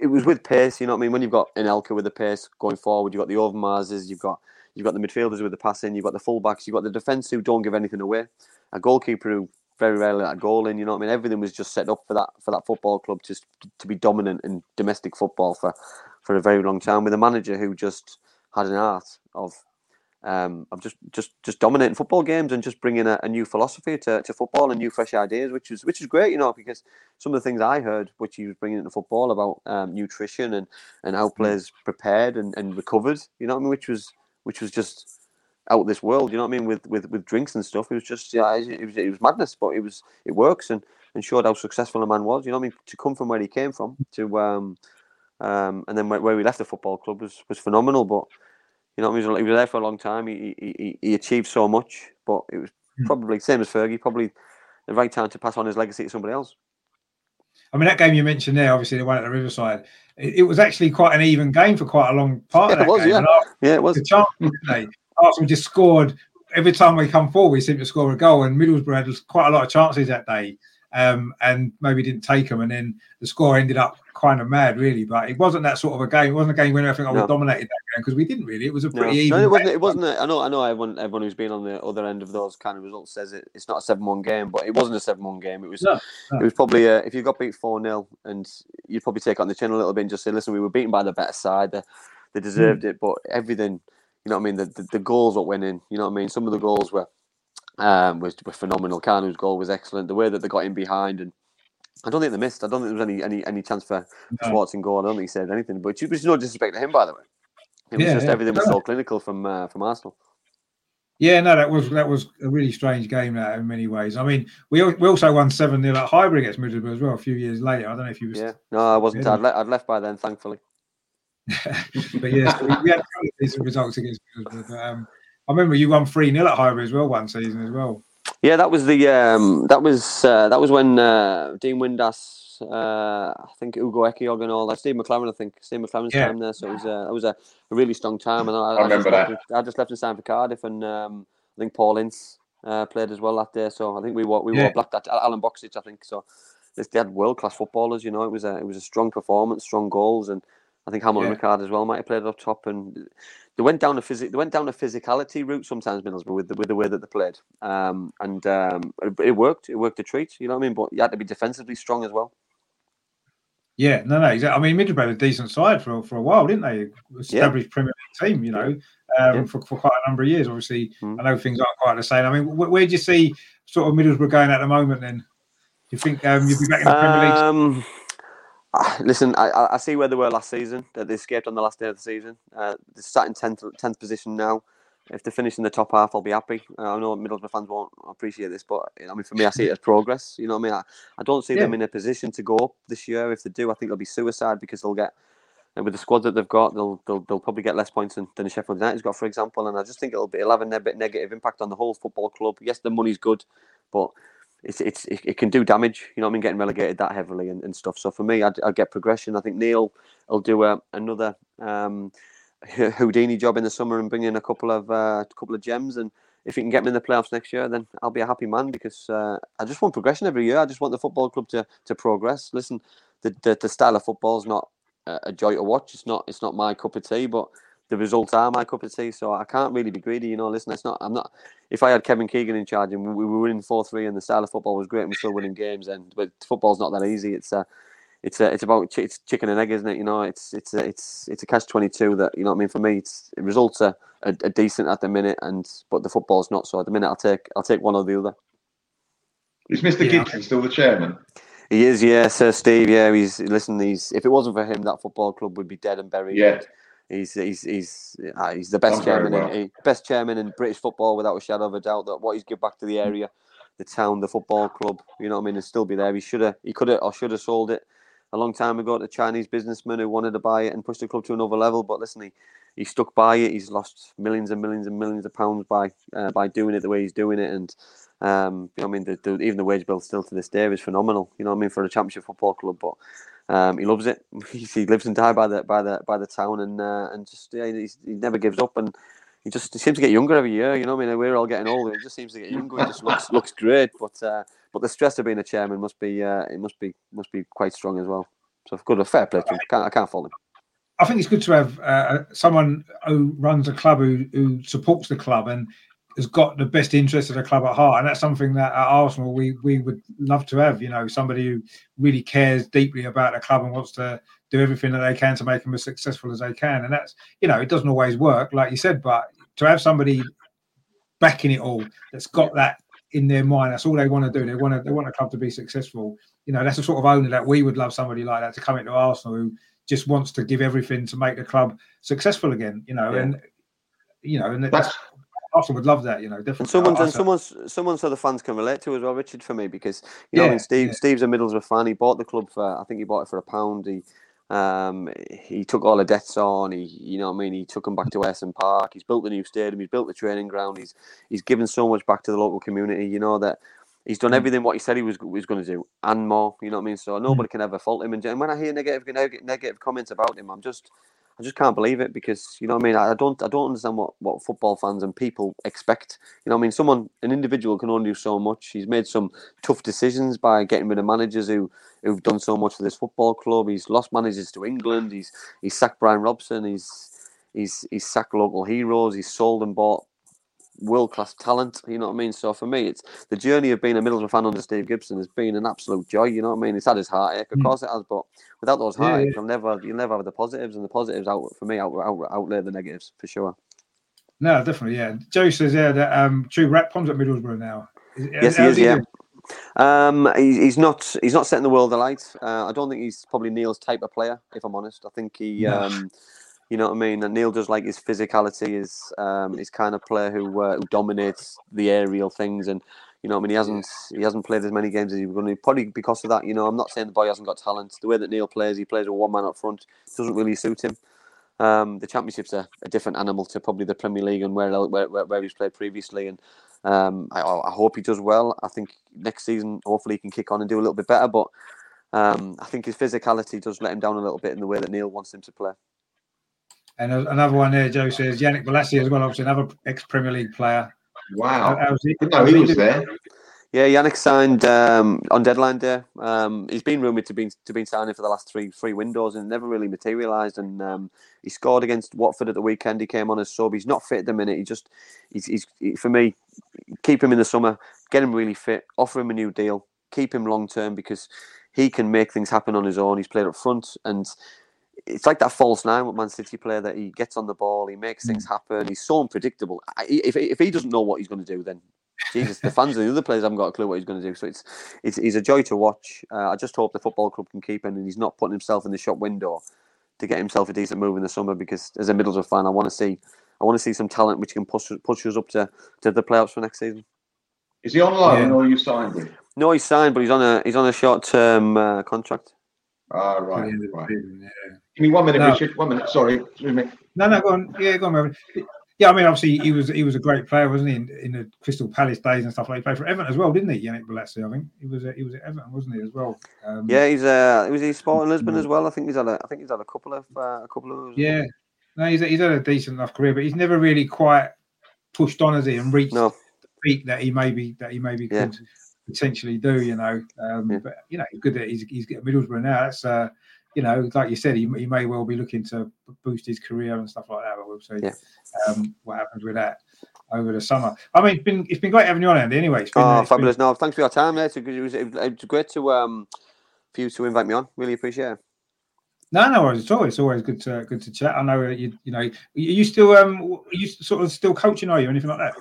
it was with pace. You know what I mean? When you've got Anelka with the pace going forward, you've got the Overmarses, you've got you've got the midfielders with the passing, you've got the fullbacks, you've got the defence who don't give anything away, a goalkeeper who very rarely a goal in. You know what I mean? Everything was just set up for that for that football club just to be dominant in domestic football for for a very long time with a manager who just had an art of um, of just just just dominating football games and just bringing a, a, new philosophy to, to football and new fresh ideas, which is which is great, you know, because some of the things I heard, which he was bringing into football about um, nutrition and, and how mm. players prepared and, and recovered, you know, I mean, which was which was just out of this world, you know what I mean, with with, with drinks and stuff. It was just yeah, it was, it was madness, but it was it works and, and showed how successful a man was. You know what I mean? To come from where he came from to um um and then where, where we left the football club was was phenomenal, but you know, he was, he was there for a long time. He, he, he achieved so much, but it was hmm. probably same as Fergie. Probably the right time to pass on his legacy to somebody else. I mean, that game you mentioned there, obviously the one at the Riverside, it, it was actually quite an even game for quite a long part yeah, of that was, game. Yeah. yeah, it was. The chance? Arsenal just scored every time we come forward. We seem to score a goal, and Middlesbrough had quite a lot of chances that day um, and maybe didn't take them. And then the score ended up kind of mad, really. But it wasn't that sort of a game. It wasn't a game where I think I was dominated that game because we didn't really. It was a pretty no. even. No, it wasn't. It wasn't. A, I know. I know. Everyone, everyone who's been on the other end of those kind of results says it, it's not a seven-one game, but it wasn't a seven-one game. It was. No, no. It was probably a, if you got beat four 0 and you'd probably take on the chin a little bit and just say, listen, we were beaten by the better side. They, they deserved mm. it, but everything. You know what I mean? The, the, the goals were winning. You know what I mean? Some of the goals were um, was, were phenomenal. Kanu's goal was excellent. The way that they got in behind and I don't think they missed. I don't think there was any any, any chance for no. Schwarzer and goal. I don't think he said anything. But it's no disrespect to him, by the way. It was yeah, just yeah. everything was so clinical from uh, from Arsenal. Yeah, no, that was that was a really strange game that in many ways. I mean, we we also won seven 0 at Highbury against Middlesbrough as well a few years later. I don't know if you was. Yeah, no, I wasn't. I'd, le- I'd left by then, thankfully. but yeah, we, we, had decent results against Middlesbrough. But, um, I remember you won three 0 at Highbury as well one season as well. Yeah, that was the um, that was uh, that was when uh, Dean Windass, uh, I think Ugo Ehiogu and all that. Steve McClaren, I think Steve McClaren's yeah. time there. So it was uh, it was a, a really strong time. And I, I, I remember that. Left, I just left in time for Cardiff, and um, I think Paul Ince uh, played as well that day. So I think we wore we yeah. wore black. That Alen Boksic, I think. So they had world class footballers. You know, it was a it was a strong performance, strong goals, and I think Hamilton yeah. Ricard as well might have played up top. And they went down a physic, they went down a physicality route sometimes Middlesbrough with the with the way that they played, um, and um, it, worked. It worked a treat. You know what I mean? But you had to be defensively strong as well. Yeah, no, no, exactly. I mean, Middlesbrough had a decent side for for a while, didn't they? Established yeah. Premier League team, you know, um, yeah. for, for quite a number of years. Obviously, mm. I know things aren't quite the same. I mean, where, where do you see sort of Middlesbrough going at the moment? Then, do you think um, you'll be back in the Premier League? Listen, I, I see where they were last season. That they escaped on the last day of the season. Uh, they're sat in tenth tenth position now. If they finish in the top half, I'll be happy. Uh, I know Middlesbrough fans won't appreciate this, but I mean, for me, I see it as progress. You know what I mean? I, I don't see yeah. them in a position to go up this year. If they do, I think it'll be suicide because they'll get and with the squad that they've got, they'll they'll, they'll probably get less points than, than the Sheffield United's got, for example. And I just think it'll be it'll have a ne- negative impact on the whole football club. Yes, the money's good, but it's, it's it, can do damage. You know what I mean? Getting relegated that heavily and, and stuff. So for me, I'd, I'd get progression. I think Neil will do a, another um, Houdini job in the summer and bring in a couple of uh, couple of gems. And if he can get me in the playoffs next year, then I'll be a happy man because uh, I just want progression every year. I just want the football club to to progress. Listen, the the, the style of football is not a joy to watch. It's not it's not my cup of tea, but the results are my cup of tea, so I can't really be greedy. You know, listen, it's not. I'm not. If I had Kevin Keegan in charge and we were winning four three and the style of football was great and we're still winning games, and but football's not that easy. It's uh, it's a, it's about ch- it's chicken and egg, isn't it? You know, it's it's a, it's it's a catch twenty two that you know. what I mean, for me, it's it results are, are, are decent at the minute, and but the football's not. So at the minute, I'll take I'll take one or the other. Is Mr. Yeah. Gibson still the chairman? He is, yeah, Sir Steve. Yeah, he's listen. He's if it wasn't for him, that football club would be dead and buried. Yeah. He's he's he's uh, he's the best chairman, well. in, best chairman in British football without a shadow of a doubt. That what he's give back to the area, the town, the football club. You know what I mean? And still be there. He should have, he could have, or should have sold it a long time ago to a Chinese businessman who wanted to buy it and push the club to another level. But listen, he, he stuck by it. He's lost millions and millions and millions of pounds by uh, by doing it the way he's doing it. And um, you know, I mean, the, the, even the wage bill still to this day is phenomenal. You know, I mean, for a championship football club, but. Um, he loves it. He, lives and dies by the by the by the town, and uh, and just yeah, he never gives up, and he just he seems to get younger every year. You know, I mean, we're all getting older. He just seems to get younger. He just looks looks great, but uh, but the stress of being a chairman must be uh, it must be must be quite strong as well. So good, a fair play to him. Can't, I can't fault him. I think it's good to have uh, someone who runs a club who, who supports the club and has got the best interest of the club at heart, and that's something that at Arsenal we we would love to have. You know, somebody who really cares deeply about the club and wants to do everything that they can to make them as successful as they can. And that's you know, it doesn't always work, like you said, but to have somebody backing it all that's got that in their mind, that's all they want to do. They want to they want a club to be successful. You know, that's the sort of owner that we would love somebody like that to come into Arsenal who just wants to give everything to make the club successful again. You know, Yeah. and you know, and that's That's Arsenal would love that. You know, definitely. And someone's and someone's someone so the fans can relate to as well, Richard, for me because you know, I mean, Steve yeah. Steve's a Middlesbrough fan. He bought the club for I think he bought it for a pound. He um he took all the debts on. He you know what I mean. He took them back to Western Park. He's built the new stadium. He's built the training ground. He's he's given so much back to the local community. You know that. He's done Mm. everything what he said he was was going to do and more. You know what I mean. So nobody can ever fault him. And, and when I hear negative comments about him, I'm just I just can't believe it because you know what I mean. I don't I don't understand what, what football fans and people expect. You know what I mean. Someone an individual can only do so much. He's made some tough decisions by getting rid of managers who who've done so much for this football club. He's lost managers to England. He's he's sacked Brian Robson. He's he's he's sacked local heroes. He's sold and bought world class talent. You know what I mean. So for me, it's the journey of being a Middlesbrough fan under Steve Gibson has been an absolute joy. You know what I mean. It's had his heartache, of Mm. course it has, but without those Yeah, yeah. you'll never you'll never have the positives, and the positives out for me out, out outweigh the negatives for sure. No, definitely, yeah. Joe says yeah that um Chuba Akpom's at Middlesbrough now. Is- Yes, he is. Yeah. doing? Um, he's, he's not he's not setting the world alight. Uh, I don't think he's probably Neil's type of player, if I'm honest. I think he, No. um, you know what I mean. And Neil does like his physicality, his um, his kind of player who uh, who dominates the aerial things, and you know I mean. He hasn't he hasn't played as many games as he was going to. Probably because of that. You know, I'm not saying the boy hasn't got talent. The way that Neil plays, he plays with one man up front. Doesn't really suit him. Um, the Championship's a, a different animal to probably the Premier League and where where, where, where he's played previously. And um, I, I hope he does well. I think next season, hopefully, he can kick on and do a little bit better. But um, I think his physicality does let him down a little bit in the way that Neil wants him to play. And there's another one there, Joe says Yannick Bolasie as well, obviously another ex Premier League player. How- wow. how's he? Didn't know he he was doing? there. Yeah, Yannick signed um, on deadline day. Um, he's been rumored to be to been signing for the last three three windows and never really materialised. And um, he scored against Watford at the weekend. He came on as sub. He's not fit at the minute. He just he's, he's he- for me. Keep him in the summer. Get him really fit. Offer him a new deal. Keep him long term because he can make things happen on his own. He's played up front and. It's like that false nine with Man City player that he gets on the ball, he makes things happen. He's so unpredictable. I- If, if he doesn't know what he's going to do, then Jesus, the fans of the other players haven't got a clue what he's going to do. So it's it's he's a joy to watch. Uh, I just hope the football club can keep him and he's not putting himself in the shop window to get himself a decent move in the summer. Because as a Middlesbrough fan, I want to see I want to see some talent which can push push us up to, to the playoffs for next season. Is he on loan Yeah. or you signed him? No, he's signed, but he's on a he's on a short term uh, contract. Ah, right. end right. yeah. Give me one minute, No. Richard. One minute. Sorry. Excuse me. No, no, go on. Yeah, go on, Melvin. Yeah, I mean, obviously he was he was a great player, wasn't he? In, in the Crystal Palace days and stuff like. That. He played for Everton as well, didn't he? Yannick Bolasie, I think he was. At, he was at Everton, wasn't he, as well? Um, Yeah, he's uh was he Sporting Lisbon as well? I think he's had a I think he's had a couple of uh, a couple of Yeah. No, he's he's had a decent enough career, but he's never really quite pushed on, as he, and reached No. the peak that he maybe that he maybe Yeah. could potentially do. You know, um, Yeah. but you know, good that he's he's getting Middlesbrough now. That's uh, you know, like you said, he, he may well be looking to boost his career and stuff like that. But we'll see Yeah. um, what happens with that over the summer. I mean, it's been it's been great having you on, Andy. Anyway, it's been, Oh, it's been- fabulous! No, thanks for your time, mate. Because it was, great to um for you to invite me on. Really appreciate it. No, no worries at all. It's always good to good to chat. I know you. You know, are you still um, are you sort of still coaching? Are you anything like that?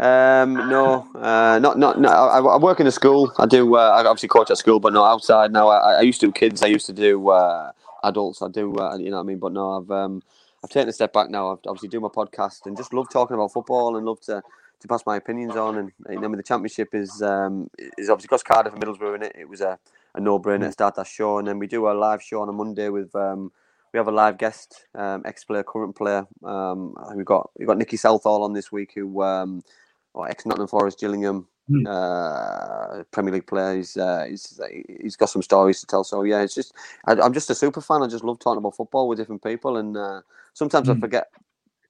Um, no, uh, not not no. I, I work in a school. I do. Uh, I obviously coach at school, but not outside. Now I, I used to do kids. I used to do uh, adults. I do. Uh, you know what I mean? But no, I've um, I've taken a step back now. I've obviously do my podcast and just love talking about football and love to to pass my opinions on. And you know, I mean, the championship is um, is obviously because Cardiff and Middlesbrough in it. It was a, a no brainer to start that show, and then we do a live show on a Monday with. Um, we have a live guest, um, ex-player, current player. Um, we've got we've got Nicky Southall on this week, who um, or ex Nottingham Forest, Gillingham, Mm. uh, Premier League player. He's, uh, he's he's got some stories to tell. So yeah, it's just I, I'm just a super fan. I just love talking about football with different people, and uh, sometimes I Mm. forget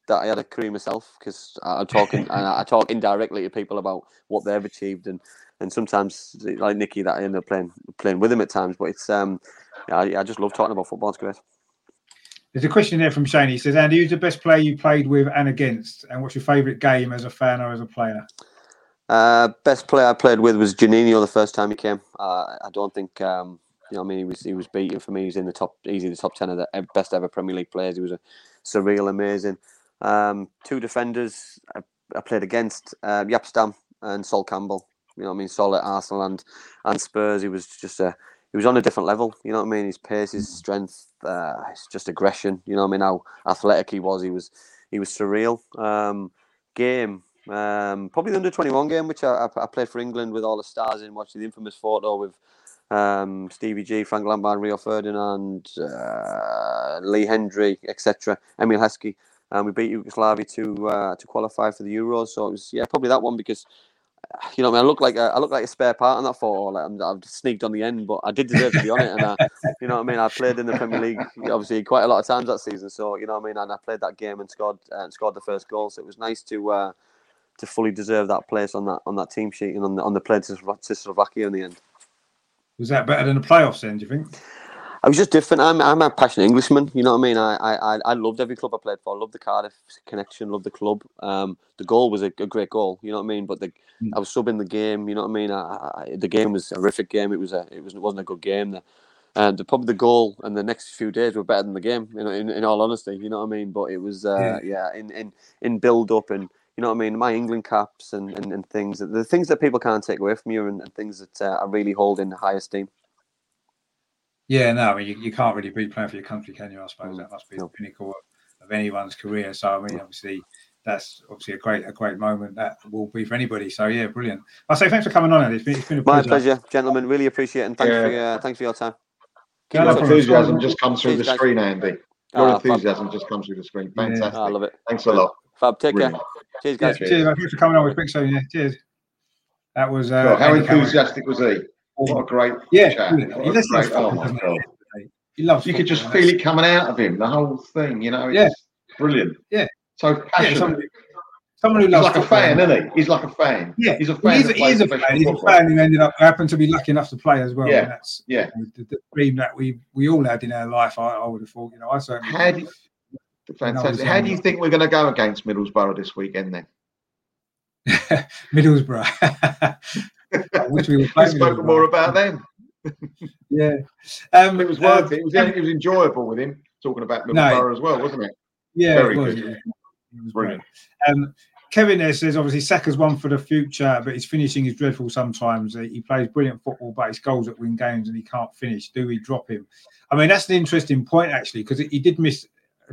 that I had a career myself because I'm talking and I talk indirectly to people about what they've achieved, and and sometimes like Nicky that I end up playing playing with him at times. But it's um yeah, I, I just love talking about football. It's great. There's a question there from Shane. He says, Andy, who's the best player you played with and against? And what's your favourite game as a fan or as a player? Uh, best player I played with was Juninho the first time he came. Uh, I don't think um, you know. I mean, he was he was beaten for me. He's in the top, easily the top ten of the best ever Premier League players. He was a surreal, amazing. Um, two defenders I, I played against uh, Jaap Stam and Sol Campbell. You know, I mean, Sol at Arsenal and and Spurs. He was just a he was on a different level. You know what I mean? His pace, his strength, uh, his just aggression. You know what I mean? How athletic he was. He was he was surreal. Um, game. Um, probably the under twenty one game, which I, I, played for England with all the stars in. Watched the infamous photo with um, Stevie G, Frank Lampard, Rio Ferdinand, uh, Lee Hendrie, etc. Emile Heskey, and we beat Yugoslavia to uh, to qualify for the Euros. So it was yeah, probably that one because you know, I, mean, I look like a, I look like a spare part on that photo. Like I'm, I've sneaked on the end, but I did deserve to be on it. And I, you know what I mean. I played in the Premier League obviously quite a lot of times that season. So you know what I mean. And I played that game and scored uh, and scored the first goal. So it was nice to uh, to fully deserve that place on that on that team sheet and on the on the plane to, to Slovakia in the end. Was that better than the playoffs then, do you think? I was just different. I'm, I'm a passionate Englishman. You know what I mean. I, I, I- loved every club I played for. I loved the Cardiff connection. Loved the club. Um, the goal was a, a great goal. You know what I mean. But the Mm. I was subbing the game. You know what I mean. I, I, the game was a horrific game. It was a it was it wasn't a good game. The, and the, probably the goal and the next few days were better than the game. You know, in, in all honesty, you know what I mean. But it was uh, yeah. in in in build up and you know what I mean. My England caps and, and, and things the things that people can't take away from you and, and things that uh, I really hold in high esteem. Yeah, no, I mean, you, you can't really be playing for your country, can you? I suppose Mm, that must be no. the pinnacle of, of anyone's career. So, I mean, obviously, that's obviously a great a great moment that will be for anybody. So, yeah, brilliant. I say thanks for coming on, Andy. It's been, it's been a My pleasure. pleasure, gentlemen. Really appreciate it. And thanks Yeah. for your, thanks for your time. Your no enthusiasm just comes through Cheers, the guys. screen, Andy. Your Ah, fab. enthusiasm just comes through the screen. Yeah. Fantastic. Ah, I love it. Thanks a lot. Fab, take care. Brilliant. Cheers, Yeah, guys. Cheers. cheers. Thanks for coming on. We'll speak soon. Yeah, cheers. That was uh, God, how Andy Cameron. enthusiastic was he? Oh, what a great Yeah, chat. brilliant. What He a great, oh my God. He loves. You could just feel it coming out of him, the whole thing, you know. It's Yeah. brilliant. Yeah. So that's- Yeah, passionate. somebody, someone who He's loves like a fan, isn't he? He's like a fan. Yeah, He's a fan. is, that he is a fan. He's a fan who ended up happened to be lucky enough to play as well. Yeah. And that's Yeah. the, the dream that we we all had in our life. I, I would have thought. You know, I certainly. How do you, fantastic. How do you think we're going to go against Middlesbrough this weekend then? Middlesbrough. Wish we were spoken more about them. Yeah. Um, It was uh, worth it. It was, it was enjoyable with him talking about No. Middlesbrough as well, wasn't it? Yeah, Very it was. good. It was, it Brilliant. Um, Kevin there says obviously Saka's one for the future, but his finishing is dreadful sometimes. Uh, He plays brilliant football, but his goals that win games and he can't finish. Do we drop him? I mean, that's an interesting point actually, because he did miss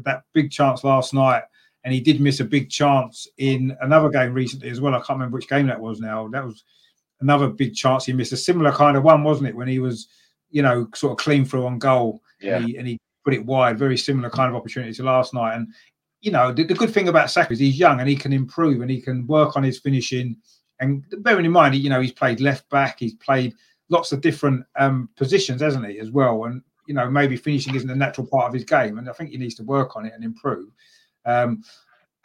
that big chance last night, and he did miss a big chance in another game recently as well. I can't remember which game that was now. That was another big chance he missed. A similar kind of one, wasn't it? When he was, you know, sort of clean through on goal Yeah. and, he, and he put it wide. Very similar kind of opportunity to last night. And you know, the, the good thing about Saka is he's young and he can improve and he can work on his finishing. And bearing in mind, you know, he's played left back, he's played lots of different um, positions, hasn't he, as well? And you know, maybe finishing isn't a natural part of his game, and I think he needs to work on it and improve. Um,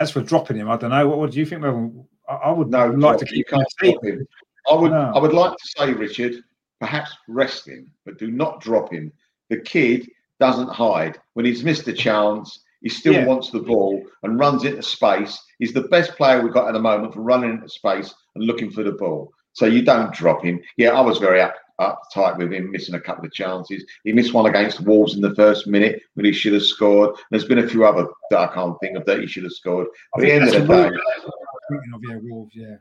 as for dropping him, I don't know. What, what do you think? Well, I, I would No, like to you keep can't the team. drop him. I would, No. I would like to say, Richard, perhaps rest him, but do not drop him. The kid doesn't hide. When he's missed a chance, he still Yeah. wants the ball and runs into space. He's the best player we've got at the moment for running into space and looking for the ball. So you don't drop him. Yeah, I was very up, uptight with him, missing a couple of chances. He missed one against Wolves in the first minute when he should have scored. There's been a few other that I can't think of that he should have scored. But at the end of the day, of yeah, Wolves, yeah.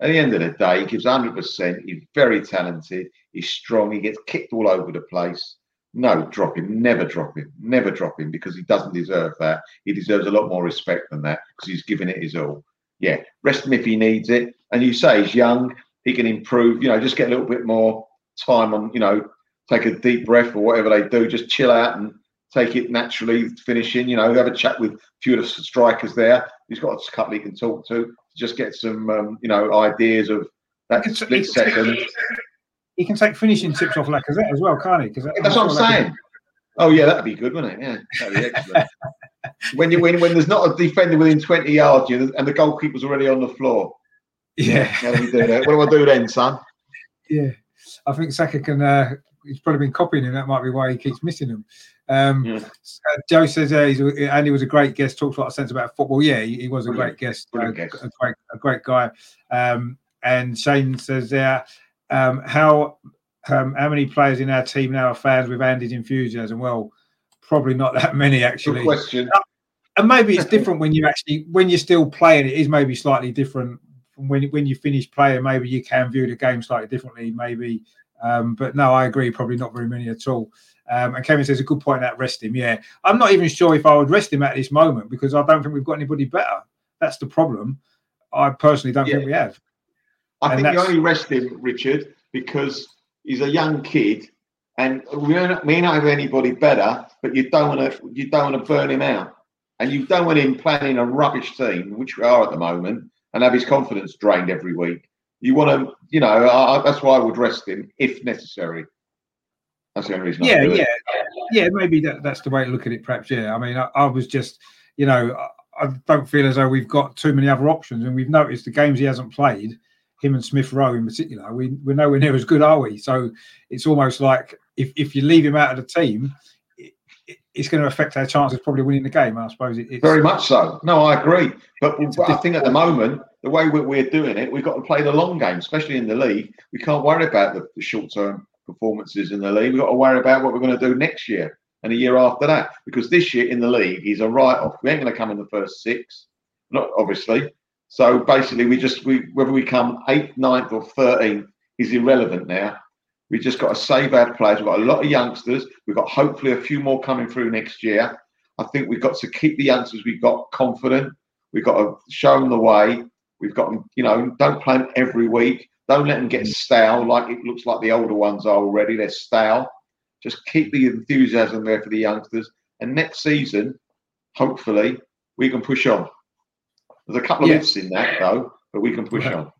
At the end of the day, he gives 100%. He's very talented. He's strong. He gets kicked all over the place. No, drop him. Never drop him. Never drop him because he doesn't deserve that. He deserves a lot more respect than that because he's given it his all. Yeah, rest him if he needs it. And you say he's young. He can improve. You know, just get a little bit more time on. You know, take a deep breath or whatever they do. Just chill out and take it naturally. Finishing. You know, have a chat with a few of the strikers there. He's got a couple he can talk to. Just get some, um, you know, ideas of that It's- split it's- second. He can take finishing tips off Lacazette as well, can't he? 'Cause that- That's what I'm saying. Oh yeah, that'd be good, wouldn't it? Yeah, that'd be excellent. when you when when there's not a defender within 20 yards, you and the goalkeeper's already on the floor. Yeah, How do we do that? What do I do then, son? yeah. I think Saka can. Uh, he's probably been copying him. That might be why he keeps missing him. Um, Yeah. uh, Joe says uh, he's, Andy was a great guest. Talks a lot of sense about football. Yeah, he, he was a great guest. Uh, guest. A great, a great guy. Um, and Shane says there, um, how um, how many players in our team now are fans with Andy's enthusiasm? Well, probably not that many Good actually. question. and maybe it's different when you actually when you're still playing it is maybe slightly different from when when you finish playing maybe you can view the game slightly differently maybe um but no i agree probably not very many at all um and kevin says a good point that rest him yeah i'm not even sure if i would rest him at this moment because i don't think we've got anybody better that's the problem i personally don't think we have I And think you only rest him, Richard, because he's a young kid, and we may not have anybody better. But you don't want to you don't want to burn him out, and you don't want him playing in a rubbish team, which we are at the moment, and have his confidence drained every week. You want to, you know, I- that's why I would rest him if necessary. That's the only reason. Yeah yeah yeah maybe that, that's the way to look at it perhaps yeah i mean i, I was just you know I, I don't feel as though we've got too many other options and we've noticed the games he hasn't played him and smith rowe in particular we, we're nowhere near as good are we so it's almost like if, if you leave him out of the team it, it- it's going to affect our chances of probably winning the game i suppose it, it's Very much so. No, I agree. But, but I think at the moment, the way we're, we're doing it, we've got to play the long game, especially in the league. We can't worry about the short term performances in the league. We've got to worry about what we're going to do next year and a year after that. Because this year in the league, he's a write off. We ain't going to come in the first six, not obviously. So basically, we just, we whether we come eighth, ninth, or 13th is irrelevant now. We just got to save our players. We've got a lot of youngsters. We've got hopefully a few more coming through next year. I think we've got to keep the youngsters we've got confident. We've got to show them the way. We've got them, you know, don't play them every week. Don't let them get stale like it looks like the older ones are already. They're stale. Just keep the enthusiasm there for the youngsters. And next season, hopefully, we can push on. There's a couple of Yeah. ifs in that, though, but we can push Right. on.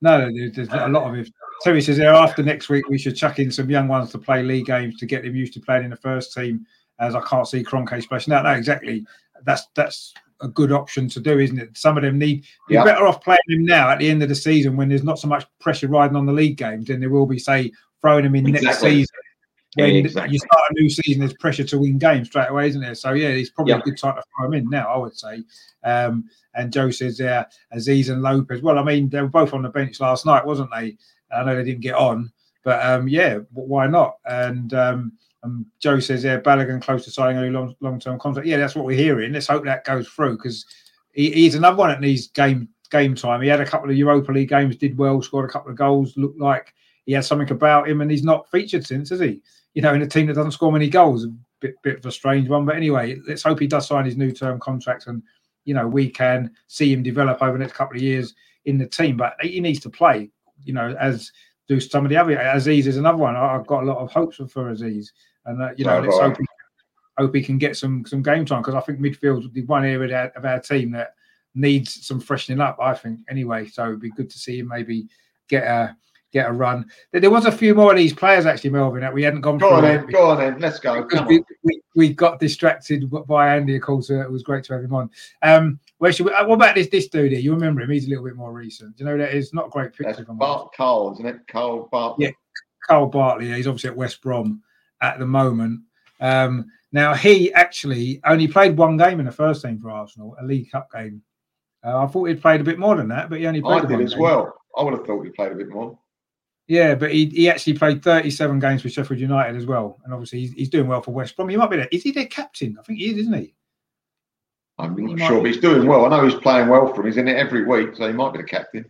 No, there's, a lot of it. Terry says after next week we should chuck in some young ones to play league games to get them used to playing in the first team. As I can't see Kroenke splashing out. No, exactly. That's that's a good option to do, isn't it? Some of them need. You're Yeah. better off playing them now at the end of the season when there's not so much pressure riding on the league games than there will be, say, throwing them in next season. When Exactly. you start a new season, there's pressure to win games straight away, isn't there? So yeah, it's probably Yeah. a good time to throw them in now, I would say. Um, and Joe says there, Azeez and Lopez. Well, I mean, they were both on the bench last night, wasn't they? I know they didn't get on, but um, yeah, why not? And um, um, Joe says there, Balogun close to signing a long long term contract. Yeah, that's what we're hearing. Let's hope that goes through because he, he's another one that needs game game time. He had a couple of Europa League games, did well, scored a couple of goals, looked like he had something about him, and he's not featured since, has he? You know, in a team that doesn't score many goals, a bit bit of a strange one. But anyway, let's hope he does sign his new term contract, and you know we can see him develop over the next couple of years in the team. But he needs to play, you know, as do some of the other. Azeez is another one. I've got a lot of hopes for, for Azeez, and uh, you know, So let's I. hope he, hope he can get some some game time because I think midfield's the one area that- of our team that needs some freshening up. I think anyway, so it'd be good to see him maybe get a get a run. There, was a few more of these players actually, Melvin, that we hadn't gone Go through. on. Go on then. Let's go. We, we, we got distracted by Andy, of course. It was great to have him on. Um, where should we, uh, what about this this dude here? You remember him? He's a little bit more recent. Do you know that is not a great picture That's him. Bart Cole, isn't it? Cole Bart. Yeah. Kyle Bartley. yeah, He's obviously at West Brom at the moment. Um, now he actually only played one game in the first team for Arsenal, a League Cup game. Uh, I thought he'd played a bit more than that, but he only played. I did one as game. well. I would have thought he played a bit more. Yeah, but he, he actually played 37 games for Sheffield United as well, and obviously he's, he's doing well for West Brom. He might be there. Is he their captain? I think he is, isn't he? I'm not might sure, but he's doing well. I know he's playing well for him. He's in it every week, so he might be the captain.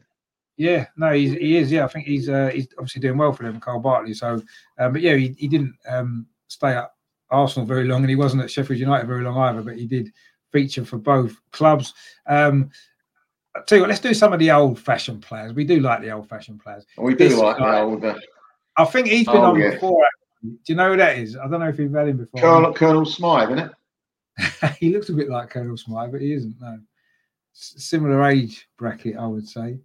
Yeah, no, he's, he is. Yeah, I think he's uh, he's obviously doing well for them, Kyle Bartley. So, um, but yeah, he, he didn't um, stay at Arsenal very long, and he wasn't at Sheffield United very long either. But he did feature for both clubs. Um, tell you what, let's do some of the old-fashioned players. We do like the old-fashioned players. We do This like the guy- old uh, I think he's been Oh, on yeah. before. Do you know who that is? I don't know if you've had him before. Colonel, Colonel Smythe, isn't it? he looks a bit like Colonel Smythe, but he isn't. No, S- similar age bracket, I would say.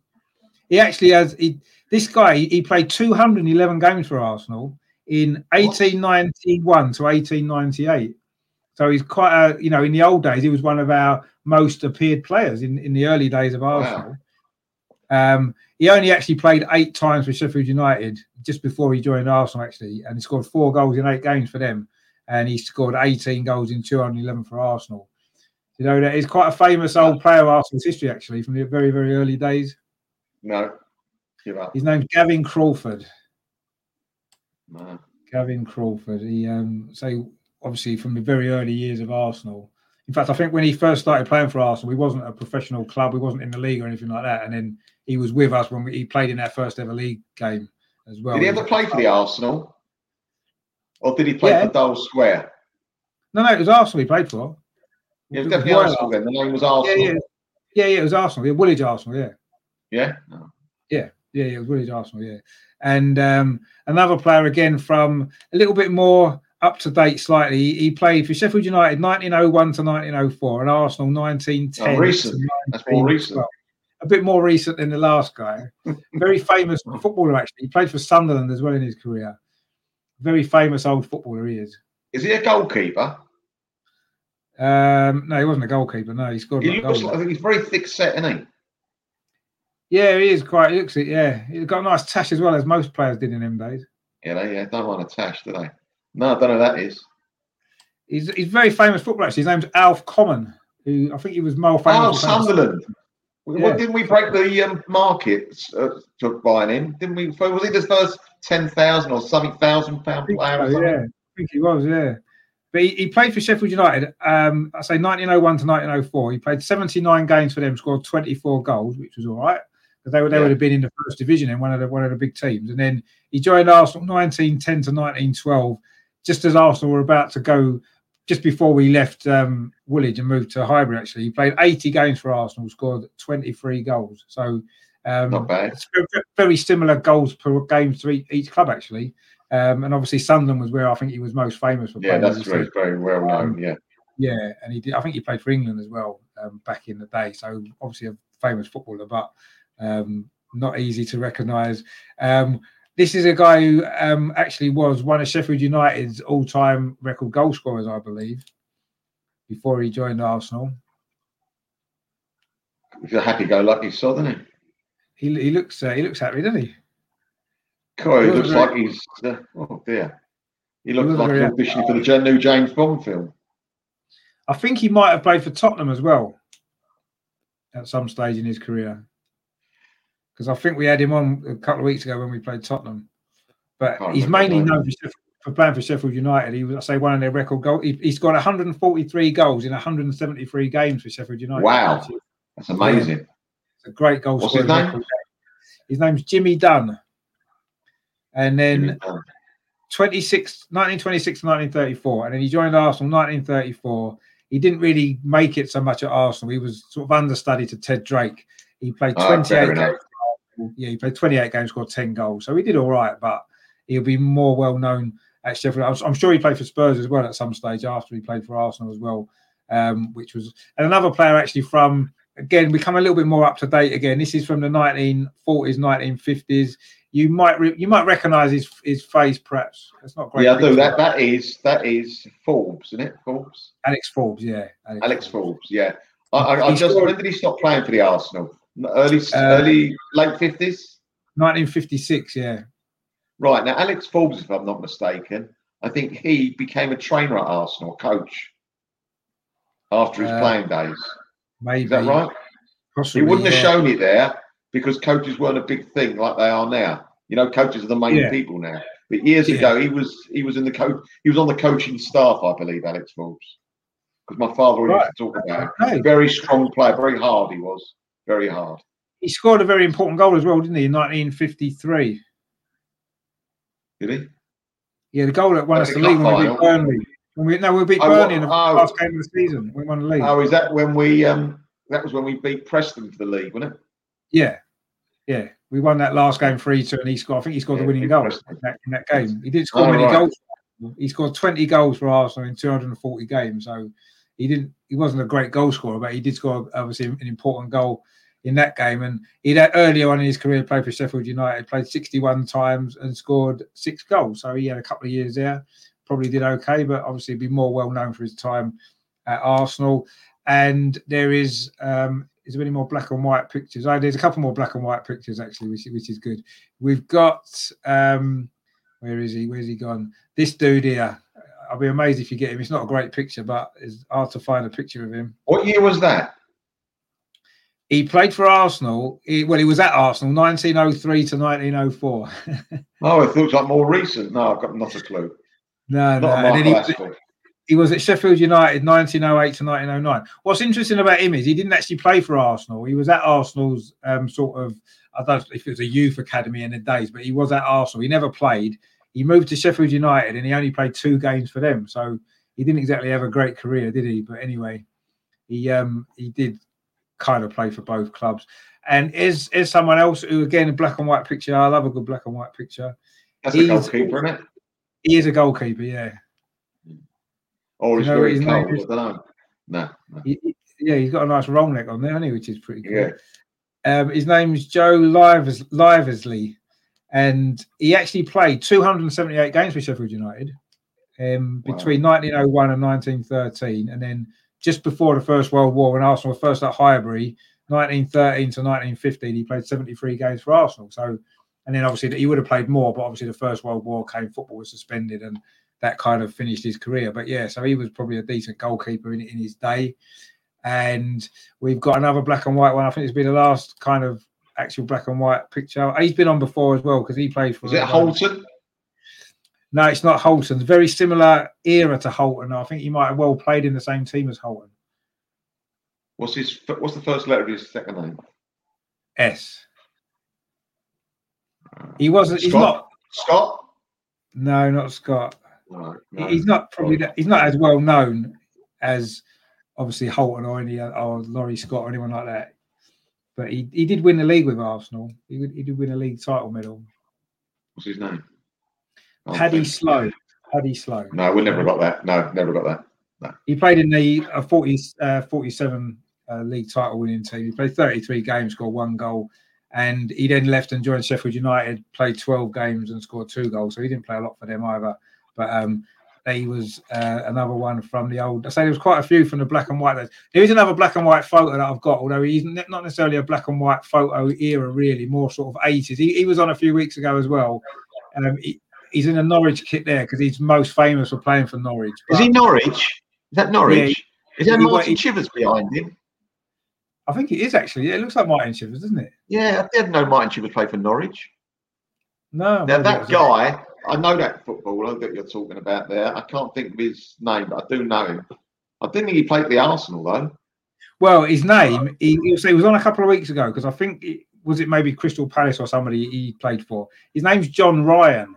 He actually has. He, this guy, he, played 211 games for Arsenal in 1891 to 1898. So he's quite a, you know, in the old days, he was one of our most appeared players in, in the early days of Arsenal. Um, he only actually played eight times for Sheffield United just before he joined Arsenal, actually, and he scored four goals in eight games for them. And he scored 18 goals in 211 for Arsenal. You know, that he's quite a famous old player of Arsenal's history, actually, from the very, very early days. No, give up. His name's Gavin Crawford. No. Gavin Crawford. He um so obviously from the very early years of Arsenal. In fact, I think when he first started playing for Arsenal, he wasn't a professional club, he wasn't in the league or anything like that. And then he was with us when we, he played in our first ever league game as well. Did he ever play for the Arsenal? Or did he play Yeah. for Dial Square? No, no, it was Arsenal he played for. It was definitely Arsenal then. The name was Yeah, Arsenal. yeah. Yeah, yeah, it was Arsenal. Yeah, Woolwich Arsenal, yeah. Yeah? No. Yeah, yeah, it was Woolwich Arsenal, yeah. And um, another player again from a little bit more up to date slightly. He, he played for Sheffield United 1901 to 1904 and Arsenal 1910. Oh, recent. That's more recent. 1912. A bit more recent than the last guy. Very famous footballer, actually. He played for Sunderland as well in his career. Very famous old footballer he is. Is he a goalkeeper? Um, no, he wasn't a goalkeeper. No, he scored. He like goals. like he's very thick set, isn't he? Yeah, he is quite. He looks it. Yeah, he's got a nice tash as well as most players did in them days. Yeah, they yeah, don't want a tash, do they? No, I don't know who that is. He's he's a very famous footballer. Actually, his name's Alf Common, who I think he was more famous. Oh, for Sunderland. Well, didn't we break the um, market uh, to buying him? Didn't we? Was he the first ten thousand or something thousand pound player? so, yeah, I think he was. Yeah, but he, he played for Sheffield United. Um, I say 1901 to 1904. He played 79 games for them, scored 24 goals, which was all right. Because they would they Yeah. would have been in the first division in one of the one of the big teams. And then he joined Arsenal 1910 to 1912, just as Arsenal were about to go. Just before we left um, Woolwich and moved to Highbury, actually, he played 80 games for Arsenal, scored 23 goals. So um, Not bad. it's ve- ve- very similar goals per game to each, each club, actually. Um, and obviously, Sunderland was where I think he was most famous for. Yeah, playing, that's very, very well known. Yeah. Yeah, and he did. I think he played for England as well um, back in the day. So obviously a famous footballer, but um, not easy to recognise. Um, this is a guy who um, actually was one of Sheffield United's all-time record goal scorers, I believe, before he joined Arsenal. He's a happy-go-lucky sod, isn't he? He, he looks uh, he looks happy, doesn't he? Cool, he He looks like he's. Uh, oh dear. He looks like he's auditioning for the new James Bond film. I think he might have played for Tottenham as well at some stage in his career. Because I think we had him on a couple of weeks ago when we played Tottenham. But he's mainly known for, for playing for Sheffield United. He was, I say, one of their record goals. He, he's got 143 goals in 173 games for Sheffield United. Wow. That's amazing. It's a great goal What's his name? record. His name's Jimmy Dunne. And then 26, 1926 to 1934, and then he joined Arsenal 1934. He didn't really make it so much at Arsenal. He was sort of understudy to Ted Drake. He played Ah, 28 fair games. Yeah, he played 28 games, scored 10 goals. So he did all right, but he'll be more well known at Sheffield. I'm, I'm sure he played for Spurs as well at some stage after he played for Arsenal as well, um, which was and another player actually from again become a little bit more up to date again. This is from the 1940s, 1950s. You might re- you might recognise his his face, perhaps. That's not great. Yeah, I do. That that is that is Forbes, isn't it? Forbes. Alex Forbes, yeah. Alex Forbes. Yeah. I, I, I just scored- when did he stop playing for the Arsenal? Early, Uh, early, late fifties. 1956, yeah. Right now, Alex Forbes, if I'm not mistaken, I think he became a trainer at Arsenal, coach, after his Uh, playing days. Maybe. Is that right? He wouldn't have shown it there because coaches weren't a big thing like they are now. You know, coaches are the main Yeah. people now. But years Yeah. ago, he was he was in the coach. He was on the coaching staff, I believe, Alex Forbes. Because my father always used to talk about him. Very strong player, very hard. He was very hard. He scored a very important goal as well, didn't he, in 1953? Did he? Yeah, the goal that won Oh, us the league when we beat Burnley. When we, no, we beat Oh, Burnley in the oh. last game of the season. We won the league. Oh, is that when we? um That was when we beat Preston for the league, wasn't it? Yeah, yeah. We won that last game three two, and he scored. I think he scored Yeah, the winning goal in that, in that game. He didn't score Oh, many right. goals. He scored twenty goals for Arsenal in two hundred and forty games. So he didn't. He wasn't a great goal scorer, but he did score obviously an important goal in that game. And he would earlier on in his career played for Sheffield United, played sixty-one times and scored six goals. So he had a couple of years there. Probably did okay, but obviously be more well known for his time at Arsenal. And there is um, is there any more black and white pictures? Oh, there's a couple more black and white pictures actually, which which is good. We've got um, where is he? Where's he gone? This dude here. I'll be amazed if you get him. It's not a great picture, but it's hard to find a picture of him. What year was that? He played for Arsenal. He, well, he was at Arsenal 1903 to 1904. Oh, it looks like more recent. No, I've got not a clue. no, no. Not then he, Aspel. he was at Sheffield United 1908 to 1909. What's interesting about him is he didn't actually play for Arsenal. He was at Arsenal's um, sort of, I don't know if it was a youth academy in the days, but he was at Arsenal. He never played. He moved to Sheffield United and he only played two games for them. So he didn't exactly have a great career, did he? But anyway, he um he did kind of play for both clubs. And is is someone else who again a black and white picture. I love a good black and white picture. That's a goalkeeper, isn't it? He is a goalkeeper, yeah. Or he's You know very cold. name is? I don't know. No, no. He- yeah, he's got a nice roll neck on there, hasn't he? Which is pretty cool. Yeah. Um, his name's Joe Livers, Lievesley, and he actually played 278 games for Sheffield United um, Wow. between 1901 and 1913. And then just before the First World War, when Arsenal were first at Highbury, 1913 to 1915, he played 73 games for Arsenal. So, and then obviously he would have played more, but obviously the First World War came, football was suspended, and that kind of finished his career. But yeah, so he was probably a decent goalkeeper in, in his day. And we've got another black and white one. I think it's been the last kind of actual black and white picture. He's been on before as well because he played for. Is it um, Holton? No, it's not Holton. Very similar era to Holton. I think he might have well played in the same team as Holton. What's his? What's the first letter of his second name? S. He wasn't. He's not. Scott. No, not Scott. No, no. He's not probably. that- He's not as well known as obviously Holton or any or Laurie Scott or anyone like that. But he, he did win the league with Arsenal. He, he did win a league title medal. What's his name? Oh, Paddy. Sloan. Paddy Sloan. No, we never got that. No, never got that. He played in the uh, 40, uh, 47 uh, league title winning team. He played 33 games, scored one goal, and he then left and joined Sheffield United, played 12 games and scored two goals. So he didn't play a lot for them either. But um, he was uh, another one from the old. I say there was quite a few from the black and white. There is another black and white photo that I've got, although he's not necessarily a black and white photo era, really, more sort of 80s. He, he was on a few weeks ago as well. Um, he, he's in a Norwich kit there because he's most famous for playing for Norwich. Is he Norwich? Is that Norwich? Is that Martin he- Chivers behind him? I think it is actually. Yeah, it looks like Martin Chivers, doesn't it? Yeah, I didn't know Martin Chivers played for Norwich. No. Now that guy, I know that footballer that you're talking about there. I can't think of his name, but I do know him. I didn't think he played for the Arsenal though. Well, his name. He, he was on a couple of weeks ago because I think it, was it maybe Crystal Palace or somebody he played for. His name's John Ryan,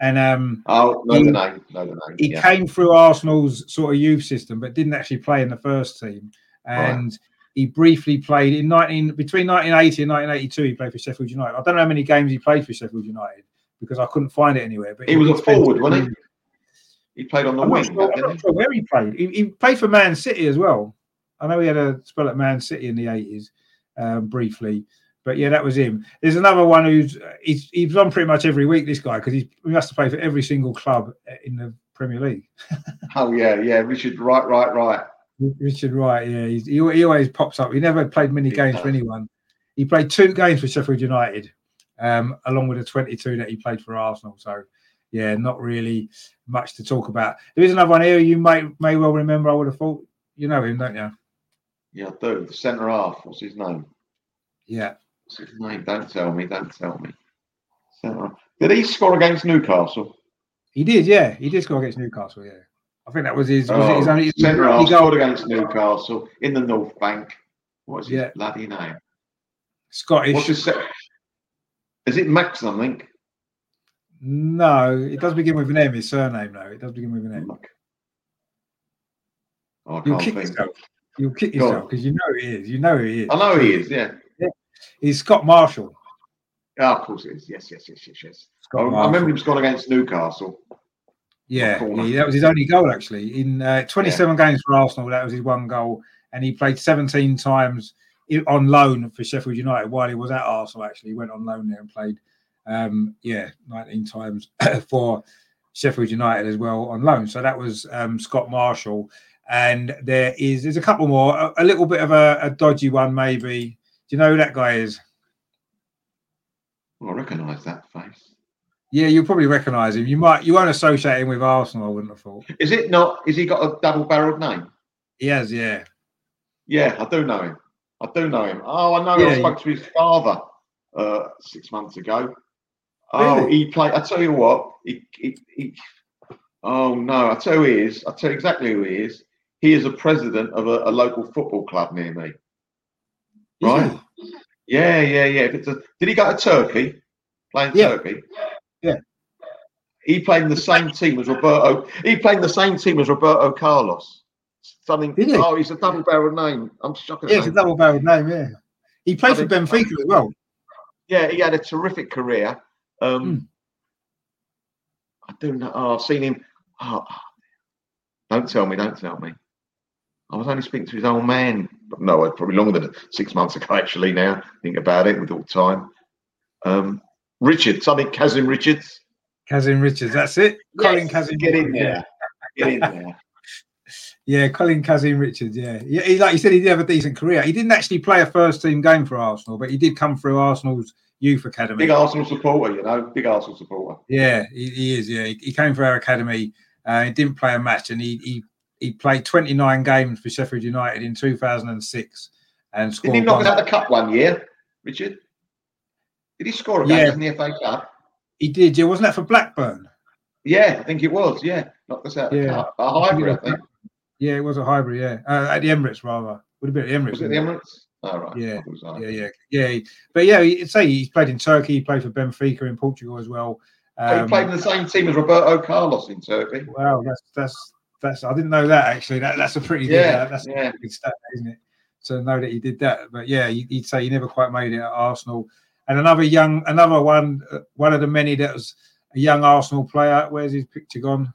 and um, Oh, know He- the name. Know the name. he yeah. came through Arsenal's sort of youth system, but didn't actually play in the first team. And he briefly played in 19 between 1980 and 1982. He played for Sheffield United. I don't know how many games he played for Sheffield United because I couldn't find it anywhere. But He was a forward, wasn't he? He played on the I'm not, wing, sure, I'm not sure where he played. He, he played for Man City as well. I know he had a spell at Man City in the 80s um, briefly. But yeah, that was him. There's another one who's he's, he's on pretty much every week, this guy, because he must have played for every single club in the Premier League. Oh yeah, yeah. Richard, right, right, right. Richard Wright, yeah. He's, he, he always pops up. He never played many games for anyone. He played two games for Sheffield United, um, along with the 22 that he played for Arsenal. So, yeah, not really much to talk about. There is another one here you may may well remember. I would have thought you know him, don't you? Yeah, I do. The centre half. What's his name? Yeah, What's his name? Don't tell me. Don't tell me. Did he score against Newcastle? He did, yeah. He did score against Newcastle, yeah. I think that was his. Was oh, it his only his centre half goal? scored against Newcastle in the North Bank. What's his Yeah. bloody name? Scottish. What's his? Is it Max something? No, it does begin with an M. His surname, though. It does begin with an M. Oh, I You'll kick think. yourself. You'll kick yourself because you know who he is. You know who he is. I know he is. Yeah. He's Scott Marshall. Yeah, of course it is. Yes, yes, yes, yes, yes. I, I remember him scoring against Newcastle. Yeah, he- that was his only goal actually. In uh, 27 games for Arsenal, that was his one goal, and he played 17 times on loan for Sheffield United while he was at Arsenal. Actually, he went on loan there and played, um, yeah, 19 times for Sheffield United as well on loan. So that was um, Scott Marshall, and there is there's a couple more, a, a little bit of a, a dodgy one maybe. Do you know who that guy is? Oh, I recognise that face. Yeah, you'll probably recognise him. You might, you won't associate him with Arsenal. I wouldn't have thought. Is it not? Is he got a double-barreled name? He has, yeah. Yeah, I do know him. I do know him. Oh, I know. Yeah, I spoke to his father uh, six months ago. Oh, Really? he played. I tell you what. He, he, he, oh no, I tell you who he is. I tell you exactly who he is. He is a president of a, a local football club near me. Right. Yeah, yeah, yeah. A, did he go to Turkey? Playing Yeah. Turkey? Yeah. He played in the same team as Roberto. He played in the same team as Roberto Carlos. Something. Did he? Oh, he's a double barrel name. I'm shocked. at Yeah, it's a double barreled name, yeah. He played for Benfica as well. Yeah, he had a terrific career. Um, Hmm. I do know. Oh, I've seen him. Oh, don't tell me. Don't tell me. I was only speaking to his old man. But no, probably longer than six months ago. Actually, now think about it with all time. Um, Richard, something Kazim Richards. Kazim Richards, that's it. Colin Kazim Get in yeah. there. Get in there. Yeah, Colin Kazim Richards, yeah. yeah. He, like you said, he did have a decent career. He didn't actually play a first team game for Arsenal, but he did come through Arsenal's youth academy. Big Arsenal supporter, you know. Big Arsenal supporter. Yeah, he, he is. Yeah, he, he came through our academy. Uh, he didn't play a match, and he he, he played 29 games for Sheffield United in 2006 and scored. Didn't he knock one- out the cup one year, Richard? Did he score a Yeah. in the FA Cup? He did. Yeah, wasn't that for Blackburn? Yeah, I think it was. Yeah, knocked us out the Yeah. cup. A hybrid, I think. Yeah, it was a hybrid. Yeah, uh, at the Emirates rather. Would have been at the Emirates. Was it the Emirates? Oh, right. Yeah, was, uh, Yeah, yeah, yeah. But yeah, you'd say he's played in Turkey. He played for Benfica in Portugal as well. Um, he played in the same team as Roberto Carlos in Turkey. Wow, that's that's that's. I didn't know that actually. That that's a pretty good. Yeah, uh, that's yeah. a good stat, isn't it? To know that he did that. But yeah, you- you'd say he never quite made it at Arsenal. And another young, another one, uh, one of the many that was a young Arsenal player. Where's his picture gone?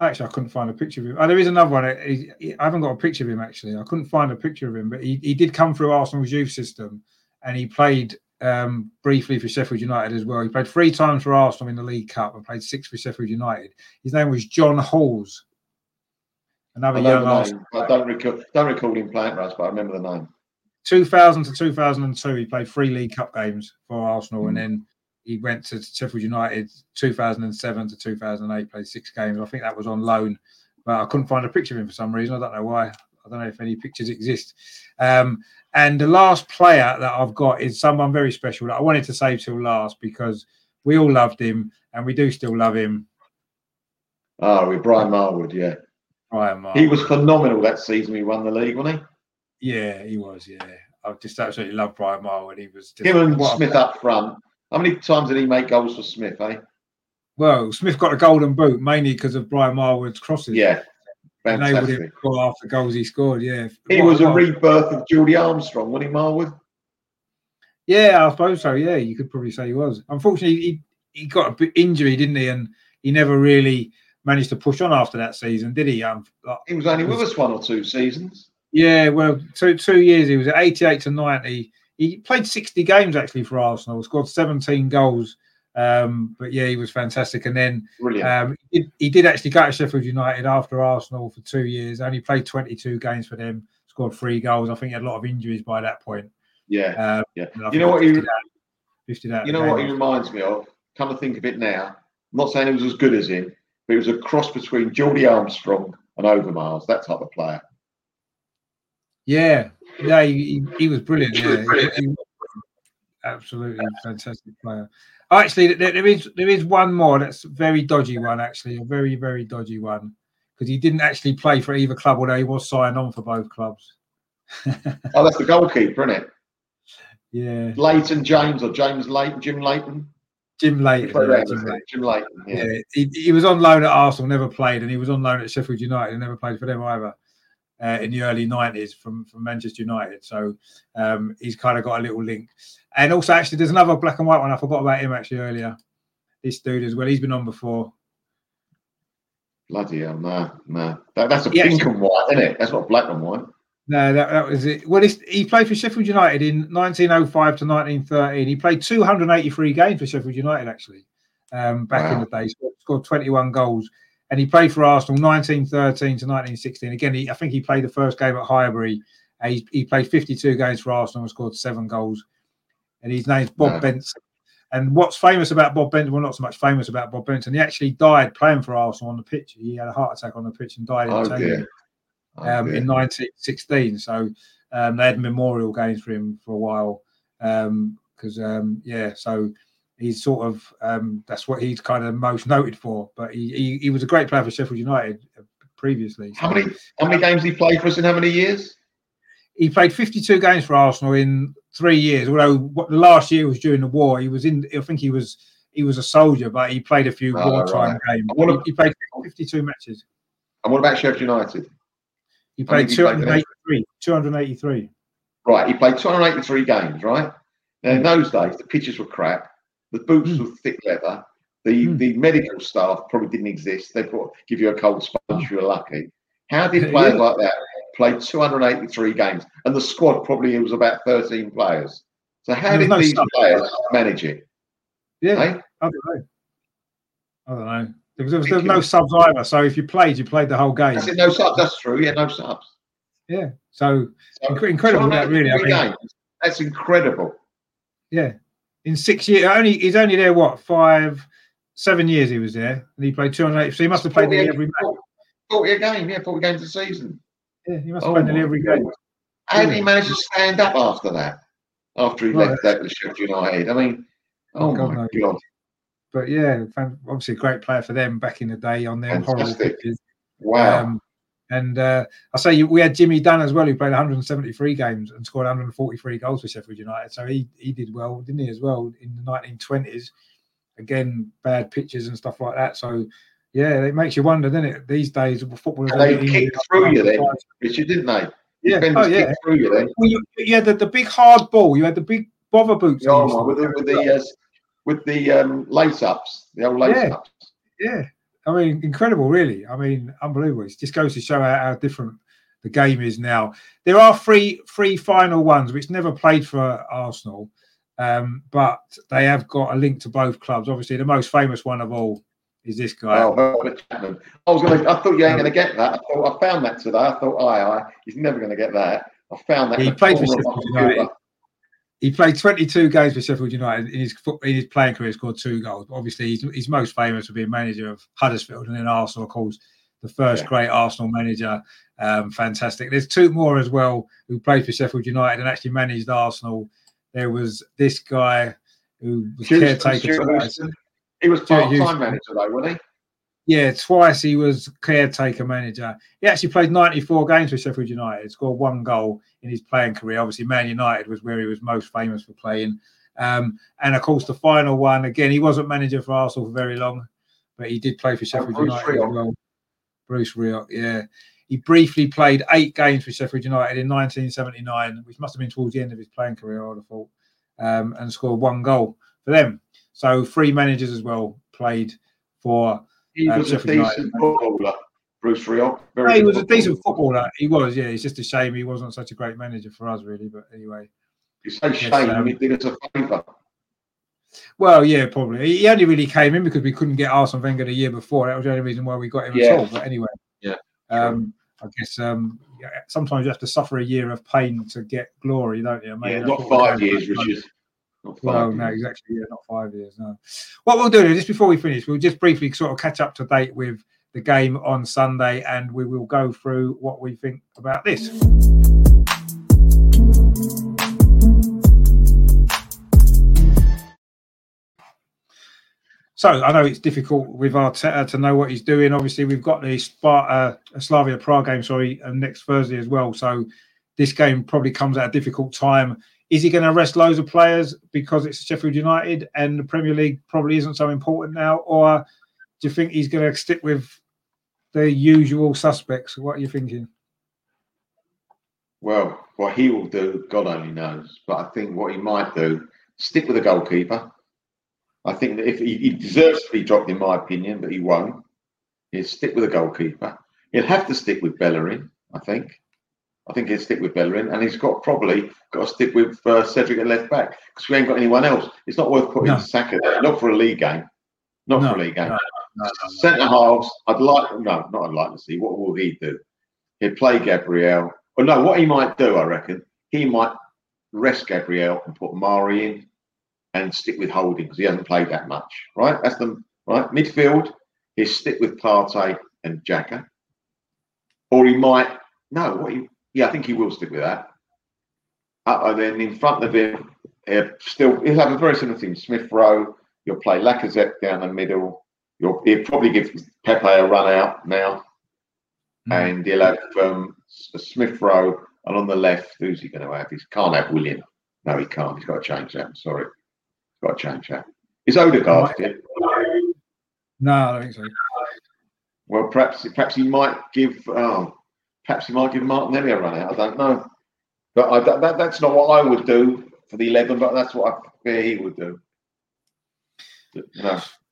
Actually, I couldn't find a picture of him. Oh, there is another one. uh, He, he- I haven't got a picture of him actually. I couldn't find a picture of him, but he, he did come through Arsenal's youth system, and he played um, briefly for Sheffield United as well. He played three times for Arsenal in the League Cup and played six for Sheffield United. His name was John Halls. Another I young Arsenal. I don't recall, don't recall him playing for us, but I remember the name. 2000 to 2002, he played three League Cup games for Arsenal, and Mm. then he went to Sheffield United 2007 to 2008, played six games. I think that was on loan, but I couldn't find a picture of him for some reason. I don't know why. I don't know if any pictures exist. Um, and the last player that I've got is someone very special that I wanted to save till last because we all loved him and we do still love him. Oh, with Brian Marwood, yeah. Brian Marr. He was phenomenal that season we won the league, wasn't he? yeah, he was. Yeah, I just absolutely love Brian Marwood. he was just Him and Smith up front. How many times did he make goals for Smith, eh? Well, Smith got a golden boot mainly because of Brian Marwood's crosses. Yeah. Enabled him Fantastic. to score after goals he scored. Yeah, He What was a goal. rebirth of Geordie Armstrong, wasn't he, Marwood? Yeah, I suppose so. Yeah, you could probably say he was. Unfortunately, he he got a bit injury, didn't he? And he never really managed to push on after that season, did he? Um, like- He was only with us one or two seasons. yeah, well, two two years he was at eighty-eight to ninety. He played sixty games actually for Arsenal, scored seventeen goals. Um, but yeah, he was fantastic. And then Um, he, did, he did actually go to Sheffield United after Arsenal for two years. Only played 22 games for them, scored three goals. I think he had a lot of injuries by that point. yeah. Um, Yeah. You know what he he- 50 out, out You know what he reminds me of? Come to think of it now. I'm not saying he was as good as him, but he was a cross between Geordie Armstrong and Overmars, that type of player. Yeah, yeah, he, he, he was brilliant. Yeah, absolutely fantastic player. Actually, there, there is there is one more that's a very dodgy one. Actually, a very very dodgy one because he didn't actually play for either club, although he was signed on for both clubs. oh, that's the goalkeeper, isn't it? Yeah. Leighton James or James Leighton, Jim Leighton. Jim Leighton. Yeah, Jim, Leighton. Jim Leighton. Yeah. yeah. He, he, was on loan at Arsenal, never played, and he was on loan at Sheffield United and never played for them either. Uh, in the early 90s from, from Manchester United. So um, he's kind of got a little link. And also, actually, there's another black and white one. I forgot about him actually earlier. This dude as well. He's been on before. Bloody hell, no, no. That, that's a yeah, pink and white, isn't it? That's not black and white. No, that, that was it. Well, he played for Sheffield United in 1905 to 1913. He played 283 games for Sheffield United, actually, um, back wow. in the day. Scored, scored 21 goals and he played for Arsenal 1913 to 1916. Again, he, I think he played the first game at Highbury. He, he, played 52 games for Arsenal and scored seven goals. And his name's Bob yeah. Benson. And what's famous about Bob Benson? Well, not so much famous about Bob Benson. He actually died playing for Arsenal on the pitch. He had a heart attack on the pitch and died oh, in, oh, um, in 1916. So um, they had memorial games for him for a while. Because um, um, yeah, so he's sort of um, that's what he's kind of most noted for. But he, he, he was a great player for Sheffield United uh, previously. So. How many how many games he played for us in how many years? He played 52 games for Arsenal in three years. Although what the last year was during the war, he was in. I think he was he was a soldier, but he played a few oh, wartime right. games. He, he, played 52 matches. And what about Sheffield United? He played 283. 283. Right, he played 283 games. Right. Now in those days, the pitches were crap. The boots mm. were thick leather. The mm. the medical staff probably didn't exist. They put give you a cold sponge if you were lucky. How did players yeah. like that play 283 games? And the squad probably was about 13 players. So how did no these players manage it? Yeah, hey? I don't know. I don't know. There was, there was, there was no subs either. So if you played, you played the whole game. That's it, no subs. That's true. Yeah, no subs. Yeah. So, so incredible that really. I mean, games, that's incredible. Yeah in six years. Only he's only there what five, seven years he was there, and he played 280. So he must have played nearly every match. 40 a game, yeah, 40 games a season. Yeah, he must have oh played nearly every game. How did he manage to stand up after that? After he right. left that with Sheffield United, I mean, oh, oh God, my no. God. But yeah, obviously a great player for them back in the day on their horrible pitches. Wow. Um, and uh, I say we had Jimmy Dunne as well, who played 173 games and scored 143 goals for Sheffield United. So he he did well, didn't he, as well in the 1920s? Again, bad pitches and stuff like that. So yeah, it makes you wonder, doesn't it? These days, football. they kicked through you then, Richard, didn't they? Yeah, oh, yeah. Through you then. Well, you, you had the, the big hard ball. You had the big bother boots. Oh, with the with the, uh, with the um, lace ups, the old lace yeah. ups. Yeah, I mean, incredible, really. I mean, unbelievable. It just goes to show how, how, different the game is now. There are three three final ones which never played for Arsenal, um, but they have got a link to both clubs. Obviously, the most famous one of all is this guy. Oh, Chapman. I was going. I thought you ain't going to get that. I thought I found that today. I thought, aye, aye, he's never going to get that. I found that. He played for Sheffield United. He played 22 games for Sheffield United in his in his playing career. Scored two goals. But obviously, he's, he's most famous for being manager of Huddersfield and then Arsenal, of course, the first yeah. great Arsenal manager. Um, fantastic. There's two more as well who played for Sheffield United and actually managed Arsenal. There was this guy who was caretaker. He was part-time manager though, wasn't he? Yeah, twice he was caretaker manager. He actually played 94 games for Sheffield United, scored one goal in his playing career. Obviously, Man United was where he was most famous for playing. Um, and of course, the final one, again, he wasn't manager for Arsenal for very long, but he did play for Sheffield oh, United as well. Bruce Rioch, yeah. He briefly played eight games for Sheffield United in 1979, which must have been towards the end of his playing career, I would have thought, um, and scored one goal for them. So three managers as well played for he um, was a decent footballer, Bruce Rioch. Very he was a decent footballer. He was, yeah. It's just a shame he wasn't such a great manager for us, really. But anyway. You say shame, yes, um, he did us a favour. Well, yeah, probably. He only really came in because we couldn't get Arsene Wenger the year before. That was the only reason why we got him yeah. at all. But anyway, yeah. Um, I guess um, yeah, sometimes you have to suffer a year of pain to get glory, don't you? Maybe yeah, not five years, Richard. Not no, no, actually Yeah, not five years. No. What we'll do just before we finish, we'll just briefly sort of catch up to date with the game on Sunday, and we will go through what we think about this. So I know it's difficult with Arteta to know what he's doing. Obviously, we've got the Sparta uh, Slavia Prague game, sorry, uh, next Thursday as well. So this game probably comes at a difficult time is he going to rest loads of players because it's Sheffield United and the Premier League probably isn't so important now, or do you think he's going to stick with the usual suspects? What are you thinking? Well, what he will do, God only knows. But I think what he might do, stick with the goalkeeper. I think that if he, he deserves to be dropped, in my opinion, but he won't. He'll stick with the goalkeeper. He'll have to stick with Bellerin, I think. I think he'll stick with Bellerin, and he's got probably got to stick with uh, Cedric at left back because we ain't got anyone else. It's not worth putting no. Saka there, not for a league game, not no, for a league game. No, no, Centre halves, I'd like no, not I'd like to see. What will he do? He'd play Gabriel. Or no, what he might do, I reckon, he might rest Gabriel and put Mari in and stick with Holding because he hasn't played that much. Right, that's the right midfield. He'll stick with Partey and Xhaka, or he might no. What he yeah, I think he will stick with that. Uh, and then in front of him, he'll still he'll have a very similar thing. Smith Rowe, you'll play Lacazette down the middle. You'll he'll probably give Pepe a run out now, mm. and he'll have um, Smith Rowe, and on the left, who's he going to have? He can't have Willian. No, he can't. He's got to change that. sorry, he's got to change that. Is Odegaard still? No, I don't think so. Well, perhaps perhaps he might give. Oh, Perhaps he might give Martinelli a run out. I don't know. But I, that, that's not what I would do for the 11, but that's what I fear he would do.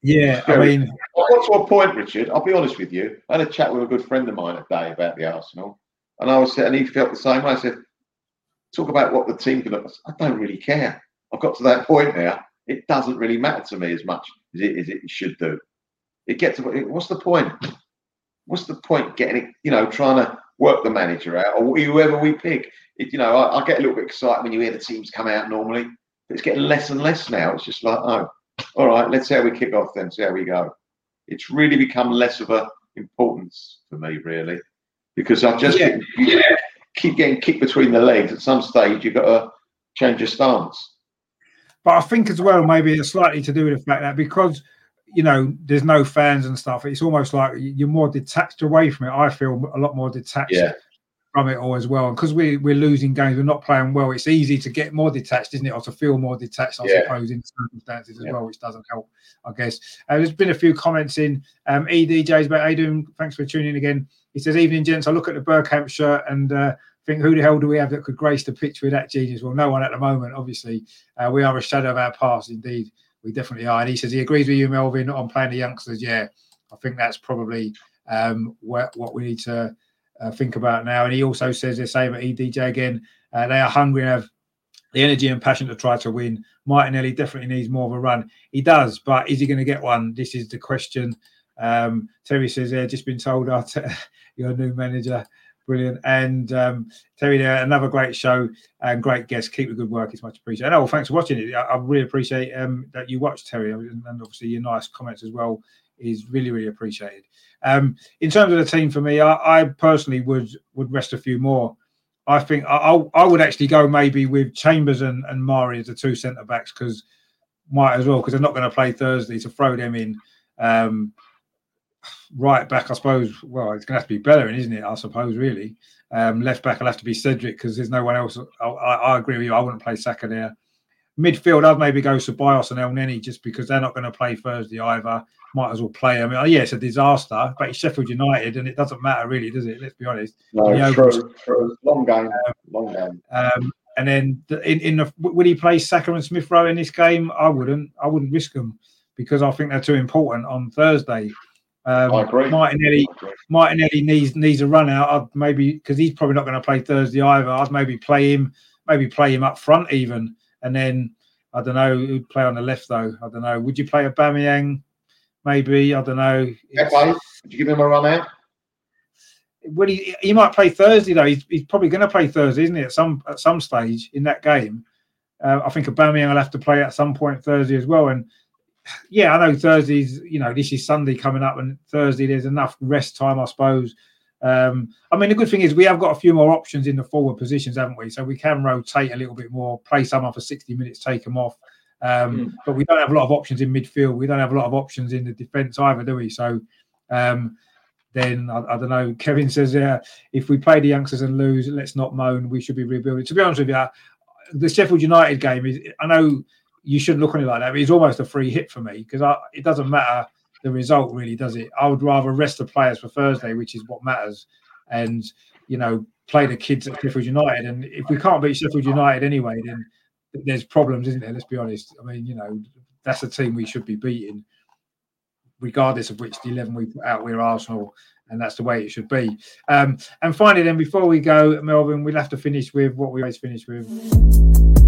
Yeah, I mean. I got to a point, Richard, I'll be honest with you. I had a chat with a good friend of mine today about the Arsenal, and I was and he felt the same way. I said, talk about what the team can look I don't really care. I've got to that point now. It doesn't really matter to me as much as it, as it should do. It gets what's the point? What's the point getting it, you know, trying to work the manager out or whoever we pick. It, you know, I, I, get a little bit excited when you hear the teams come out normally. But it's getting less and less now. It's just like, oh, all right, let's see how we kick off then, see how we go. It's really become less of a importance for me, really, because I just yeah. keep, keep getting kicked between the legs. At some stage, you've got to change your stance. But I think as well, maybe it's slightly to do with the fact that because you know, there's no fans and stuff. It's almost like you're more detached away from it. I feel a lot more detached yeah. from it all as well. And because we, we're losing games, we're not playing well, it's easy to get more detached, isn't it? Or to feel more detached, I yeah. suppose, in circumstances as yeah. well, which doesn't help, I guess. Uh, there's been a few comments in um, EDJ's about Aidan. Thanks for tuning in again. He says, Evening, gents. I look at the Bergkamp shirt and uh, think, who the hell do we have that could grace the pitch with that genius? Well, no one at the moment, obviously. Uh, we are a shadow of our past, indeed we definitely are. And he says he agrees with you, Melvin, on playing the youngsters. Yeah, I think that's probably um, what, what we need to uh, think about now. And he also says the same at EDJ again. Uh, they are hungry and have the energy and passion to try to win. Martinelli definitely needs more of a run. He does, but is he going to get one? This is the question. Um, Terry says, "Yeah, just been told your new manager brilliant. And um, Terry, there, another great show and great guest. Keep the good work; it's much appreciated. Oh, well, thanks for watching it. I, I really appreciate um, that you watched Terry, and, and, obviously your nice comments as well is really, really appreciated. Um, in terms of the team, for me, I, I, personally would would rest a few more. I think I, I would actually go maybe with Chambers and, and Mari as the two centre backs because might as well because they're not going to play Thursday to throw them in. Um, right back, I suppose. Well, it's going to have to be Bellerin, isn't it? I suppose, really. Um, left back, I'll have to be Cedric because there's no one else. I, I, I, agree with you. I wouldn't play Saka there. Midfield, I'd maybe go Ceballos and Elneny just because they're not going to play Thursday either. Might as well play. I mean, oh, yeah, it's a disaster, but it's Sheffield United, and it doesn't matter really, does it? Let's be honest. No, true, true. Long game. Um, long game. Um, and then in, in the would he play Saka and Smith Rowe in this game? I wouldn't. I wouldn't risk them because I think they're too important on Thursday. Um, I agree. Martinelli, I agree. Martinelli needs needs a run out. I'd maybe because he's probably not going to play Thursday either. I'd maybe play him, maybe play him up front even, and then I don't know who'd play on the left though. I don't know. Would you play a Aubameyang? Maybe I don't know. Would you give him a run out? Well, he, he might play Thursday though. He's, he's probably going to play Thursday, isn't he? At some at some stage in that game, uh, I think Aubameyang will have to play at some point Thursday as well. And yeah, I know Thursdays, you know, this is Sunday coming up, and Thursday there's enough rest time, I suppose. Um, I mean, the good thing is we have got a few more options in the forward positions, haven't we? So we can rotate a little bit more, play someone for 60 minutes, take them off. Um, mm. But we don't have a lot of options in midfield. We don't have a lot of options in the defence either, do we? So um, then I, I, don't know. Kevin says, yeah, if we play the youngsters and lose, let's not moan. We should be rebuilding. To be honest with you, the Sheffield United game is. I know you shouldn't look on it like that, but it's almost a free hit for me because it doesn't matter the result, really, does it? I would rather rest the players for Thursday, which is what matters, and you know, play the kids at Sheffield United. And if we can't beat Sheffield United anyway, then there's problems, isn't there? Let's be honest. I mean, you know, that's a team we should be beating, regardless of which the 11 we put out, we're Arsenal, and that's the way it should be. Um, and finally, then, before we go, Melvin, we'll have to finish with what we always finish with.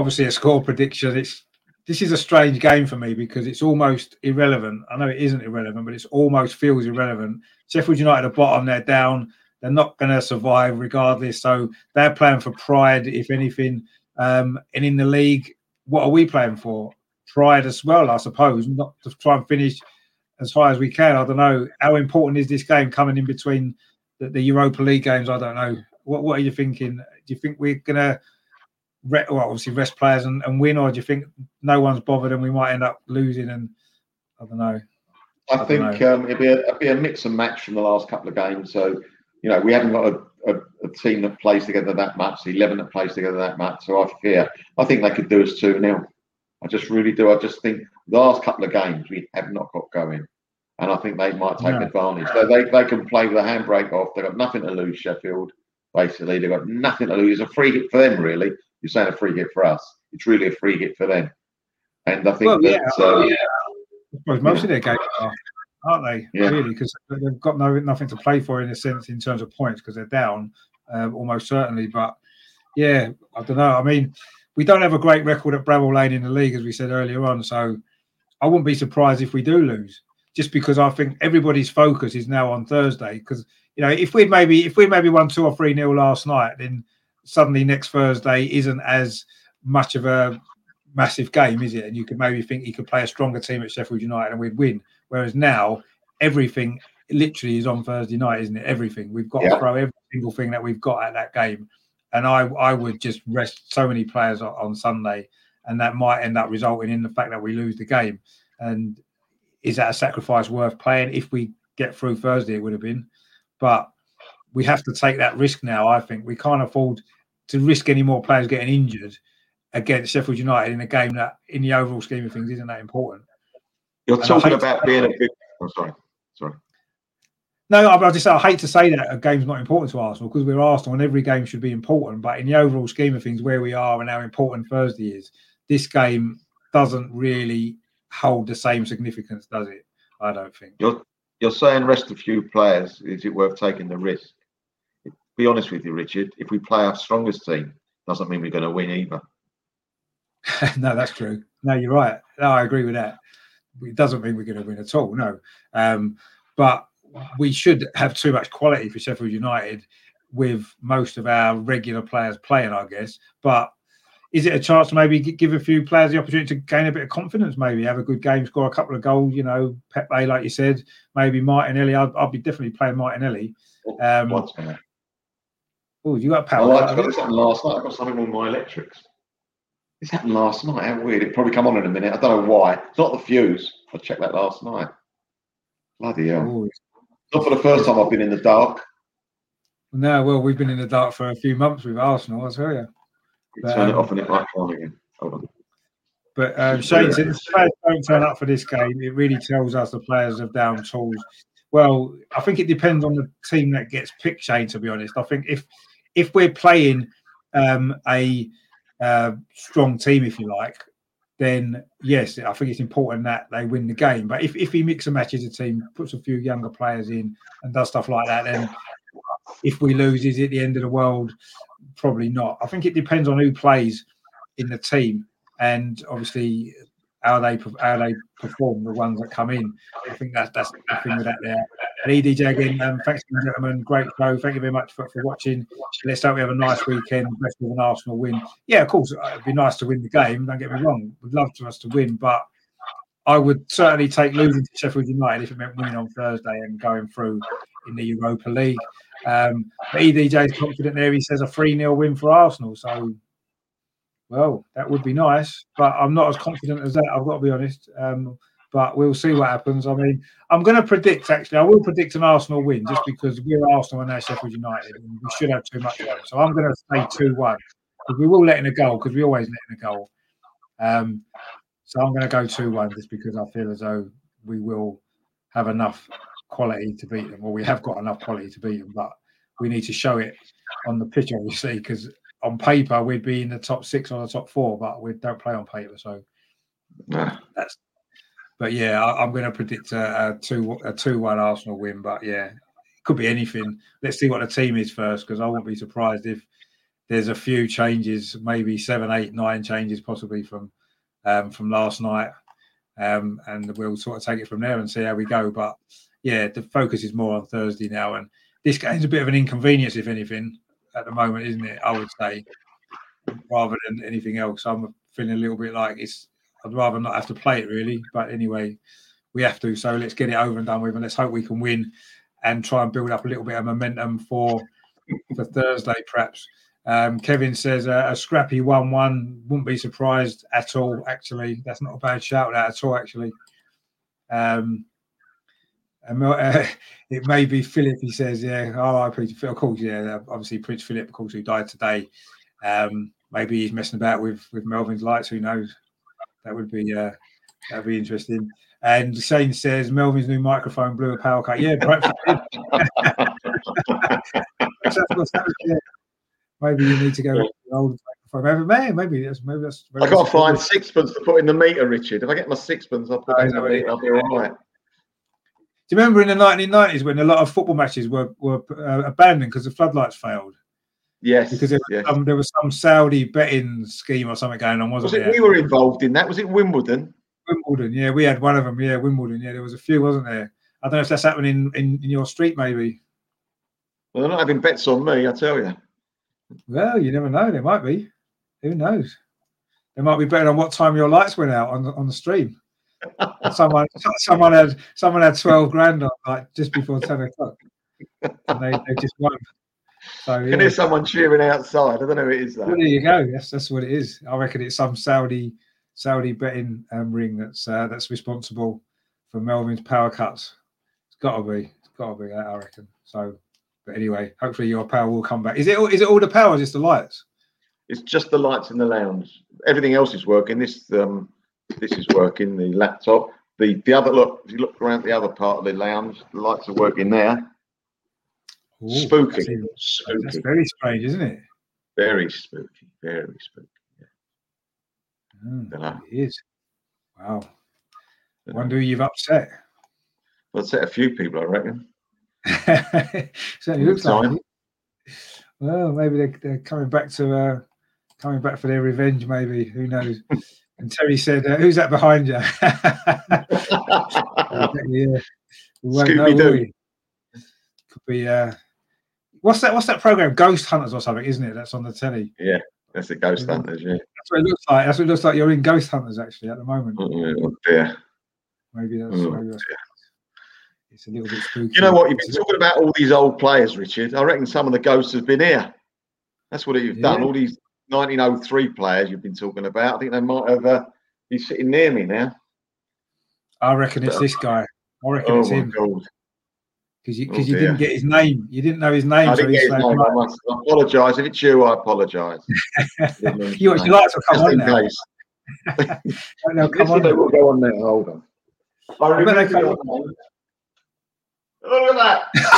Obviously, a score prediction. It's this is a strange game for me because it's almost irrelevant. I know it isn't irrelevant, but it almost feels irrelevant. Sheffield United are bottom, they're down. They're not going to survive regardless. So they're playing for pride, if anything. Um, and in the league, what are we playing for? Pride as well, I suppose, not to try and finish as high as we can. I don't know. How important is this game coming in between the, the Europa League games? I don't know. What, what are you thinking? Do you think we're going to well, obviously rest players and, and win, or do you think no one's bothered and we might end up losing? And I don't know. I, I think um, it'd, be a, it'd be a mix and match from the last couple of games. So, you know, we haven't got a, a, a, team that plays together that much, the 11 that plays together that much. So I fear, I think they could do us 2 0. I just really do. I just think the last couple of games we have not got going. And I think they might take no. advantage. So they, they can play with a handbrake off. They've got nothing to lose, Sheffield, basically. They've got nothing to lose. It's a free hit for them, really. You're saying a free hit for us. It's really a free hit for them. And I think well, that, yeah, uh, yeah. I suppose most yeah. of their games are, aren't they? Yeah. Really, because they've got no nothing to play for in a sense in terms of points because they're down um, almost certainly. But yeah, I don't know. I mean, we don't have a great record at Bramall Lane in the league, as we said earlier on. So I wouldn't be surprised if we do lose, just because I think everybody's focus is now on Thursday. Because you know, if we'd maybe if we maybe won two or three nil last night, then suddenly next Thursday isn't as much of a massive game, is it? And you could maybe think he could play a stronger team at Sheffield United and we'd win. Whereas now everything literally is on Thursday night, isn't it? Everything we've got yeah. to throw every single thing that we've got at that game. And I, I would just rest so many players on, on Sunday, and that might end up resulting in the fact that we lose the game. And is that a sacrifice worth playing? If we get through Thursday, it would have been. But we have to take that risk now. I think we can't afford to risk any more players getting injured against Sheffield United in a game that, in the overall scheme of things, isn't that important. You're and talking about being a big. Oh, sorry, sorry. No, I just I hate to say that a game's not important to Arsenal because we're Arsenal and every game should be important. But in the overall scheme of things, where we are and how important Thursday is, this game doesn't really hold the same significance, does it? I don't think. You're you're saying rest a few players. Is it worth taking the risk? Be honest with you, Richard, if we play our strongest team, doesn't mean we're going to win either. no, that's true. No, you're right. No, I agree with that. It doesn't mean we're going to win at all. No, um, but we should have too much quality for Sheffield United with most of our regular players playing, I guess. But is it a chance to maybe give a few players the opportunity to gain a bit of confidence? Maybe have a good game, score a couple of goals. You know, Pepe, like you said, maybe Martinelli. I'll, I'll be definitely playing Martinelli. Um, Oh, you got power. I, like, I got something last night. I got something on my electrics. This happened last night. How weird. It probably come on in a minute. I don't know why. It's not the fuse. I checked that last night. Bloody hell. Ooh. Not for the first time I've been in the dark. No, well, we've been in the dark for a few months with Arsenal, I tell you. But, turn um, it off and it might on again. Hold on. But um, Shane said, if players don't turn up for this game, it really tells us the players have down tools. Well, I think it depends on the team that gets picked, Shane, to be honest. I think if if we're playing um, a uh, strong team, if you like, then yes, I think it's important that they win the game. But if, if he mix and matches a team, puts a few younger players in, and does stuff like that, then if we lose, is it the end of the world? Probably not. I think it depends on who plays in the team, and obviously how they how they perform, the ones that come in. I think that's that's the thing with that there. And EDJ again, um, thanks, gentlemen. Great show. Thank you very much for, for watching. Let's hope we have a nice weekend. Best of an Arsenal win. Yeah, of course, it'd be nice to win the game. Don't get me wrong. We'd love to us to win, but I would certainly take losing to Sheffield United if it meant winning on Thursday and going through in the Europa League. Um, but EDJ is confident there. He says a 3 0 win for Arsenal. So, well, that would be nice. But I'm not as confident as that, I've got to be honest. Um, but we'll see what happens. I mean, I'm going to predict, actually, I will predict an Arsenal win just because we're Arsenal and they're Sheffield United. And we should have too much. So I'm going to say 2 1. We will let in a goal because we always let in a goal. Um, so I'm going to go 2 1 just because I feel as though we will have enough quality to beat them, Well, we have got enough quality to beat them, but we need to show it on the pitch, obviously, because on paper we'd be in the top six or the top four, but we don't play on paper, so Nah. that's. But yeah, I, am going to predict a, a two a two one Arsenal win, but yeah, it could be anything. Let's see what the team is first, because I won't be surprised if there's a few changes, maybe seven, eight, nine changes possibly from um, from last night, um, and we'll sort of take it from there and see how we go. But yeah, the focus is more on Thursday now, and this game's a bit of an inconvenience, if anything, at the moment, isn't it? I would say, rather than anything else. I'm feeling a little bit like it's. I'd rather not have to play it really, but anyway, we have to. So let's get it over and done with, and let's hope we can win and try and build up a little bit of momentum for for Thursday, perhaps. Um, Kevin says uh, a scrappy one-one. Wouldn't be surprised at all. Actually, that's not a bad shout out at all. Actually, um, and, uh, it may be Philip. He says, "Yeah, R.I.P. to Phil." Of course, yeah. Obviously, Prince Philip, of course, who died today. Um, maybe he's messing about with with Melvin's lights. Who knows? That would be uh, that'd be interesting. And Shane says Melvin's new microphone blew a power cut. Yeah, perhaps. perhaps that's what's happened. Yeah. Maybe you need to go to the old microphone. Maybe, maybe that's maybe that's. Maybe I got to find sixpence to put in the meter, Richard. If I get my sixpence, I'll put it in the meter. I'll be all right. Do you remember in the 1990s when a lot of football matches were were uh, abandoned because the floodlights failed? Yes, because there was, yes. some, there was some Saudi betting scheme or something going on, wasn't was it? there? We were involved in that. Was it Wimbledon? Wimbledon, yeah, we had one of them. Yeah, Wimbledon, yeah, there was a few, wasn't there? I don't know if that's happening in, in, in your street, maybe. Well, they're not having bets on me, I tell you. Well, you never know. There might be. Who knows? They might be betting on what time your lights went out on the, on the stream. someone, someone had someone had twelve grand on like just before ten o'clock, and they, they just won. So yeah. Can hear someone cheering outside? I don't know who it is though. Well, there you go. Yes, that's what it is. I reckon it's some Saudi Saudi betting um, ring that's uh, that's responsible for Melvin's power cuts. It's got to be. It's got to be. That I reckon. So, but anyway, hopefully your power will come back. Is it? Is it all the power? Just the lights? It's just the lights in the lounge. Everything else is working. This um, this is working. The laptop. The the other look. If you look around the other part of the lounge, the lights are working there. Ooh, spooky. That's, spooky. that's very strange, isn't it? Very spooky. Very spooky. Mm, Dunno. it is. Wow. Wonder who you've upset. I'd set a few people, I reckon. Certainly looks like it. Well, maybe they're, they're coming back to uh, coming back for their revenge. Maybe who knows? and Terry said, uh, "Who's that behind you?" yeah, we won't know, will Scooby-Doo. Could be. Uh, what's that? What's that program? Ghost Hunters or something, isn't it? That's on the telly. Yeah, that's the ghost Yeah. hunters, yeah. That's what it looks like. That's what it looks like. You're in Ghost Hunters actually at the moment. Oh, dear. Maybe that's. Oh, maybe that's it's a little bit spooky. You know what? You've been talking about all these old players, Richard. I reckon some of the ghosts have been here. That's what you've done. All these 1903 players you've been talking about. I think they might have uh, be sitting near me now. I reckon it's this guy. I reckon Oh it's him god! Because you Oh, because you didn't get his name. You didn't know his name. I so didn't he's get his saying, name. I must I apologise. If it's you, I apologise. You, you like to come Just on in now? case. No, come on. they will go on now. Hold on. I I remember come your name. Look at that.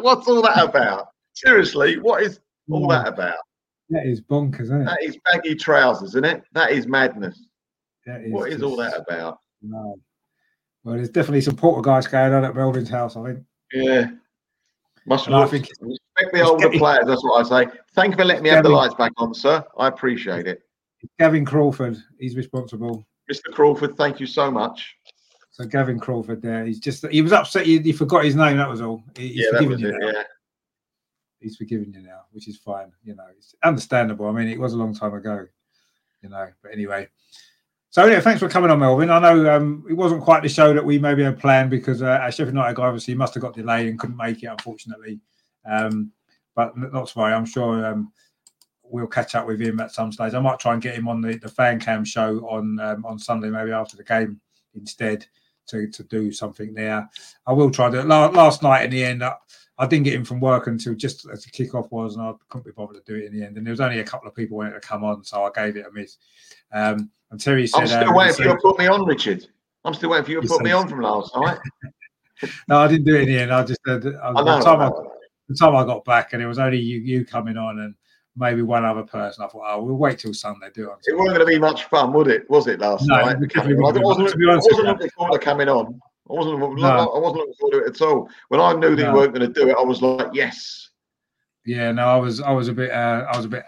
What's all that about? Seriously, what is all that mm. about? That is bonkers, isn't it? That is baggy trousers, isn't it? That is madness. That is What is all that about? No. Well, there's definitely some poltergeist going on at Melvin's house. I think. Yeah. Must And I think respect the older players. That's what I say. Thank you for letting me have the lights back on, sir. I appreciate it. Gavin Crawford, he's responsible. Mr. Crawford, thank you so much. So Gavin Crawford, there, he's just he was upset. He, he forgot his name. That was all. He- He's yeah, forgiven you it. now. Yeah. He's forgiven you now, which is fine. You know, it's understandable. I mean, it was a long time ago. You know, but anyway, So yeah, thanks for coming on, Melvin. I know um, it wasn't quite the show that we maybe had planned because uh, our Sheffield United guy obviously must have got delayed and couldn't make it, unfortunately. Um, but not to worry, I'm sure um, we'll catch up with him at some stage. I might try and get him on the, the fan cam show on um, on Sunday, maybe after the game instead, to, to do something there. I will try to. Last night in the end, I, didn't get in from work until just as the kickoff was, and I couldn't be bothered to do it in the end. And there was only a couple of people wanting to come on, so I gave it a miss. Um, and Terry said, I'm still um, waiting for you to put me on, Richard. I'm still waiting for you to put me on from last night. no, I didn't do it in the end. I just said, I the time I, the time I got back, and it was only you, you coming on, and maybe one other person. I thought, oh, we'll wait till Sunday. Do it. It wasn't going to be much fun, would it? Was it last No, night? it definitely I wouldn't. wasn't, To be I honest wasn't forward to coming on. I wasn't. No. I wasn't looking forward to it at all. When I knew they No. weren't going to do it, I was like, yes. Yeah, no, I was, I was a bit, uh, I was a bit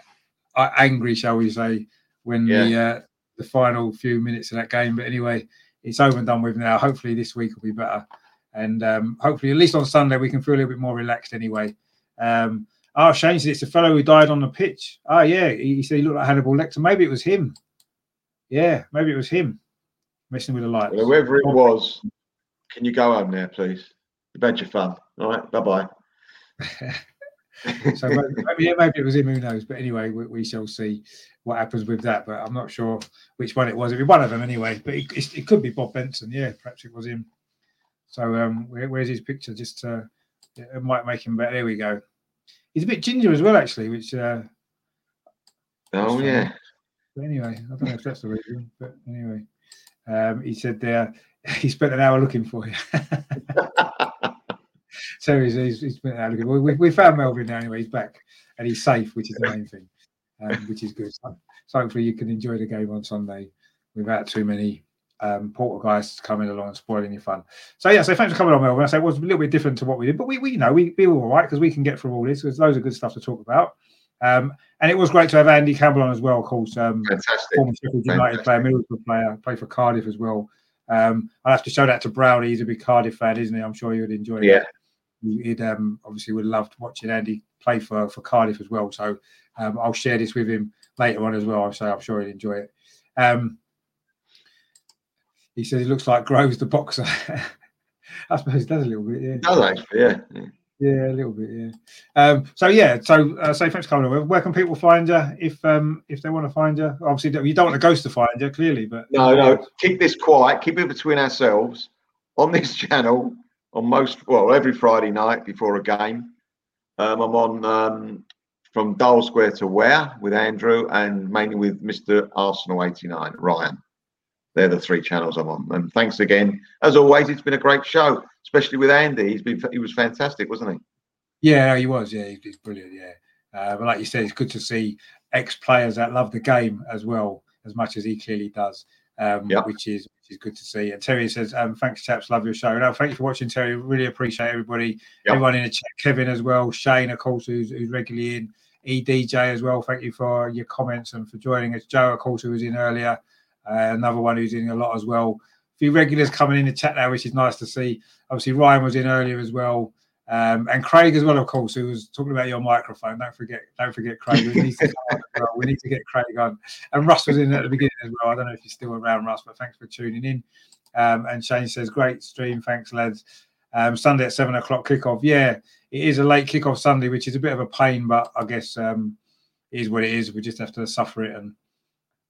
uh, angry, shall we say, when the uh, the final few minutes of that game. But anyway, it's over and done with now. Hopefully, this week will be better, and um, hopefully, at least on Sunday, we can feel a little bit more relaxed. Anyway. Um, Oh, Shane said it's the fellow who died on the pitch. Oh, yeah. He, he said he looked like Hannibal Lecter. Maybe it was him. Yeah, maybe it was him messing with the lights. Well, whoever it was, can you go home now, please? You've had your fun. All right. Bye bye. so maybe, maybe, it was him. Who knows? But anyway, we, we shall see what happens with that. But I'm not sure which one it was. It'd be one of them anyway. But it, it, it could be Bob Benson. Yeah, perhaps it was him. So um, where, where's his picture? Just uh, it might make him better. There we go. He's a bit ginger as well, actually. Which uh, oh yeah. but anyway, I don't know if that's the reason. But anyway, um, he said there he spent an hour looking for you. so he's, he's, he's spent an hour looking. We, we, found Melvin now anyway. He's back and he's safe, which is the main thing, um, which is good. So, so hopefully you can enjoy the game on Sunday without too many um, Portuguese coming along and spoiling your fun. So yeah, so thanks for coming on, Melvin. I say it was a little bit different to what we did, but we, we you know we, we were all right because we can get through all this. There's loads of good stuff to talk about. Um, and it was great to have Andy Campbell on as well, of course. Um, Fantastic. former Sheffield United player, Middlesbrough player, played for Cardiff as well. Um, I'll have to show that to Brownie. He's a big Cardiff fan, isn't he? I'm sure he would enjoy it. Yeah. He'd um, obviously would have loved watching Andy play for, for Cardiff as well. So um, I'll share this with him later on as well. So I'm sure he'd enjoy it. Um, he says he looks like Groves the boxer. I suppose he does a little bit, yeah. Does actually, yeah. yeah. Yeah, a little bit, yeah. Um, so yeah, so uh, so thanks for coming on. Where can people find you if um if they want to find you? Obviously, you don't want the ghost to find you, clearly, but No, no. Keep this quiet. Keep it between ourselves. On this channel, on most well, every Friday night before a game. Um, I'm on um, from Dial Square to Where with Andrew and mainly with Mr. Arsenal 89, Ryan. They're the three channels I'm on. And thanks again. As always, it's been a great show, especially with Andy. He's been he was fantastic, wasn't he? Yeah, he was. Yeah, he's, brilliant. Yeah, uh, but like you said, it's good to see ex players that love the game as well as much as he clearly does. Um, Yep. which is which is good to see. And Terry says, um, "Thanks, chaps. Love your show." No, thank you for watching, Terry. Really appreciate everybody, Yep. everyone in the chat. Kevin as well, Shane, of course, who's, who's regularly in. EDJ as well. Thank you for your comments and for joining us. Joe, of course, who was in earlier. Uh, another one who's in a lot as well. Few regulars coming in the chat now, which is nice to see. Obviously, Ryan was in earlier as well. Um, and Craig as well, of course, who was talking about your microphone. Don't forget, don't forget Craig. We need to, well. we need to get Craig on. And Russ was in at the beginning as well. I don't know if you're still around, Russ, but thanks for tuning in. Um, and Shane says, "Great stream, thanks, lads." Um, Sunday at seven o'clock kickoff. Yeah, it is a late kickoff Sunday, which is a bit of a pain, but I guess um, is what it is. We just have to suffer it and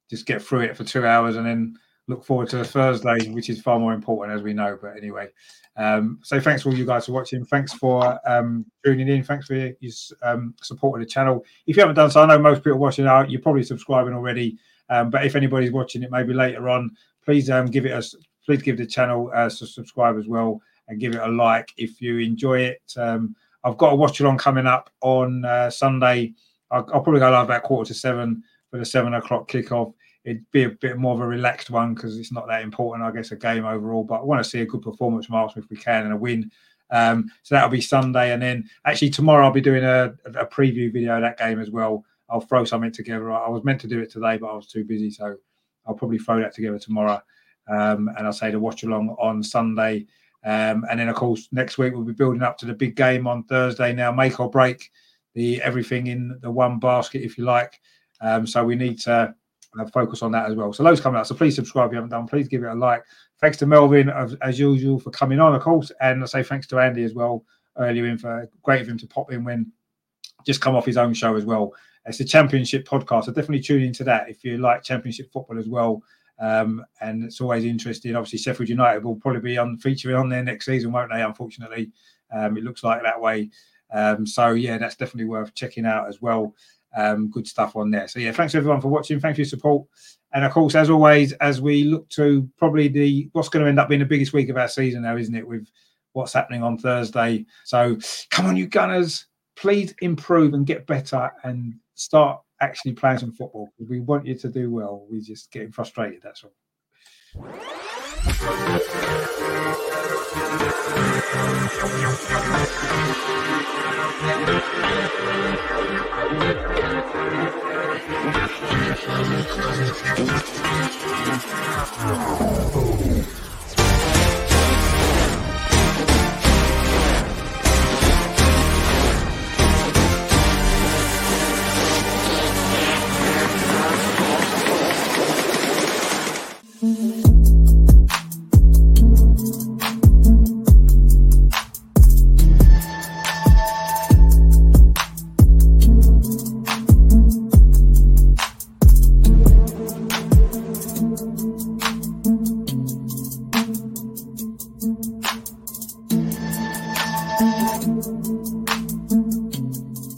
just get through it for two hours, and then look forward to Thursday, which is far more important, as we know. But anyway, um, so thanks for all you guys for watching. Thanks for um, tuning in. Thanks for your, um, support of the channel. If you haven't done so, I know most people watching out. You're probably subscribing already. Um, but if anybody's watching it, maybe later on, please um, give it us. Please give the channel uh, to subscribe as well and give it a like if you enjoy it. Um, I've got a watch along coming up on uh, Sunday. I'll, I'll probably go live about quarter to seven for the seven o'clock kickoff it'd be a bit more of a relaxed one because it's not that important, I guess, a game overall. But I want to see a good performance from Arsenal if we can and a win. Um, so that'll be Sunday, and then actually tomorrow I'll be doing a, a preview video of that game as well. I'll throw something together. I was meant to do it today, but I was too busy, so I'll probably throw that together tomorrow. Um, and I'll say the watch along on Sunday. Um, and then, of course, next week we'll be building up to the big game on Thursday. Now, make or break the everything in the one basket, if you like. Um, so we need to uh, focus on that as well. So loads coming up. So please subscribe if you haven't done. Please give it a like. Thanks to Melvin as, as usual for coming on, of course, and I say thanks to Andy as well earlier in for great of him to pop in when just come off his own show as well. It's a championship podcast. So definitely tune into that if you like championship football as well. Um, and it's always interesting. Obviously, Sheffield United will probably be on featuring on there next season, won't they? Unfortunately, um, it looks like that way. Um, so yeah, that's definitely worth checking out as well. Um, good stuff on there. So yeah, thanks everyone for watching. Thanks for your support. And of course, as always, as we look to probably the what's going to end up being the biggest week of our season now, isn't it? With what's happening on Thursday. So come on, you Gunners, please improve and get better and start actually playing some football. We want you to do well. We're just getting frustrated. That's all. Oh.